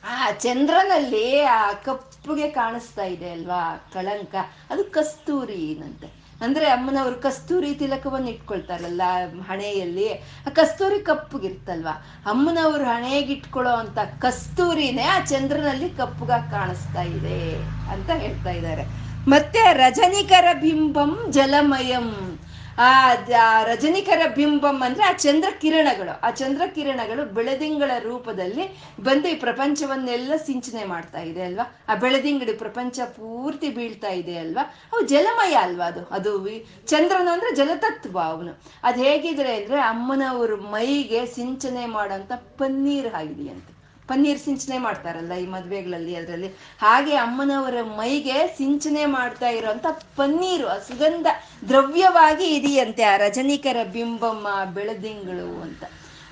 ಆ ಚಂದ್ರನಲ್ಲಿ ಆ ಕಪ್ಪುಗೆ ಕಾಣಿಸ್ತಾ ಇದೆ ಅಲ್ವಾ, ಕಳಂಕ? ಅದು ಕಸ್ತೂರಿನಂತೆ ಅಂದ್ರೆ ಅಮ್ಮನವರು ಕಸ್ತೂರಿ ತಿಲಕವನ್ನು ಇಟ್ಕೊಳ್ತಾರಲ್ಲ, ಹಣೆಯಲ್ಲಿ. ಆ ಕಸ್ತೂರಿ ಕಪ್ಪುಗಿರ್ತಲ್ವಾ? ಅಮ್ಮನವರು ಹಣೆಗೆ ಇಟ್ಕೊಳ್ಳೋ ಅಂತ ಕಸ್ತೂರಿನೇ ಆ ಚಂದ್ರನಲ್ಲಿ ಕಪ್ಪುಗ ಕಾಣಿಸ್ತಾ ಇದೆ ಅಂತ ಹೇಳ್ತಾ ಇದ್ದಾರೆ. ಮತ್ತೆ ರಜನಿಕರ ಬಿಂಬಂ ಜಲಮಯಂ. ಆ ರಜನಿಕರ ಬಿಂಬಂ ಅಂದ್ರೆ ಆ ಚಂದ್ರ ಕಿರಣಗಳು ಆ ಚಂದ್ರ ಕಿರಣಗಳು ಬೆಳದಿಂಗಳ ರೂಪದಲ್ಲಿ ಬಂದು ಈ ಪ್ರಪಂಚವನ್ನೆಲ್ಲ ಸಿಂಚನೆ ಮಾಡ್ತಾ ಇದೆ ಅಲ್ವಾ? ಆ ಬೆಳದಿಂಗಡಿ ಪ್ರಪಂಚ ಪೂರ್ತಿ ಬೀಳ್ತಾ ಇದೆ ಅಲ್ವಾ? ಅವು ಜಲಮಯ ಅಲ್ವಾ ಅದು? ಅದು ಚಂದ್ರನ ಅಂದ್ರೆ ಜಲತತ್ವ ಅವನು. ಅದ್ ಹೇಗಿದ್ರೆ ಅಂದ್ರೆ ಅಮ್ಮನವ್ರ ಮೈಗೆ ಸಿಂಚನೆ ಮಾಡೋಂಥ ಪನ್ನೀರ್ ಆಗಿದೆಯಂತೆ. ಪನ್ನೀರ್ ಸಿಂಚನೆ ಮಾಡ್ತಾರಲ್ಲ ಈ ಮದ್ವೆಗಳಲ್ಲಿ, ಅದರಲ್ಲಿ. ಹಾಗೆ ಅಮ್ಮನವರ ಮೈಗೆ ಸಿಂಚನೆ ಮಾಡ್ತಾ ಇರುವಂತ ಪನ್ನೀರು, ಆ ಸುಗಂಧ ದ್ರವ್ಯವಾಗಿ ಇದೆಯಂತೆ ಆ ರಜನಿಕರ ಬಿಂಬಮ್ಮ ಬೆಳದಿಂಗಳು ಅಂತ.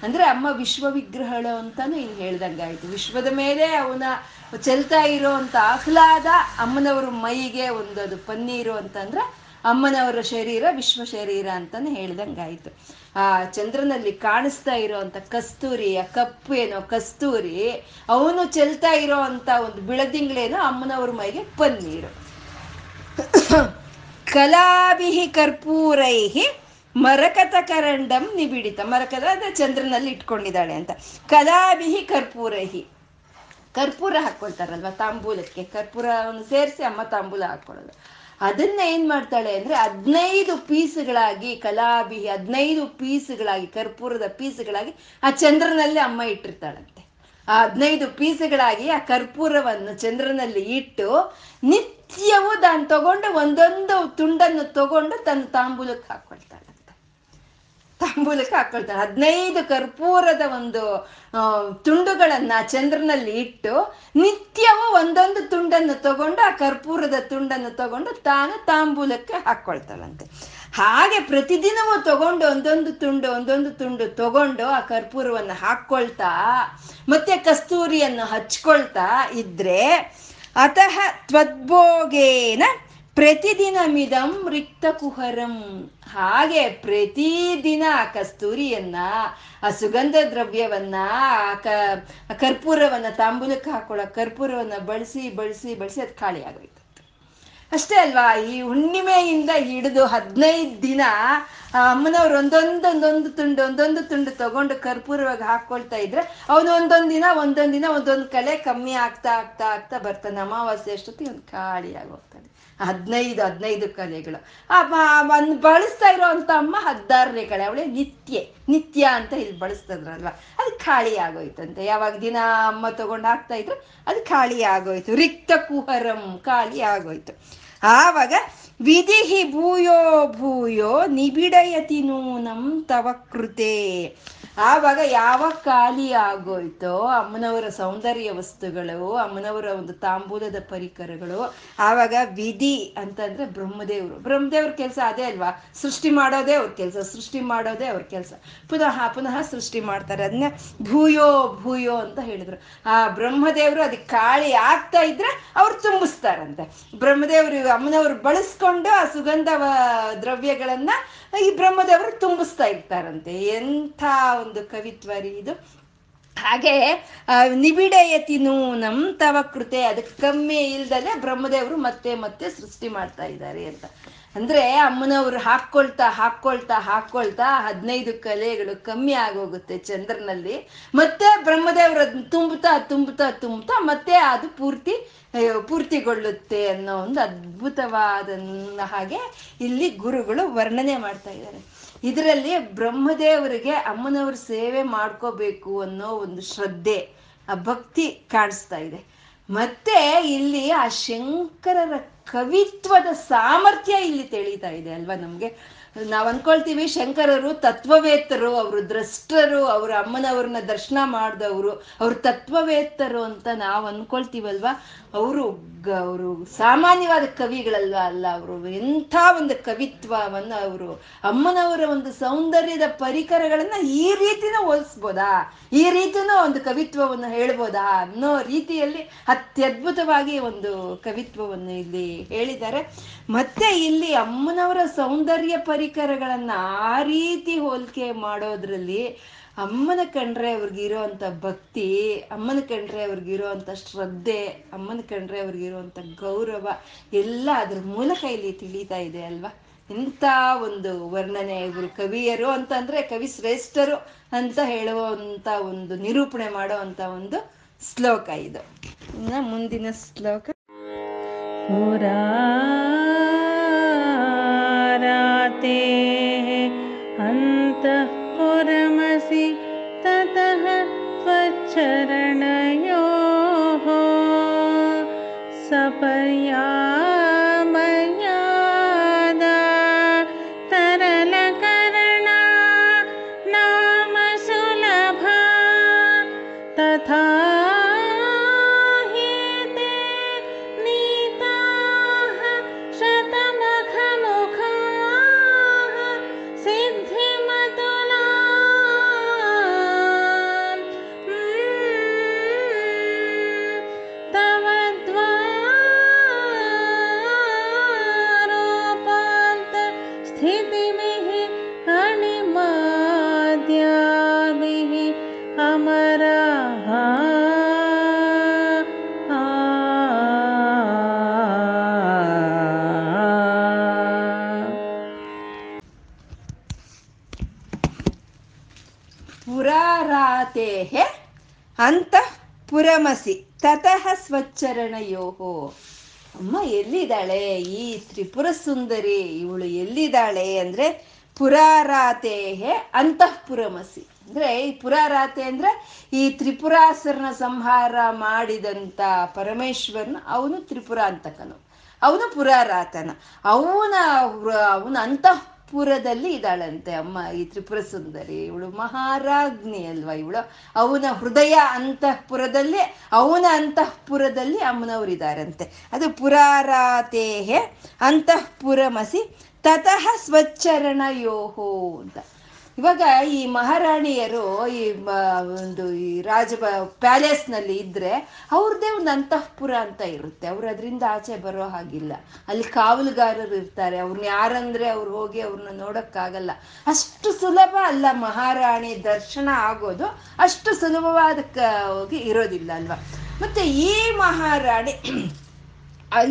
ಅಂದ್ರೆ ಅಮ್ಮ ವಿಶ್ವ ವಿಗ್ರಹಗಳು ಅಂತಾನು ಇಲ್ಲಿ ಹೇಳ್ದಂಗಾಯ್ತು ವಿಶ್ವದ ಮೇಲೆ ಅವನ ಚೆಲ್ತಾ ಇರೋ ಅಂತ ಆಹ್ಲಾದ ಅಮ್ಮನವರ ಮೈಗೆ ಒಂದು ಅದು ಪನ್ನೀರು ಅಂತಂದ್ರೆ ಅಮ್ಮನವರ ಶರೀರ ವಿಶ್ವ ಶರೀರ ಅಂತಾನೆ ಹೇಳ್ದಂಗಾಯ್ತು ಆ ಚಂದ್ರನಲ್ಲಿ ಕಾಣಿಸ್ತಾ ಕಸ್ತೂರಿ, ಆ ಕಪ್ಪು ಏನೋ ಕಸ್ತೂರಿ, ಅವನು ಚೆಲ್ತಾ ಇರೋ ಅಂತ ಒಂದು ಬಿಳದಿಂಗ್ಳೇನೋ ಅಮ್ಮನವ್ರ ಮೈಗೆ ಪನ್ನೀರು. ಕಲಾಭಿಹಿ ಕರ್ಪೂರೈಹಿ ಮರಕತ ಕರಂಡಂ ನಿಬಿಡಿತ. ಮರಕತ ಅದ ಚಂದ್ರನಲ್ಲಿ ಇಟ್ಕೊಂಡಿದ್ದಾಳೆ ಅಂತ. ಕಲಾಭಿಹಿ ಕರ್ಪೂರಹಿ. ಕರ್ಪೂರ ಹಾಕೊಳ್ತಾರಲ್ವ ತಾಂಬೂಲಕ್ಕೆ? ಕರ್ಪೂರವನ್ನು ಸೇರಿಸಿ ಅಮ್ಮ ತಾಂಬೂಲ ಹಾಕೊಳ್ಳೋದು ಅದನ್ನ ಏನ್ ಮಾಡ್ತಾಳೆ ಅಂದ್ರೆ ಹದಿನೈದು ಪೀಸ್ಗಳಾಗಿ ಕಲಾಬಿ ಹದಿನೈದು ಪೀಸ್ಗಳಾಗಿ, ಕರ್ಪೂರದ ಪೀಸ್ಗಳಾಗಿ ಆ ಚಂದ್ರನಲ್ಲಿ ಅಮ್ಮ ಇಟ್ಟಿರ್ತಾಳಂತೆ. ಆ ಹದಿನೈದು ಪೀಸ್ಗಳಾಗಿ ಆ ಕರ್ಪೂರವನ್ನು ಚಂದ್ರನಲ್ಲಿ ಇಟ್ಟು ನಿತ್ಯವೂ ತಾನು ತಗೊಂಡು ಒಂದೊಂದು ತುಂಡನ್ನು ತಗೊಂಡು ತನ್ನ ತಾಂಬೂಲಕ್ಕೆ ಹಾಕೊಳ್ತಾಳಂತೆ ತಾಂಬೂಲಕ್ಕೆ ಹಾಕೊಳ್ತಾಳೆ ಹದಿನೈದು ಕರ್ಪೂರದ ಒಂದು ತುಂಡುಗಳನ್ನ ಚಂದ್ರನಲ್ಲಿ ಇಟ್ಟು ನಿತ್ಯವೂ ಒಂದೊಂದು ತುಂಡನ್ನು ತಗೊಂಡು ಆ ಕರ್ಪೂರದ ತುಂಡನ್ನು ತಗೊಂಡು ತಾನು ತಾಂಬೂಲಕ್ಕೆ ಹಾಕೊಳ್ತಾಳಂತೆ. ಹಾಗೆ ಪ್ರತಿದಿನವೂ ತಗೊಂಡು ಒಂದೊಂದು ತುಂಡು ಒಂದೊಂದು ತುಂಡು ತಗೊಂಡು ಆ ಕರ್ಪೂರವನ್ನು ಹಾಕ್ಕೊಳ್ತಾ ಮತ್ತೆ ಕಸ್ತೂರಿಯನ್ನು ಹಚ್ಕೊಳ್ತಾ ಇದ್ರೆ, ಅತಃ ತ್ವದ್ಭೋಗೇನ ಪ್ರತಿದಿನ ಮಿದಂ ರಿಕ್ತ ಕುಹರಂ ಹಾಗೆ ಪ್ರತಿದಿನ ಆ ಕಸ್ತೂರಿಯನ್ನ, ಆ ಸುಗಂಧ ದ್ರವ್ಯವನ್ನ, ಆ ಕರ್ಪೂರವನ್ನ, ತಾಂಬೂಲಕ್ಕೆ ಹಾಕೊಳ್ಳೋ ಕರ್ಪೂರವನ್ನ ಬಳಸಿ ಬಳಸಿ ಬಳಸಿ ಅದು ಖಾಲಿ ಆಗೋಯ್ತು. ಅಷ್ಟೇ ಅಲ್ವಾ, ಈ ಹುಣ್ಣಿಮೆಯಿಂದ ಹಿಡಿದು ಹದಿನೈದು ದಿನ, ಆ ಅಮ್ಮನವ್ರು ಒಂದೊಂದೊಂದೊಂದು ಒಂದೊಂದು ತುಂಡು ಒಂದೊಂದು ತುಂಡು ತಗೊಂಡು ಕರ್ಪೂರವಾಗಿ ಹಾಕೊಳ್ತಾ ಇದ್ರೆ ಅವನು ಒಂದೊಂದು ದಿನ ಒಂದೊಂದು ದಿನ ಒಂದೊಂದು ಕಲೆ ಕಮ್ಮಿ ಆಗ್ತಾ ಆಗ್ತಾ ಆಗ್ತಾ ಬರ್ತಾನೆ. ಅಮಾವಾಸ್ಯೆ ಅಷ್ಟೊತ್ತಿಗೆ ಒಂದು ಖಾಲಿಯಾಗಿ ಹದಿನೈದು ಹದಿನೈದು ಕಲೆಗಳು. ಆ ಒಂದು ಬಳಸ್ತಾ ಇರೋವಂಥ ಅಮ್ಮ ಹದ್ದಾರನೇ ಕಲೆ. ಅವಳೇ ನಿತ್ಯ ನಿತ್ಯ ಅಂತ ಇಲ್ಲಿ ಬಳಸ್ತದ್ರಲ್ವ? ಅದು ಖಾಲಿ ಆಗೋಯ್ತಂತೆ. ಯಾವಾಗ ದಿನ ಅಮ್ಮ ತಗೊಂಡು ಹಾಕ್ತಾ ಇದ್ರು, ಅದು ಖಾಲಿ ಆಗೋಯ್ತು. ರಿಕ್ತ ಕುಹರಂ, ಖಾಲಿ ಆಗೋಯ್ತು. ಆವಾಗ ವಿಧಿಹಿ ಭೂಯೋ ಭೂಯೋ ನಿಬಿಡಯತಿ ನೂನಂ ತವ ಕೃತೆ. ಆವಾಗ ಯಾವ ಖಾಲಿ ಆಗೋಯ್ತೋ ಅಮ್ಮನವರ ಸೌಂದರ್ಯ ವಸ್ತುಗಳು, ಅಮ್ಮನವರ ಒಂದು ತಾಂಬೂಲದ ಪರಿಕರಗಳು, ಆವಾಗ ವಿಧಿ ಅಂತಂದ್ರೆ ಬ್ರಹ್ಮದೇವರು. ಬ್ರಹ್ಮದೇವ್ರ ಕೆಲಸ ಅದೇ ಅಲ್ವಾ? ಸೃಷ್ಟಿ ಮಾಡೋದೇ ಅವ್ರ ಕೆಲಸ, ಸೃಷ್ಟಿ ಮಾಡೋದೇ ಅವ್ರ ಕೆಲಸ. ಪುನಃ ಪುನಃ ಸೃಷ್ಟಿ ಮಾಡ್ತಾರೆ. ಅದನ್ನ ಭೂಯೋ ಭೂಯೋ ಅಂತ ಹೇಳಿದ್ರು. ಆ ಬ್ರಹ್ಮದೇವರು ಅದಕ್ಕೆ ಖಾಲಿ ಆಗ್ತಾ ಇದ್ರೆ ಅವ್ರು ತುಂಬಿಸ್ತಾರಂತೆ. ಬ್ರಹ್ಮದೇವರು, ಅಮ್ಮನವ್ರು ಬಳಸ್ಕೊಂಡು ಆ ಸುಗಂಧ ದ್ರವ್ಯಗಳನ್ನ ಈ ಬ್ರಹ್ಮದೇವರು ತುಂಬಿಸ್ತಾ ಇರ್ತಾರಂತೆ. ಎಂಥ ಒಂದು ಕವಿತ್ವ ರೀ ಇದು. ಹಾಗೆ ನಿಬಿಡಯತಿನೂ ನಿಬಿಡಯತಿ ನೂನಂ ತವ ಕೃತೆ, ಅದಕ್ಕೆ ಕಮ್ಮಿ ಇಲ್ದಲೆ ಬ್ರಹ್ಮದೇವರು ಮತ್ತೆ ಮತ್ತೆ ಸೃಷ್ಟಿ ಮಾಡ್ತಾ ಇದ್ದಾರೆ ಅಂತ. ಅಂದ್ರೆ ಅಮ್ಮನವ್ರು ಹಾಕೊಳ್ತಾ ಹಾಕೊಳ್ತಾ ಹಾಕೊಳ್ತಾ ಹದಿನೈದು ಕಲೆಗಳು ಕಮ್ಮಿ ಆಗೋಗುತ್ತೆ ಚಂದ್ರನಲ್ಲಿ. ಮತ್ತೆ ಬ್ರಹ್ಮದೇವ್ರ ತುಂಬುತ್ತಾ ತುಂಬುತ್ತಾ ತುಂಬುತ್ತಾ ಮತ್ತೆ ಅದು ಪೂರ್ತಿ ಪೂರ್ತಿಗೊಳ್ಳುತ್ತೆ ಅನ್ನೋ ಒಂದು ಅದ್ಭುತವಾದ ಹಾಗೆ ಇಲ್ಲಿ ಗುರುಗಳು ವರ್ಣನೆ ಮಾಡ್ತಾ ಇದ್ದಾರೆ. ಇದರಲ್ಲಿ ಬ್ರಹ್ಮದೇವರಿಗೆ ಅಮ್ಮನವ್ರ ಸೇವೆ ಮಾಡ್ಕೋಬೇಕು ಅನ್ನೋ ಒಂದು ಶ್ರದ್ಧೆ, ಆ ಭಕ್ತಿ ಕಾಣಿಸ್ತಾ ಇದೆ. ಮತ್ತೆ ಇಲ್ಲಿ ಆ ಶಂಕರರ ಕವಿತ್ವದ ಸಾಮರ್ಥ್ಯ ಇಲ್ಲಿ ತಿಳಿತಾ ಇದೆ ಅಲ್ವಾ ನಮ್ಗೆ? ನಾವ್ ಅನ್ಕೊಳ್ತೀವಿ ಶಂಕರರು ತತ್ವವೇತ್ತರು, ಅವರು ದ್ರಷ್ಟರು, ಅವ್ರ ಅಮ್ಮನವ್ರನ್ನ ದರ್ಶನ ಮಾಡಿದವರು, ಅವ್ರು ತತ್ವವೇತ್ತರು ಅಂತ ನಾವು ಅನ್ಕೊಳ್ತೀವಲ್ವಾ? ಅವರು ಅವರು ಸಾಮಾನ್ಯವಾದ ಕವಿಗಳಲ್ವ ಅಲ್ಲ, ಅವರು ಎಂಥ ಒಂದು ಕವಿತ್ವವನ್ನು ಅವರು ಅಮ್ಮನವರ ಒಂದು ಸೌಂದರ್ಯದ ಪರಿಕರಗಳನ್ನ ಈ ರೀತಿನೂ ಹೋಲಿಸ್ಬೋದಾ ಈ ರೀತಿನೂ ಒಂದು ಕವಿತ್ವವನ್ನು ಹೇಳ್ಬೋದಾ ಅನ್ನೋ ರೀತಿಯಲ್ಲಿ ಅತ್ಯದ್ಭುತವಾಗಿ ಒಂದು ಕವಿತ್ವವನ್ನು ಇಲ್ಲಿ ಹೇಳಿದ್ದಾರೆ. ಮತ್ತೆ ಇಲ್ಲಿ ಅಮ್ಮನವರ ಸೌಂದರ್ಯ ಪರಿಕರಗಳನ್ನ ಆ ರೀತಿ ಹೋಲಿಕೆ ಮಾಡೋದ್ರಲ್ಲಿ ಅಮ್ಮನ ಕಂಡ್ರೆ ಅವ್ರಿಗಿರೋಂಥ ಭಕ್ತಿ, ಅಮ್ಮನ ಕಂಡ್ರೆ ಅವ್ರಿಗಿರೋಂಥ ಶ್ರದ್ಧೆ, ಅಮ್ಮನ ಕಂಡ್ರೆ ಅವ್ರಿಗಿರೋಂಥ ಗೌರವ ಎಲ್ಲ ಅದ್ರ ಮೂಲಕ ಇಲ್ಲಿ ತಿಳಿತಾ ಇದೆ ಅಲ್ವಾ? ಇಂಥ ಒಂದು ವರ್ಣನೆ ಇವರು ಕವಿಯರು ಅಂತಂದ್ರೆ ಕವಿ ಶ್ರೇಷ್ಠರು ಅಂತ ಹೇಳುವಂತ ಒಂದು ನಿರೂಪಣೆ ಮಾಡುವಂತ ಒಂದು ಶ್ಲೋಕ ಇದು. ಇನ್ನ ಮುಂದಿನ ಶ್ಲೋಕ. अन्तः अन्तःपुरमसि ततः स्वचरण ಪುರಮಸಿ ತತಃ ಸ್ವಚ್ಚರಣಯೋಹೋ. ಅಮ್ಮ ಎಲ್ಲಿದ್ದಾಳೆ? ಈ ತ್ರಿಪುರ ಸುಂದರಿ ಇವಳು ಎಲ್ಲಿದ್ದಾಳೆ ಅಂದ್ರೆ ಪುರಾರಾತೇಹೆ ಅಂತಃಪುರಮಸಿ. ಅಂದ್ರೆ ಈ ಪುರಾರಾತೆ ಅಂದ್ರೆ ಈ ತ್ರಿಪುರಾಸರನ ಸಂಹಾರ ಮಾಡಿದಂತ ಪರಮೇಶ್ವರನ ಅವನು ತ್ರಿಪುರ ಅಂತಕನು. ಅವನು ಪುರಾರಾತನ. ಅವನ ಅವನ ಅಂತಃಪುರದಲ್ಲಿ ಇದ್ದಾಳಂತೆ ಅಮ್ಮ ಈ ತ್ರಿಪುರ ಸುಂದರಿ. ಇವಳು ಮಹಾರಾಜ್ಞಿ ಅಲ್ವಾ ಇವಳು? ಅವನ ಹೃದಯ ಅಂತಃಪುರದಲ್ಲಿ, ಅವನ ಅಂತಃಪುರದಲ್ಲಿ ಅಮ್ಮನವರಿದ್ದಾರಂತೆ ಅದು ಪುರಾರಾತೇಹೆ ಅಂತಃಪುರಮಸಿ ತತಃ ಸ್ವಚ್ಚರಣಯೋಹೋ ಅಂತ. ಇವಾಗ ಈ ಮಹಾರಾಣಿಯರು ಈ ಒಂದು ಈ ರಾಜ ಪ್ಯಾಲೇಸ್ನಲ್ಲಿ ಇದ್ರೆ ಅವ್ರದ್ದೇ ಒಂದು ಅಂತಃಪುರ ಅಂತ ಇರುತ್ತೆ. ಅವ್ರು ಅದರಿಂದ ಆಚೆ ಬರೋ ಹಾಗಿಲ್ಲ. ಅಲ್ಲಿ ಕಾವಲುಗಾರರು ಇರ್ತಾರೆ. ಅವ್ರನ್ನ ಯಾರಂದ್ರೆ ಅವ್ರು ಹೋಗಿ ಅವ್ರನ್ನ ನೋಡೋಕ್ಕಾಗಲ್ಲ. ಅಷ್ಟು ಸುಲಭ ಅಲ್ಲ ಮಹಾರಾಣಿ ದರ್ಶನ ಆಗೋದು. ಅಷ್ಟು ಸುಲಭವಾದ ಹೋಗಿ ಇರೋದಿಲ್ಲ ಅಲ್ವಾ? ಮತ್ತೆ ಈ ಮಹಾರಾಣಿ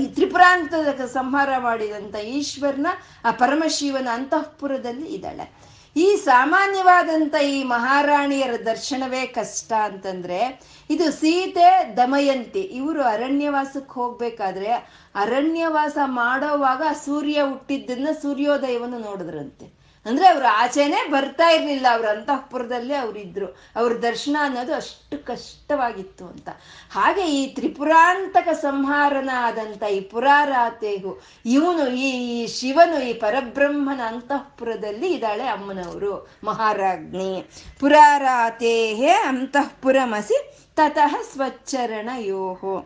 ಈ ತ್ರಿಪುರಾಂತದ ಸಂಹಾರ ಮಾಡಿದಂತ ಈಶ್ವರನ ಆ ಪರಮಶಿವನ ಅಂತಃಪುರದಲ್ಲಿ ಇದ್ದಾಳೆ. ಈ ಸಾಮಾನ್ಯವಾದಂತ ಈ ಮಹಾರಾಣಿಯರ ದರ್ಶನವೇ ಕಷ್ಟ ಅಂತಂದ್ರೆ, ಇದು ಸೀತೆ ದಮಯಂತಿ, ಇವರು ಅರಣ್ಯವಾಸಕ್ಕೆ ಹೋಗ್ಬೇಕಾದ್ರೆ ಅರಣ್ಯವಾಸ ಮಾಡೋವಾಗ ಸೂರ್ಯ ಹುಟ್ಟಿದ್ದನ್ನ ಸೂರ್ಯೋದಯವನ್ನು ನೋಡಿದ್ರಂತೆ. ಅಂದ್ರೆ ಅವರು ಆಚೆನೆ ಬರ್ತಾ ಇರ್ಲಿಲ್ಲ, ಅವ್ರ ಅಂತಃಪುರದಲ್ಲೇ ಅವ್ರಿದ್ರು ಅವ್ರ ದರ್ಶನ ಅನ್ನೋದು ಅಷ್ಟು ಕಷ್ಟವಾಗಿತ್ತು ಅಂತ. ಹಾಗೆ ಈ ತ್ರಿಪುರಾಂತಕ ಸಂಹಾರನ ಆದಂತ ಈ ಪುರಾರಾತೆಗು ಇವನು ಈ ಶಿವನು, ಈ ಪರಬ್ರಹ್ಮನ ಅಂತಃಪುರದಲ್ಲಿ ಇದ್ದಾಳೆ ಅಮ್ಮನವರು, ಮಹಾರಾಜ್ಞಿ. ಪುರಾರಾತೇಹೇ ಅಂತಃಪುರಮಸಿ ತತಃ ಸ್ವಚ್ಚರಣಯೋಹೋ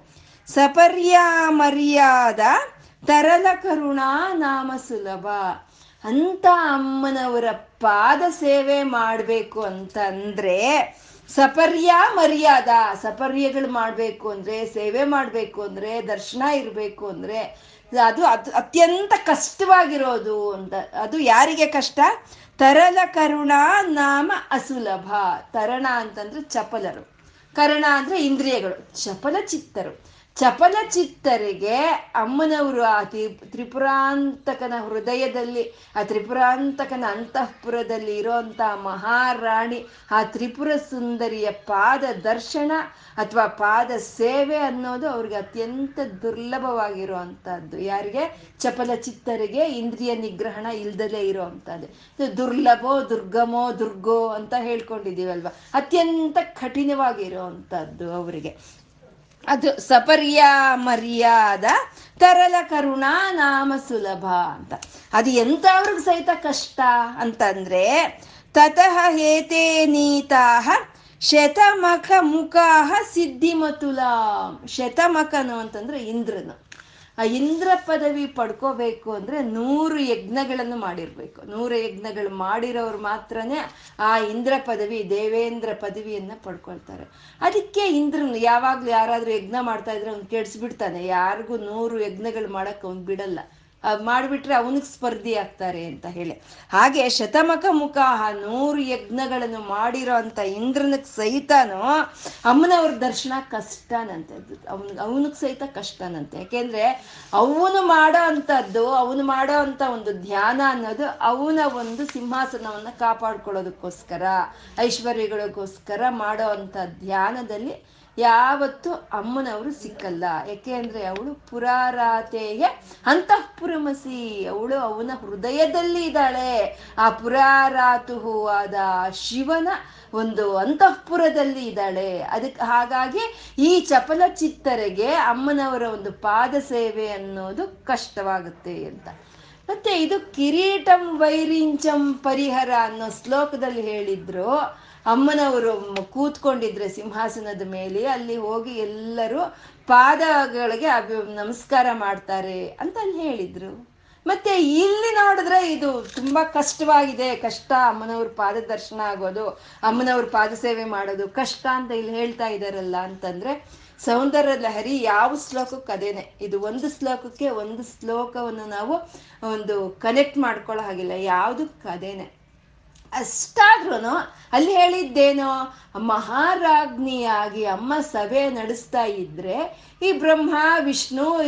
ಸಪರ್ಯಾಮರ್ಯಾದ ತರಲ ಕರುಣಾ ನಾಮ ಸುಲಭ. ಅಂತ ಅಮ್ಮನವರ ಪಾದ ಸೇವೆ ಮಾಡಬೇಕು ಅಂತಂದ್ರೆ ಸಪರ್ಯ, ಮರ್ಯಾದ. ಸಪರ್ಯಗಳು ಮಾಡಬೇಕು ಅಂದ್ರೆ, ಸೇವೆ ಮಾಡಬೇಕು ಅಂದ್ರೆ, ದರ್ಶನ ಇರಬೇಕು ಅಂದ್ರೆ ಅದು ಅದು ಅತ್ಯಂತ ಕಷ್ಟವಾಗಿರೋದು ಅಂತ. ಅದು ಯಾರಿಗೆ ಕಷ್ಟ? ತರಲ ಕರುಣ ನಾಮ ಅಸುಲಭ. ತರಣ ಅಂತಂದ್ರೆ ಚಪಲರು. ಕರಣ ಅಂದ್ರೆ ಇಂದ್ರಿಯಗಳು. ಚಪಲ ಚಿತ್ತರು ಚಪಲ ಚಿತ್ತರಿಗೆ ಅಮ್ಮನವರು ಆ ತ್ರಿ, ತ್ರಿಪುರಾಂತಕನ ಹೃದಯದಲ್ಲಿ, ಆ ತ್ರಿಪುರಾಂತಕನ ಅಂತಃಪುರದಲ್ಲಿ ಇರೋಂಥ ಮಹಾರಾಣಿ, ಆ ತ್ರಿಪುರ ಸುಂದರಿಯ ಪಾದ ದರ್ಶನ ಅಥವಾ ಪಾದ ಸೇವೆ ಅನ್ನೋದು ಅವ್ರಿಗೆ ಅತ್ಯಂತ ದುರ್ಲಭವಾಗಿರುವಂಥದ್ದು ಯಾರಿಗೆ? ಚಪಲ ಚಿತ್ತರಿಗೆ ಇಂದ್ರಿಯ ನಿಗ್ರಹಣ ಇಲ್ದಲೇ ಇರುವಂತಹದ್ದು. ದುರ್ಲಭೋ, ದುರ್ಗಮೋ, ದುರ್ಗೋ ಅಂತ ಹೇಳ್ಕೊಂಡಿದ್ದೀವಲ್ವ? ಅತ್ಯಂತ ಕಠಿಣವಾಗಿರುವಂತಹದ್ದು ಅವರಿಗೆ. ಅದು ಸಪರ್ಯ ಮರ್ಯಾದ ತರಲ ಕರುಣಾ ನಾಮ ಸುಲಭ ಅಂತ. ಅದು ಎಂಥವ್ರಿಗೆ ಸಹಿತ ಕಷ್ಟ ಅಂತಂದ್ರೆ, ತತಃ ಹೇತೆ ನೀತಾಹ ಶತಮಖ ಮುಖಾಹ ಸಿದ್ಧಿಮತುಲಾ. ಶತಮಖನು ಅಂತಂದ್ರೆ ಇಂದ್ರನು. ಆ ಇಂದ್ರ ಪದವಿ ಪಡ್ಕೋಬೇಕು ಅಂದ್ರೆ ನೂರು ಯಜ್ಞಗಳನ್ನು ಮಾಡಿರ್ಬೇಕು. ನೂರು ಯಜ್ಞಗಳು ಮಾಡಿರೋರು ಮಾತ್ರನೇ ಆ ಇಂದ್ರ ಪದವಿ, ದೇವೇಂದ್ರ ಪದವಿಯನ್ನ ಪಡ್ಕೊಳ್ತಾರೆ. ಅದಕ್ಕೆ ಇಂದ್ರನು ಯಾವಾಗ್ಲೂ ಯಾರಾದ್ರೂ ಯಜ್ಞ ಮಾಡ್ತಾ ಇದ್ರೆ ಅವ್ನು ಕೆಡ್ಸ್ಬಿಡ್ತಾನೆ. ಯಾರಿಗೂ ನೂರು ಯಜ್ಞಗಳು ಮಾಡಕ್ ಅವ್ನು ಬಿಡಲ್ಲ. ಮಾಡಿಬಿಟ್ರೆ ಅವನಿಗೆ ಸ್ಪರ್ಧಿ ಆಗ್ತಾರೆ ಅಂತ ಹೇಳಿ. ಹಾಗೆ ಶತಮಕ ಮುಖ ನೂರು ಯಜ್ಞಗಳನ್ನು ಮಾಡಿರೋ ಅಂತ ಇಂದ್ರನಿಗೆ ಸಹಿತನೂ ಅಮ್ಮನವ್ರ ದರ್ಶನ ಕಷ್ಟನಂತೆ ಅವನ್, ಅವನಿಗೆ ಸಹಿತ ಕಷ್ಟನಂತೆ. ಯಾಕೆಂದ್ರೆ ಅವನು ಮಾಡೋ ಅಂಥದ್ದು, ಅವನು ಮಾಡೋ ಅಂತ ಒಂದು ಧ್ಯಾನ ಅನ್ನೋದು ಅವನ ಒಂದು ಸಿಂಹಾಸನವನ್ನ ಕಾಪಾಡ್ಕೊಳ್ಳೋದಕ್ಕೋಸ್ಕರ, ಐಶ್ವರ್ಯಗಳಿಗೋಸ್ಕರ ಮಾಡೋ ಅಂಥ ಧ್ಯಾನದಲ್ಲಿ ಯಾವತ್ತು ಅಮ್ಮನವರು ಸಿಕ್ಕಲ್ಲ. ಯಾಕೆ ಅಂದ್ರೆ ಅವಳು ಪುರಾರಾತೆಯ ಅಂತಃಪುರಮಸಿ. ಅವಳು ಅವನ ಹೃದಯದಲ್ಲಿ ಇದ್ದಾಳೆ. ಆ ಪುರಾರಾತು ಆದ ಶಿವನ ಒಂದು ಅಂತಃಪುರದಲ್ಲಿ ಇದ್ದಾಳೆ. ಅದಕ್ಕೆ ಹಾಗಾಗಿ ಈ ಚಪಲ ಚಿತ್ತರಿಗೆ ಅಮ್ಮನವರ ಒಂದು ಪಾದ ಸೇವೆ ಅನ್ನೋದು ಕಷ್ಟವಾಗುತ್ತೆ ಅಂತ. ಮತ್ತೆ ಇದು ಕಿರೀಟಂ ವೈರಿಂಚಂ ಪರಿಹರ ಅನ್ನೋ ಶ್ಲೋಕದಲ್ಲಿ ಹೇಳಿದ್ರು. ಅಮ್ಮನವರು ಕೂತ್ಕೊಂಡಿದ್ರೆ ಸಿಂಹಾಸನದ ಮೇಲೆ, ಅಲ್ಲಿ ಹೋಗಿ ಎಲ್ಲರೂ ಪಾದಗಳಿಗೆ ಅಭಿ, ನಮಸ್ಕಾರ ಮಾಡ್ತಾರೆ ಅಂತ ಅಲ್ಲಿ ಹೇಳಿದ್ರು. ಮತ್ತೆ ಇಲ್ಲಿ ನೋಡಿದ್ರೆ ಇದು ತುಂಬಾ ಕಷ್ಟವಾಗಿದೆ. ಕಷ್ಟ, ಅಮ್ಮನವ್ರ ಪಾದ ದರ್ಶನ ಆಗೋದು, ಅಮ್ಮನವ್ರ ಪಾದ ಸೇವೆ ಮಾಡೋದು ಕಷ್ಟ ಅಂತ ಇಲ್ಲಿ ಹೇಳ್ತಾ ಇದಾರಲ್ಲ ಅಂತಂದ್ರೆ, ಸೌಂದರ್ಯ ಲಹರಿ ಯಾವ ಶ್ಲೋಕಕ್ಕೆ ಅದೇನೆ. ಇದು ಒಂದು ಶ್ಲೋಕಕ್ಕೆ ಒಂದು ಶ್ಲೋಕವನ್ನು ನಾವು ಒಂದು ಕನೆಕ್ಟ್ ಮಾಡ್ಕೊಳ್ಳೋ ಹಾಗಿಲ್ಲ. ಯಾವುದಕ್ಕೆ ಅದೇನೆ. ಅಷ್ಟಾದ್ರೂ ಅಲ್ಲಿ ಹೇಳಿದ್ದೇನೋ, ಮಹಾರಾಜ್ಞಿಯಾಗಿ ಅಮ್ಮ ಸಭೆ ನಡೆಸ್ತಾ ಇದ್ರೆ ಈ ಬ್ರಹ್ಮ, ವಿಷ್ಣು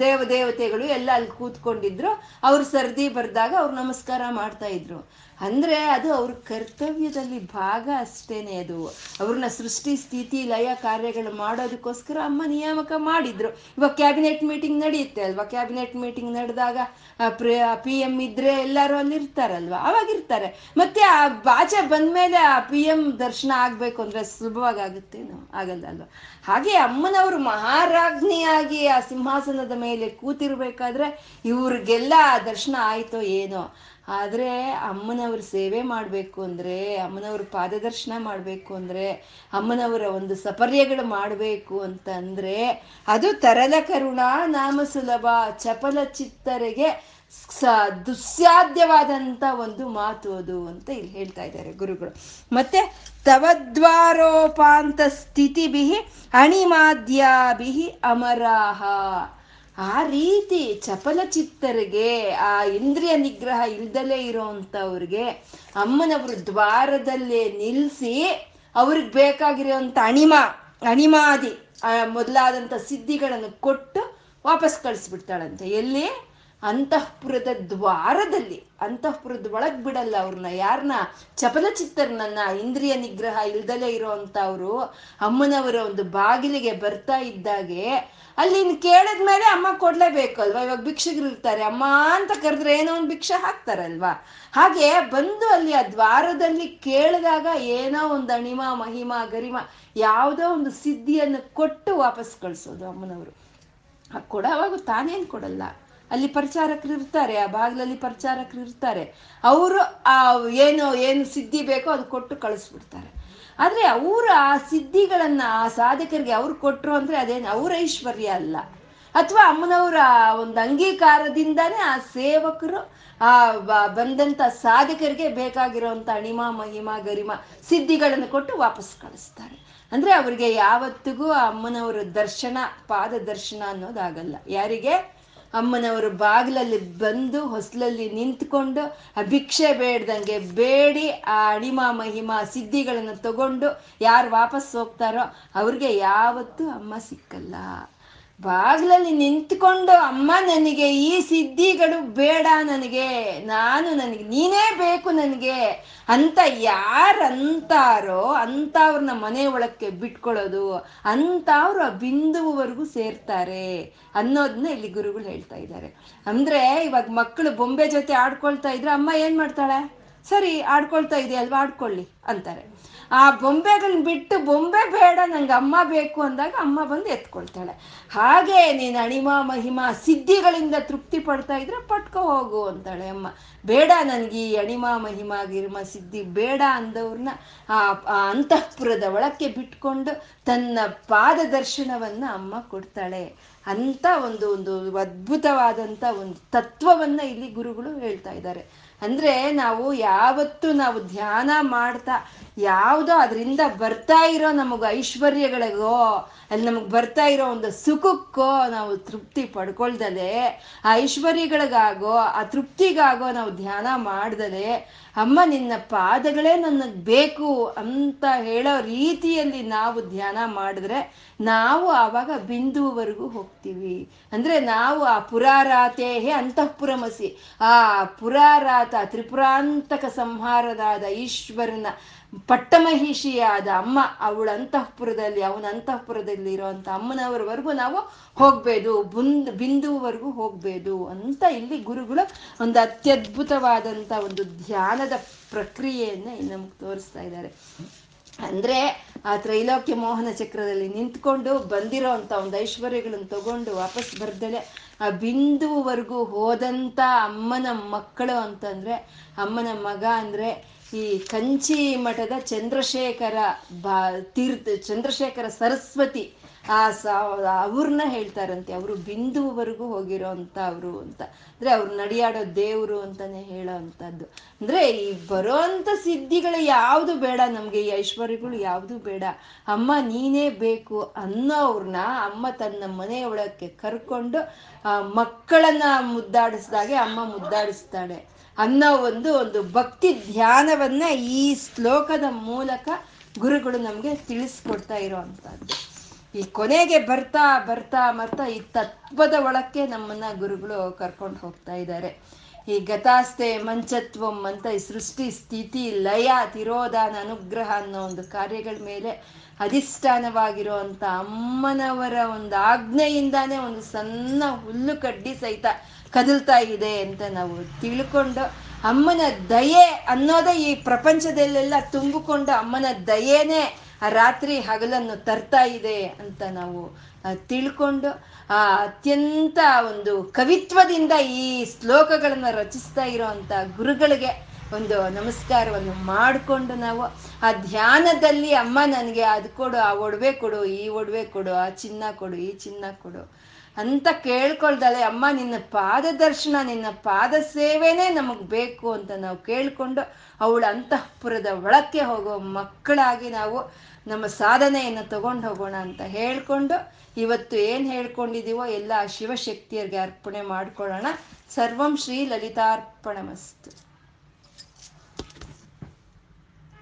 ದೇವ, ದೇವತೆಗಳು ಎಲ್ಲ ಅಲ್ಲಿ ಕೂತ್ಕೊಂಡಿದ್ರು. ಅವ್ರು ಸರ್ದಿ ಬರ್ದಾಗ ಅವ್ರು ನಮಸ್ಕಾರ ಮಾಡ್ತಾ ಇದ್ರು. ಅಂದ್ರೆ ಅದು ಅವ್ರ ಕರ್ತವ್ಯದಲ್ಲಿ ಭಾಗ ಅಷ್ಟೇನೆ ಅದು. ಅವ್ರನ್ನ ಸೃಷ್ಟಿ, ಸ್ಥಿತಿ, ಲಯ ಕಾರ್ಯಗಳು ಮಾಡೋದಕ್ಕೋಸ್ಕರ ಅಮ್ಮ ನಿಯಾಮಕ ಮಾಡಿದ್ರು. ಇವಾಗ ಕ್ಯಾಬಿನೆಟ್ ಮೀಟಿಂಗ್ ನಡೆಯುತ್ತೆ ಅಲ್ವಾ? ಕ್ಯಾಬಿನೆಟ್ ಮೀಟಿಂಗ್ ನಡೆದಾಗ ಪಿ ಎಂ ಇದ್ರೆ ಎಲ್ಲರೂ ಅಲ್ಲಿ ಇರ್ತಾರಲ್ವಾ ಅವಾಗ ಇರ್ತಾರೆ. ಮತ್ತೆ ಆ ಬಾಚೆ ಬಂದ್ಮೇಲೆ ಆ ಪಿ ಎಂ ದರ್ಶನ ಆಗ್ಬೇಕು ಅಂದ್ರೆ ಸುಲಭವಾಗಿ ಆಗುತ್ತೇನೋ ಆಗಲ್ಲ ಅಲ್ವಾ? ಹಾಗೆ ಅಮ್ಮನವರು ಮಹಾರಾಜ್ಞಿಯಾಗಿ ಆ ಸಿಂಹಾಸನದ ಮೇಲೆ ಕೂತಿರ್ಬೇಕಾದ್ರೆ ಇವ್ರಿಗೆಲ್ಲ ದರ್ಶನ ಆಯ್ತೋ ಏನೋ? ಆದ್ರೆ ಅಮ್ಮನವ್ರ ಸೇವೆ ಮಾಡಬೇಕು ಅಂದರೆ, ಅಮ್ಮನವ್ರ ಪಾದದರ್ಶನ ಮಾಡಬೇಕು ಅಂದರೆ, ಅಮ್ಮನವರ ಒಂದು ಸಪರ್ಯಗಳು ಮಾಡಬೇಕು ಅಂತ ಅಂದ್ರೆ ಅದು ತರಲ ಕರುಣ, ನಾಮ ಸುಲಭ, ಚಪಲ ಚಿತ್ತರಿಗೆ ಸ ದುಸ್ಸಾಧ್ಯವಾದಂತ ಒಂದು ಮಾತು ಅದು ಅಂತ ಇಲ್ಲಿ ಹೇಳ್ತಾ ಇದ್ದಾರೆ ಗುರುಗಳು. ಮತ್ತೆ ತವದ್ವಾರೋಪಾಂತ ಸ್ಥಿತಿಭಿ ಅಣಿಮಾದ್ಯಾಭಿ ಅಮರಾಹ. ಆ ರೀತಿ ಚಪಲಚಿತ್ತರಿಗೆ ಆ ಇಂದ್ರಿಯ ನಿಗ್ರಹ ಇಲ್ದಲೇ ಇರೋಂಥವ್ರಿಗೆ ಅಮ್ಮನವರು ದ್ವಾರದಲ್ಲೇ ನಿಲ್ಲಿಸಿ ಅವ್ರಿಗೆ ಬೇಕಾಗಿರೋಂಥ ಅಣಿಮ, ಅಣಿಮಾದಿ ಮೊದಲಾದಂಥ ಸಿದ್ಧಿಗಳನ್ನು ಕೊಟ್ಟು ವಾಪಸ್ ಕಳಿಸ್ಬಿಡ್ತಾಳಂತೆ. ಎಲ್ಲಿ? ಅಂತಃಪುರದ ದ್ವಾರದಲ್ಲಿ, ಅಂತಃಪುರದ ಒಳಗ್ ಬಿಡಲ್ಲ ಅವ್ರನ್ನ ಯಾರನ್ನ ಚಪಲ ಚಿತ್ತರ್ನನ್ನ ಇಂದ್ರಿಯ ನಿಗ್ರಹ ಇಲ್ದಲೇ ಇರೋಂಥವ್ರು ಅಮ್ಮನವರ ಒಂದು ಬಾಗಿಲಿಗೆ ಬರ್ತಾ ಇದ್ದಾಗೆ, ಅಲ್ಲಿ ಕೇಳಿದ್ಮೇಲೆ ಅಮ್ಮ ಕೊಡ್ಲೇಬೇಕು ಅಲ್ವಾ ಇವಾಗ ಭಿಕ್ಷಕರು ಇರ್ತಾರೆ. ಅಮ್ಮ ಅಂತ ಕರೆದ್ರೆ ಏನೋ ಒಂದು ಭಿಕ್ಷೆ ಹಾಕ್ತಾರಲ್ವಾ? ಹಾಗೆ ಬಂದು ಅಲ್ಲಿ ಆ ದ್ವಾರದಲ್ಲಿ ಕೇಳಿದಾಗ ಏನೋ ಒಂದು ಅಣಿಮ, ಮಹಿಮ, ಗರಿಮ, ಯಾವುದೋ ಒಂದು ಸಿದ್ಧಿಯನ್ನು ಕೊಟ್ಟು ವಾಪಸ್ ಕಳಿಸೋದು ಅಮ್ಮನವರು. ಕೊಡೋವಾಗ ತಾನೇನು ಕೊಡಲ್ಲ. ಅಲ್ಲಿ ಪ್ರಚಾರಕರು ಇರ್ತಾರೆ, ಆ ಬಾಗಿಲಲ್ಲಿ ಪ್ರಚಾರಕರು ಇರ್ತಾರೆ. ಅವರು ಆ ಏನು ಏನು ಸಿದ್ಧಿ ಬೇಕೋ ಅದು ಕೊಟ್ಟು ಕಳಿಸ್ಬಿಡ್ತಾರೆ. ಆದರೆ ಅವರು ಆ ಸಿದ್ಧಿಗಳನ್ನು, ಆ ಸಾಧಕರಿಗೆ ಅವ್ರು ಕೊಟ್ರು ಅಂದ್ರೆ ಅದೇನು ಅವ್ರ ಐಶ್ವರ್ಯ ಅಲ್ಲ. ಅಥವಾ ಅಮ್ಮನವರ ಒಂದು ಅಂಗೀಕಾರದಿಂದಾನೇ ಆ ಸೇವಕರು, ಆ ಬಂದಂತ ಸಾಧಕರಿಗೆ ಬೇಕಾಗಿರುವಂತ ಅಣಿಮ, ಮಹಿಮ, ಗರಿಮ ಸಿದ್ಧಿಗಳನ್ನು ಕೊಟ್ಟು ವಾಪಸ್ ಕಳಿಸ್ತಾರೆ. ಅಂದ್ರೆ ಅವರಿಗೆ ಯಾವತ್ತಿಗೂ ಆ ಅಮ್ಮನವರ ದರ್ಶನ ಪಾದ ದರ್ಶನ ಅನ್ನೋದಾಗಲ್ಲ. ಯಾರಿಗೆ? ಅಮ್ಮನವರು ಬಾಗಿಲಲ್ಲಿ ಬಂದು ಹೊಸಲಲ್ಲಿ ನಿಂತ್ಕೊಂಡು ಆ ಭಿಕ್ಷೆ ಬೇಡ್ದಂಗೆ ಬೇಡಿ ಆ ಅಣಿಮ ಮಹಿಮ ಸಿದ್ಧಿಗಳನ್ನು ತಗೊಂಡು ಯಾರು ವಾಪಸ್ ಹೋಗ್ತಾರೋ ಅವ್ರಿಗೆ ಯಾವತ್ತೂ ಅಮ್ಮ ಸಿಕ್ಕಲ್ಲ. ಬಾಗಿಲಲ್ಲಿ ನಿಂತ್ಕೊಂಡು ಅಮ್ಮ ನನಗೆ ಈ ಸಿದ್ಧಿಗಳು ಬೇಡ ನನಗೆ, ನಾನು ನನಗೆ, ನೀನೇ ಬೇಕು ನನಗೆ ಅಂತ ಯಾರಂತಾರೋ ಅಂಥವ್ರನ್ನ ಮನೆ ಒಳಕ್ಕೆ ಬಿಟ್ಕೊಳ್ಳೋದು ಅಂಥವ್ರು ಆ ಬಿಂದುವರೆಗೂ ಸೇರ್ತಾರೆ ಅನ್ನೋದನ್ನ ಇಲ್ಲಿ ಗುರುಗಳು ಹೇಳ್ತಾ ಇದ್ದಾರೆ. ಅಂದ್ರೆ ಇವಾಗ ಮಕ್ಕಳು ಬೊಂಬೆ ಜೊತೆ ಆಡ್ಕೊಳ್ತಾ ಇದ್ರೆ ಅಮ್ಮ ಏನ್ ಮಾಡ್ತಾಳೆ? ಸರಿ, ಆಡ್ಕೊಳ್ತಾ ಇದೆಯಲ್ವಾ, ಆಡ್ಕೊಳ್ಳಿ ಅಂತಾರೆ. ಆ ಬೊಂಬೆಗಳನ್ನ ಬಿಟ್ಟು ಬೊಂಬೆ ಬೇಡ, ನಂಗೆ ಅಮ್ಮ ಬೇಕು ಅಂದಾಗ ಅಮ್ಮ ಬಂದು ಎತ್ಕೊಳ್ತಾಳೆ. ಹಾಗೆ ನೀನು ಅಣಿಮ, ಮಹಿಮ, ಸಿದ್ಧಿಗಳಿಂದ ತೃಪ್ತಿ ಪಡ್ತಾ ಇದ್ರೆ ಪಟ್ಕೊ ಹೋಗು ಅಂತಾಳೆ ಅಮ್ಮ. ಬೇಡ ನನಗೆ ಈ ಅಣಿಮ, ಮಹಿಮ, ಗಿರ್ಮ, ಸಿದ್ಧಿ ಬೇಡ ಅಂದವ್ರನ್ನ ಆ ಅಂತಃಪುರದ ಒಳಕ್ಕೆ ಬಿಟ್ಕೊಂಡು ತನ್ನ ಪಾದ ದರ್ಶನವನ್ನ ಅಮ್ಮ ಕೊಡ್ತಾಳೆ. ಅಂತ ಒಂದು ಒಂದು ಅದ್ಭುತವಾದಂಥ ಒಂದು ತತ್ವವನ್ನ ಇಲ್ಲಿ ಗುರುಗಳು ಹೇಳ್ತಾ ಇದ್ದಾರೆ. ಅಂದ್ರೆ ನಾವು ಯಾವತ್ತು ನಾವು ಧ್ಯಾನ ಮಾಡ್ತಾ ಯಾವುದೋ ಅದರಿಂದ ಬರ್ತಾ ಇರೋ ನಮಗ ಐಶ್ವರ್ಯಗಳಿಗೋ, ಅಲ್ಲಿ ನಮಗೆ ಬರ್ತಾ ಇರೋ ಒಂದು ಸುಖಕ್ಕೋ ನಾವು ತೃಪ್ತಿ ಪಡ್ಕೊಳ್ದಲೆ, ಆ ಐಶ್ವರ್ಯಗಳಿಗಾಗೋ, ಆ ತೃಪ್ತಿಗಾಗೋ ನಾವು ಧ್ಯಾನ ಮಾಡ್ದಲೆ, ಅಮ್ಮ ನಿನ್ನ ಪಾದಗಳೇ ನನಗೆ ಬೇಕು ಅಂತ ಹೇಳೋ ರೀತಿಯಲ್ಲಿ ನಾವು ಧ್ಯಾನ ಮಾಡಿದ್ರೆ ನಾವು ಆವಾಗ ಬಿಂದುವರೆಗೂ ಹೋಗ್ತೀವಿ. ಅಂದ್ರೆ ನಾವು ಆ ಪುರಾರಾತೇಹೇ ಅಂತಃಪುರಮಸಿ, ಆ ಪುರಾರಾತ ತ್ರಿಪುರಾಂತಕ ಸಂಹಾರದಾದ ಈಶ್ವರನ ಪಟ್ಟಮಹಿಷಿಯಾದ ಅಮ್ಮ ಅವಳ ಅಂತಃಪುರದಲ್ಲಿ, ಅವನ ಅಂತಃಪುರದಲ್ಲಿ ಇರೋಂಥ ಅಮ್ಮನವರವರೆಗೂ ನಾವು ಹೋಗ್ಬೇದು, ಬುಂದ್, ಬಿಂದುವರೆಗೂ ಹೋಗ್ಬೇದು ಅಂತ ಇಲ್ಲಿ ಗುರುಗಳು ಒಂದು ಅತ್ಯದ್ಭುತವಾದಂಥ ಒಂದು ಧ್ಯಾನದ ಪ್ರಕ್ರಿಯೆಯನ್ನ ನಮ್ಗೆ ತೋರಿಸ್ತಾ ಇದ್ದಾರೆ. ಅಂದ್ರೆ ಆ ತ್ರೈಲೋಕ್ಯ ಮೋಹನ ಚಕ್ರದಲ್ಲಿ ನಿಂತ್ಕೊಂಡು ಬಂದಿರೋ ಅಂತ ಒಂದು ಐಶ್ವರ್ಯಗಳನ್ನು ತಗೊಂಡು ವಾಪಸ್ ಬರ್ದಲೆ ಆ ಬಿಂದುವರೆಗೂ ಹೋದಂತ ಅಮ್ಮನ ಮಕ್ಕಳು ಅಂತಂದ್ರೆ, ಅಮ್ಮನ ಮಗ ಅಂದ್ರೆ ಈ ಕಂಚಿ ಮಠದ ಚಂದ್ರಶೇಖರ ಬಾ, ತೀರ್ಥ, ಚಂದ್ರಶೇಖರ ಸರಸ್ವತಿ, ಆ ಅವ್ರನ್ನ ಹೇಳ್ತಾರಂತೆ. ಅವರು ಬಿಂದುವರೆಗೂ ಹೋಗಿರೋ ಅಂತ ಅವರು ಅಂತ. ಅಂದ್ರೆ ಅವ್ರು ನಡೆಯಾಡೋ ದೇವರು ಅಂತಾನೆ ಹೇಳೋ ಅಂತದ್ದು ಅಂದ್ರೆ ಈ ಬರೋಂತ ಸಿದ್ಧಿಗಳು ಯಾವುದು ಬೇಡ. ನಮ್ಗೆ ಈ ಐಶ್ವರ್ಯಗಳು ಯಾವುದು ಬೇಡ. ಅಮ್ಮ ನೀನೇ ಬೇಕು ಅನ್ನೋವ್ರನ್ನ ಅಮ್ಮ ತನ್ನ ಮನೆಯೊಳಕ್ಕೆ ಕರ್ಕೊಂಡು, ಆ ಮಕ್ಕಳನ್ನ ಮುದ್ದಾಡಿಸ್ದಾಗೆ ಅಮ್ಮ ಮುದ್ದಾಡಿಸ್ತಾಳೆ. ಅನ್ನೋ ಒಂದು ಒಂದು ಭಕ್ತಿ ಧ್ಯಾನವನ್ನ ಈ ಶ್ಲೋಕದ ಮೂಲಕ ಗುರುಗಳು ನಮಗೆ ತಿಳಿಸ್ಕೊಡ್ತಾ ಇರೋವಂಥದ್ದು. ಈ ಕೊನೆಗೆ ಬರ್ತಾ ಬರ್ತಾ ಬರ್ತಾ ಈ ತತ್ವದ ಒಳಕ್ಕೆ ನಮ್ಮನ್ನ ಗುರುಗಳು ಕರ್ಕೊಂಡು ಹೋಗ್ತಾ ಇದ್ದಾರೆ. ಈ ಗತಾಸ್ತೆ ಮಂಚತ್ವಂ ಅಂತ ಈ ಸೃಷ್ಟಿ, ಸ್ಥಿತಿ, ಲಯ, ತಿರೋಧಾನ, ಅನುಗ್ರಹ ಅನ್ನೋ ಒಂದು ಕಾರ್ಯಗಳ ಮೇಲೆ ಅಧಿಷ್ಠಾನವಾಗಿರುವಂತ ಅಮ್ಮನವರ ಒಂದು ಆಜ್ಞೆಯಿಂದಾನೇ ಒಂದು ಸಣ್ಣ ಹುಲ್ಲು ಕಡ್ಡಿ ಸಹಿತ ಕದಲ್ತಾ ಇದೆ ಅಂತ ನಾವು ತಿಳ್ಕೊಂಡು ಅಮ್ಮನ ದಯೆ ಅನ್ನೋದೇ ಈ ಪ್ರಪಂಚದಲ್ಲೆಲ್ಲ ತುಂಬಿಕೊಂಡು ಅಮ್ಮನ ದಯೆನೇ ಆ ರಾತ್ರಿ ಹಗಲನ್ನು ತರ್ತಾ ಇದೆ ಅಂತ ನಾವು ತಿಳ್ಕೊಂಡು, ಆ, ಅತ್ಯಂತ ಒಂದು ಕವಿತ್ವದಿಂದ ಈ ಶ್ಲೋಕಗಳನ್ನು ರಚಿಸ್ತಾ ಇರೋವಂಥ ಗುರುಗಳಿಗೆ ಒಂದು ನಮಸ್ಕಾರವನ್ನು ಮಾಡಿಕೊಂಡು ನಾವು, ಆ ಧ್ಯಾನದಲ್ಲಿ ಅಮ್ಮ ನನಗೆ ಅದು ಕೊಡು, ಆ ಒಡವೆ ಕೊಡು, ಈ ಒಡವೆ ಕೊಡು, ಆ ಚಿನ್ನ ಕೊಡು, ಈ ಚಿನ್ನ ಕೊಡು ಅಂತ ಕೇಳ್ಕೊಳ್ದಲೆ ಅಮ್ಮ, ನಿನ್ನ ಪಾದ ದರ್ಶನ ನಿನ್ನ ಪಾದ ಸೇವೆನೇ ನಮಗೆ ಬೇಕು ಅಂತ ನಾವು ಕೇಳಿಕೊಂಡು ಅವಳ ಅಂತಃಪುರದ ಒಳಕ್ಕೆ ಹೋಗೋ ಮಕ್ಕಳಾಗಿ ನಾವು ನಮ್ಮ ಸಾಧನೆಯನ್ನು ತಗೊಂಡು ಹೋಗೋಣ ಅಂತ ಹೇಳ್ಕೊಂಡು ಇವತ್ತು ಏನು ಹೇಳ್ಕೊಂಡಿದೀವೋ ಎಲ್ಲ ಶಿವಶಕ್ತಿಯರಿಗೆ ಅರ್ಪಣೆ ಮಾಡ್ಕೊಳ್ಳೋಣ. ಸರ್ವಂ ಶ್ರೀ ಲಲಿತಾರ್ಪಣಮಸ್ತು.